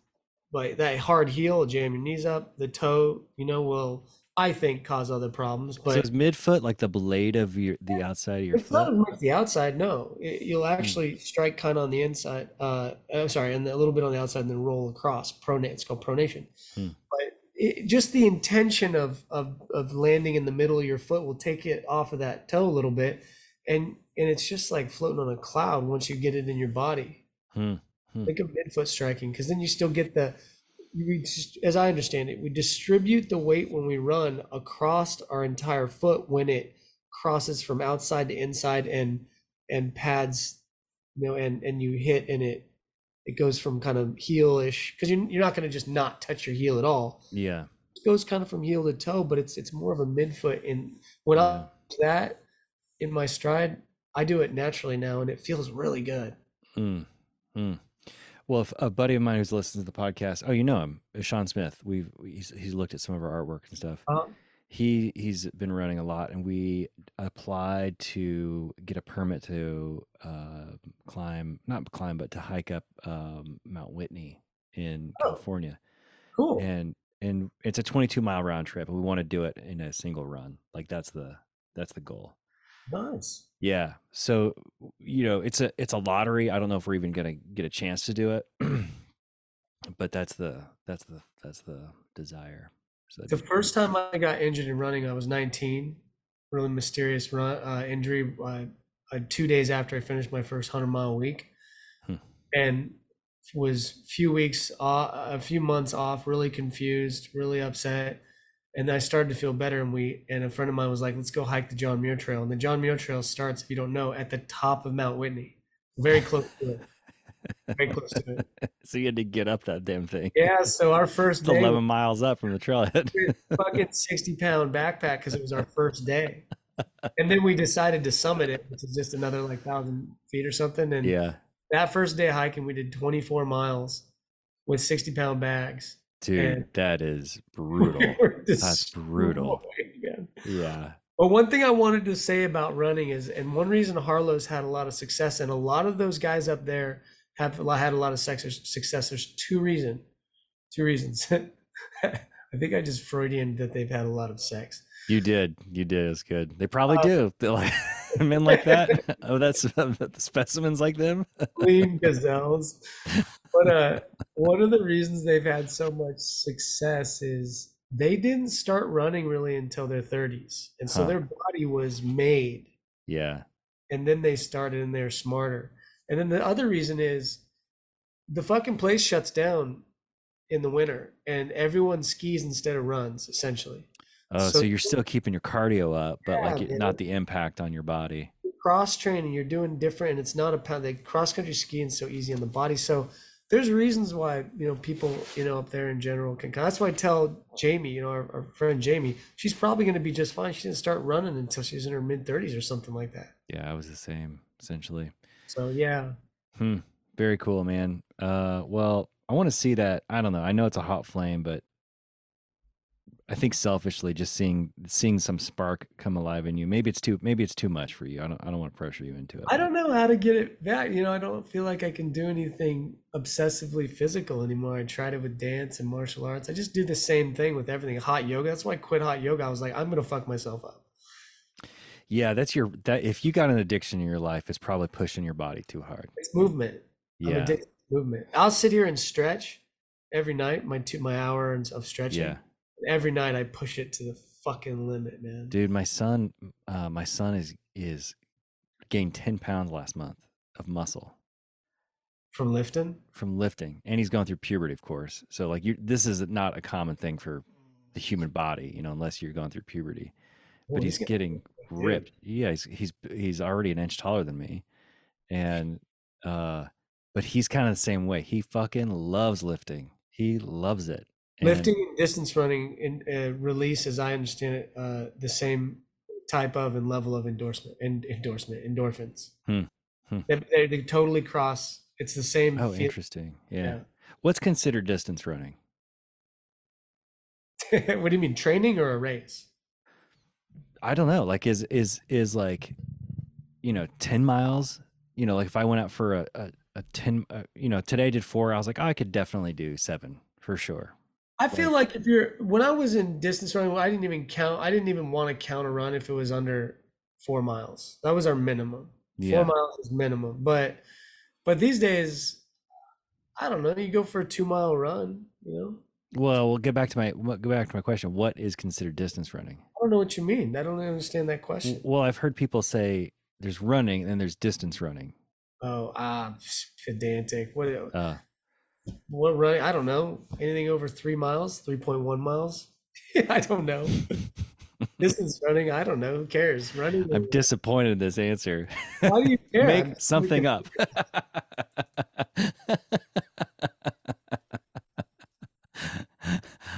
But that hard heel, jam your knees up. The toe, you know, will I think cause other problems. so But is midfoot like the blade of your the outside of your it's not foot? as much the outside. No, It- you'll actually strike kind of on the inside. Uh, I'm sorry, and a little bit on the outside, and then roll across. Pronate. It's called pronation. Hmm. But it, just the intention of, of of landing in the middle of your foot will take it off of that toe a little bit, and and it's just like floating on a cloud once you get it in your body. Hmm. Hmm. Think of midfoot striking, because then you still get the. We as I understand it, we distribute the weight when we run across our entire foot when it crosses from outside to inside and and pads, you know, and and you hit and it it goes from kind of heelish because you you're not going to just not touch your heel at all. Yeah. It goes kind of from heel to toe, but it's it's more of a midfoot. And when Yeah. I do that in my stride, I do it naturally now, and it feels really good. Mm, mm. Well, if a buddy of mine who's listened to the podcast, oh, you know him, uh, Sean Smith. We've he's, he's looked at some of our artwork and stuff. Um, He he's been running a lot, and we applied to get a permit to uh, climb, not climb, but to hike up um, Mount Whitney in Oh. California, cool. and and it's a 22 mile round trip, and we want to do it in a single run. Like that's the that's the goal. Nice. Yeah. So you know, it's a it's a lottery. I don't know if we're even gonna get a chance to do it, but that's the that's the that's the desire. So The first time I got injured in running, I was 19. Really mysterious run uh, injury. Uh, uh, two days after I finished my first hundred mile week, Hmm. and was a few weeks off, a few months off. Really confused, really upset. And then I started to feel better, and we and a friend of mine was like, "Let's go hike the John Muir Trail." And the John Muir Trail starts, if you don't know, at the top of Mount Whitney, very close to it. Very close to it. so you had to get up that damn thing. Yeah. So our first day, 11 miles up from the trailhead. fucking 60 pound backpack because it was our first day. And then we decided to summit it, which is just another like thousand feet or something. And yeah, that first day hiking, we did 24 miles with 60 pound bags. Dude, And- that is brutal. were That's brutal. man. Yeah. But one thing I wanted to say about running is, and one reason Harlow's had a lot of success, and a lot of those guys up there have had a lot of success. Success. There's two reason, two reasons. I think I just Freudian that they've had a lot of sex. You did. You did. It's good. They probably Uh, do. Men like that. Oh, that's the specimens like them. clean gazelles. But uh, one of the reasons they've had so much success is they didn't start running really until their 30s. And so Huh. their body was made. Yeah. And then they started and they're smarter. And then the other reason is the fucking place shuts down in the winter and everyone skis instead of runs, essentially. Oh, so, So- you're still keeping your cardio up, but like Yeah, it, man. not the impact on your body. cross training you're doing different and it's not a pound like cross country skiing is so easy on the body so there's reasons why you know people you know up there in general can that's why i tell jamie you know our, our friend jamie she's probably going to be just fine she didn't start running until she's in her mid 30s or something like that Yeah, I was the same essentially. so yeah Hmm. Very cool, man. Uh, well, I want to see that. I don't know. I know it's a hot flame, but I think selfishly, just seeing seeing some spark come alive in you. Maybe it's too. Maybe it's too much for you. I don't. I don't want to pressure you into it. i don't know how to get it back you know i don't feel like i can do anything obsessively physical anymore i tried it with dance and martial arts i just do the same thing with everything hot yoga that's why i quit hot yoga i was like i'm gonna fuck myself up Yeah, that's your. That if you got an addiction in your life, it's probably pushing your body too hard. it's movement I'm Yeah. addicted to movement. I'll sit here and stretch every night, my two my hour of stretching. Yeah. Every night I push it to the fucking limit, man. Dude, my son, uh, my son is is gained ten pounds last month of muscle From lifting. from lifting, and he's going through puberty, of course. So like, you, this is not a common thing for the human body, you know, unless you're going through puberty. Well, But he's getting- getting dude. ripped. Yeah, he's he's he's already an inch taller than me, and uh, but he's kind of the same way. He fucking loves lifting. He loves it. And- lifting and distance running in uh, release, as I understand it, uh, the same type of and level of endorsement and endorsement endorphins. Hmm. Hmm. They, they, totally cross. It's the same. Oh, feel- interesting. Yeah. What's considered distance running? What do you mean, training or a race? I don't know. Like, is is is like, you know, ten miles. You know, like if I went out for a a, a ten, uh, you know, today I did four. I was like, I could definitely do seven for sure. I feel like if you're when I was in distance running, I didn't even count. I didn't even want to count a run if it was under four miles. That was our minimum. Yeah. Four miles is minimum. But but these days, I don't know. You go for a two mile run. You know, Well, we'll get back to my go back to my question. What is considered distance running? I don't know what you mean. I don't understand that question. Well, I've heard people say there's running and then there's distance running. Oh, ah, pedantic. What Uh, what running? I don't know. Anything over three miles, three point one miles. I don't know. Distance running. I don't know. Who cares? Running. I'm disappointed in this answer. Why do you care? I'm Make something up.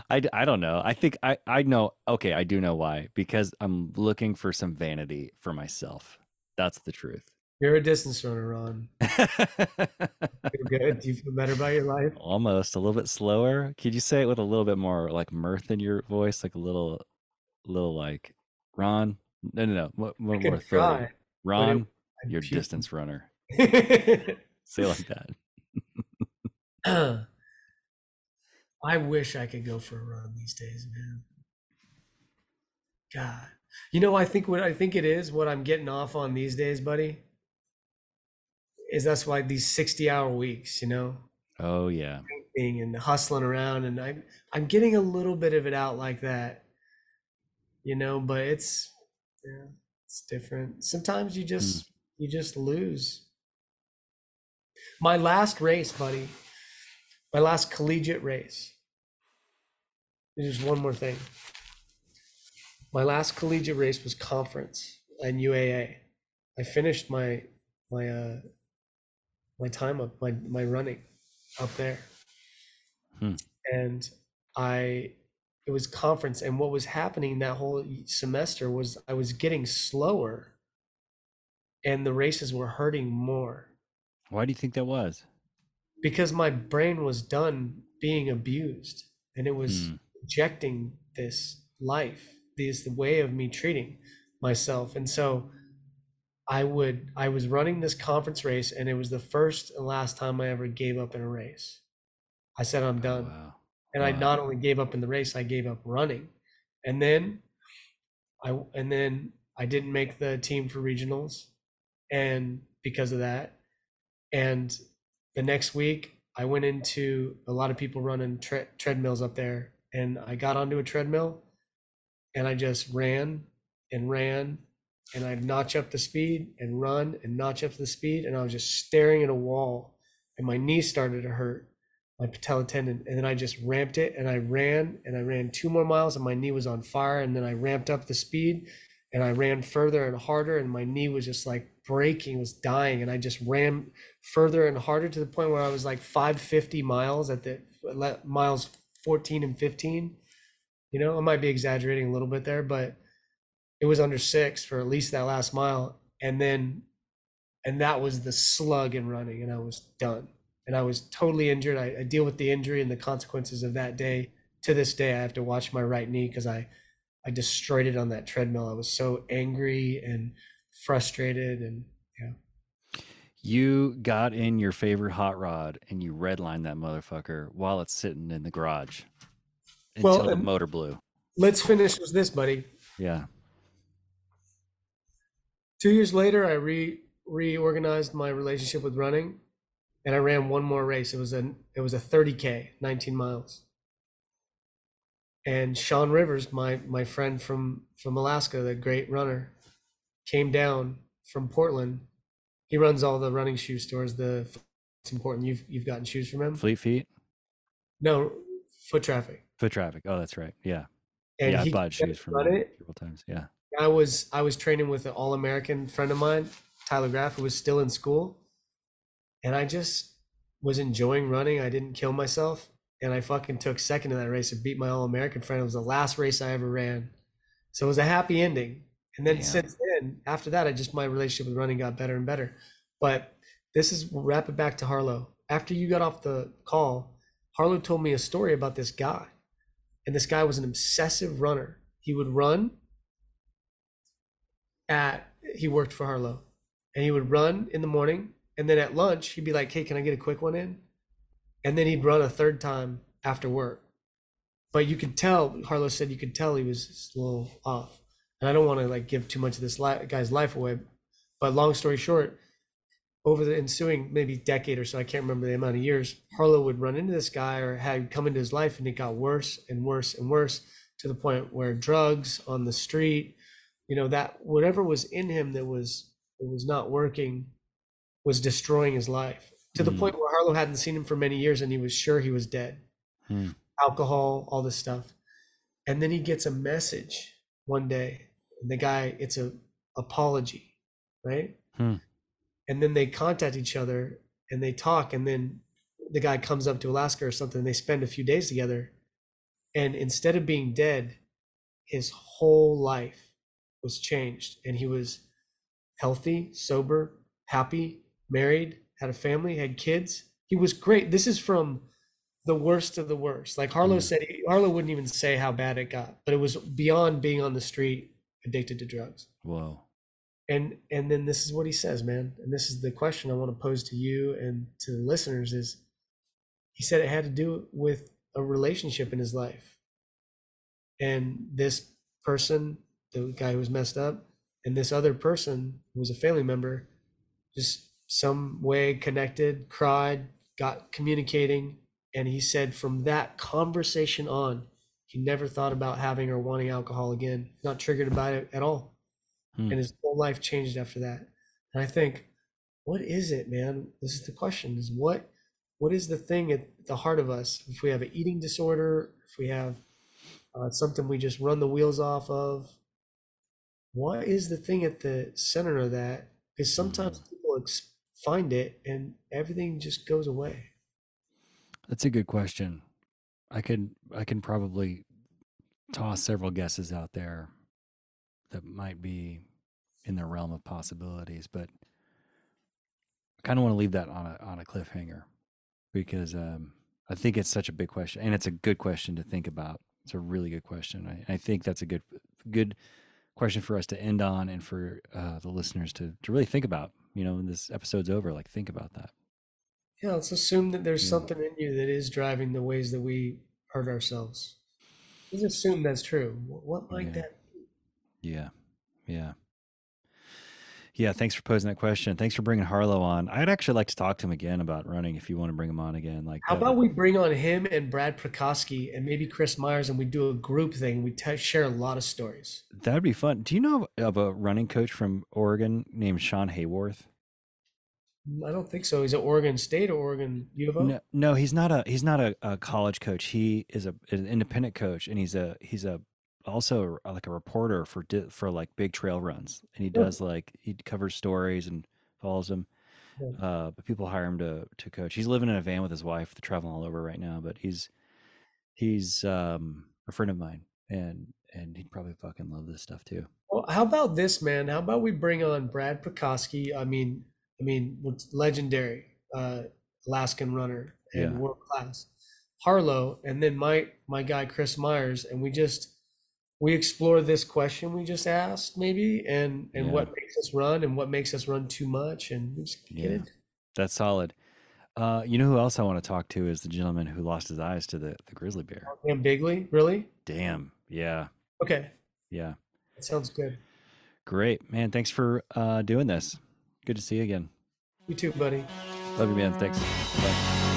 I, I don't know. I think I, I know. Okay, I do know why. Because I'm looking for some vanity for myself. That's the truth. You're a distance runner, Ron. You're good. Do you feel better about your life? Almost a little bit slower. Could you say it with a little bit more like mirth in your voice, like a little, little like Ron? No, no, no. What, what more try, Ron, I'm your puking. distance runner. Say it like that. I wish I could go for a run these days, man. God. You know, I think what I think it is, what I'm getting off on these days, buddy, is that's why these 60 hour weeks, you know, Oh yeah. being and hustling around and I'm I'm getting a little bit of it out like that. You know, but it's yeah, it's different. Sometimes you just you just lose. My last race, buddy, my last collegiate race. There's just one more thing. My last collegiate race was conference and UAA. I finished my my uh my time up my my running up there. Hmm. And I it was conference and what was happening that whole semester was I was getting slower and the races were hurting more Why do you think that was? because my brain was done being abused and it was Hmm. rejecting this life this the way of me treating myself and so i would i was running this conference race and it was the first and last time i ever gave up in a race. I said i'm Oh, done. wow. and I not only gave up in the race, I gave up running, and then I and then I didn't make the team for regionals, and because of that, and the next week I went into a lot of people running tre- treadmills up there, and I got onto a treadmill, and I just ran and ran, and I'd notch up the speed and run and notch up the speed, and I was just staring at a wall, and my knee started to hurt my patella tendon and then I just ramped it and I ran and I ran two more miles and my knee was on fire and then I ramped up the speed and I ran further and harder and my knee was just like breaking was dying and I just ran further and harder to the point where I was like 550 miles at the miles 14 and 15 you know I might be exaggerating a little bit there but it was under 6 for at least that last mile and then and that was the slug in running and I was done and I was totally injured. I, I deal with the injury and the consequences of that day. To this day, I have to watch my right knee because I, I destroyed it on that treadmill. I was so angry and frustrated, and yeah, You got in your favorite hot rod and you redlined that motherfucker while it's sitting in the garage until Well, the motor blew. let's finish with this, buddy. Yeah. Two years later, I re reorganized my relationship with running, and I ran one more race. It was a it was a 30k, 19 miles. And Sean Rivers, my my friend from from Alaska, the great runner, came down from Portland. He runs all the running shoe stores. The it's important. You've you've gotten shoes from him. Fleet feet, No, foot traffic. foot traffic. Oh, that's right. Yeah. And yeah, I bought shoes from him several times. Yeah. I was I was training with an All American friend of mine, Tyler Graff, who was still in school, and I just was enjoying running. I didn't kill myself, and I fucking took second in that race and beat my All American friend. It was the last race I ever ran, so it was a happy ending. And then Damn. since then, after that, I just my relationship with running got better and better. But this is we'll wrap it back to Harlow. After you got off the call, Harlow told me a story about this guy, and this guy was an obsessive runner. He would run at he worked for Harlow and he would run in the morning and then at lunch he'd be like, "Hey, can I get a quick one in?" And then he'd run a third time after work. But you could tell Harlow said you could tell he was a little off. And I don't want to like give too much of this li- guy's life away, but long story short, over the ensuing maybe decade or so, I can't remember the amount of years, Harlow would run into this guy or had come into his life and it got worse and worse and worse to the point where drugs on the street, you know, that whatever was in him that was that was not working was destroying his life to the Mm. point where Harlow hadn't seen him for many years and he was sure he was dead. Hmm. Alcohol, all this stuff. And then he gets a message one day. And the guy, it's a apology, right? Hmm. And then they contact each other and they talk. And then the guy comes up to Alaska or something. And they spend a few days together. And instead of being dead, his whole life was changed. And he was healthy, sober, happy, married, had a family, had kids. He was great. This is from the worst of the worst. Like Harlow Mm. said, he, Harlow wouldn't even say how bad it got, but it was beyond being on the street addicted to drugs. Whoa. And and then this is what he says, man. And this is the question I want to pose to you and to the listeners is he said it had to do with a relationship in his life. And this person, the guy who was messed up, and this other person who was a family member, just some way connected, cried, got communicating. And he said from that conversation on, he never thought about having or wanting alcohol again, not triggered about it at all. Hmm. And his whole life changed after that. And I think, what is it, man? This is the question: is what what is the thing at the heart of us? If we have an eating disorder, if we have uh, something we just run the wheels off of, what is the thing at the center of that? Because sometimes people ex- find it and everything just goes away. That's a good question. I could I can probably toss several guesses out there that might be in the realm of possibilities, but I kind of want to leave that on a on a cliffhanger because um, I think it's such a big question and it's a good question to think about. It's a really good question. I, I think that's a good good question for us to end on and for uh, the listeners to to really think about. You know, when this episode's over, like think about that. Yeah, let's assume that there's Yeah. something in you that is driving the ways that we hurt ourselves. Let's assume that's true. Wh- What might Yeah. that Yeah. Yeah. Yeah. Thanks for posing that question. Thanks for bringing Harlow on. I'd actually like to talk to him again about running if you want to bring him on again. Like, How that about we bring on him and Brad Prokoski and maybe Chris Myers and we do a group thing. We t- share a lot of stories. that would be fun. Do you know of, of a running coach from Oregon named Sean Hayworth? I don't think so. He's at Oregon State or Oregon U of O. No, no, he's not a he's not a, a college coach. He is a an independent coach, and he's a he's a also a, like a reporter for di- for like big trail runs, and he does like he covers stories and follows them. Yeah. Uh, but people hire him to to coach. He's living in a van with his wife. They're traveling all over right now, but he's he's um a friend of mine, and and he'd probably fucking love this stuff too. Well, how about this, man? How about we bring on Brad Prokoski? I mean, I mean, legendary uh, Alaskan runner and Yeah. world class. Harlow, and then my my guy Chris Myers, and we just we explore this question we just asked, maybe, and and Yeah. what makes us run and what makes us run too much, and just get Yeah. it. That's solid. Uh, you know who else I want to talk to is the gentleman who lost his eyes to the the grizzly bear. Dan Bigley, really? Damn. Yeah. Okay, Yeah. that sounds good. Great, man. Thanks for uh, doing this. Good to see you again. You too, buddy. Love you, man. Thanks. Bye.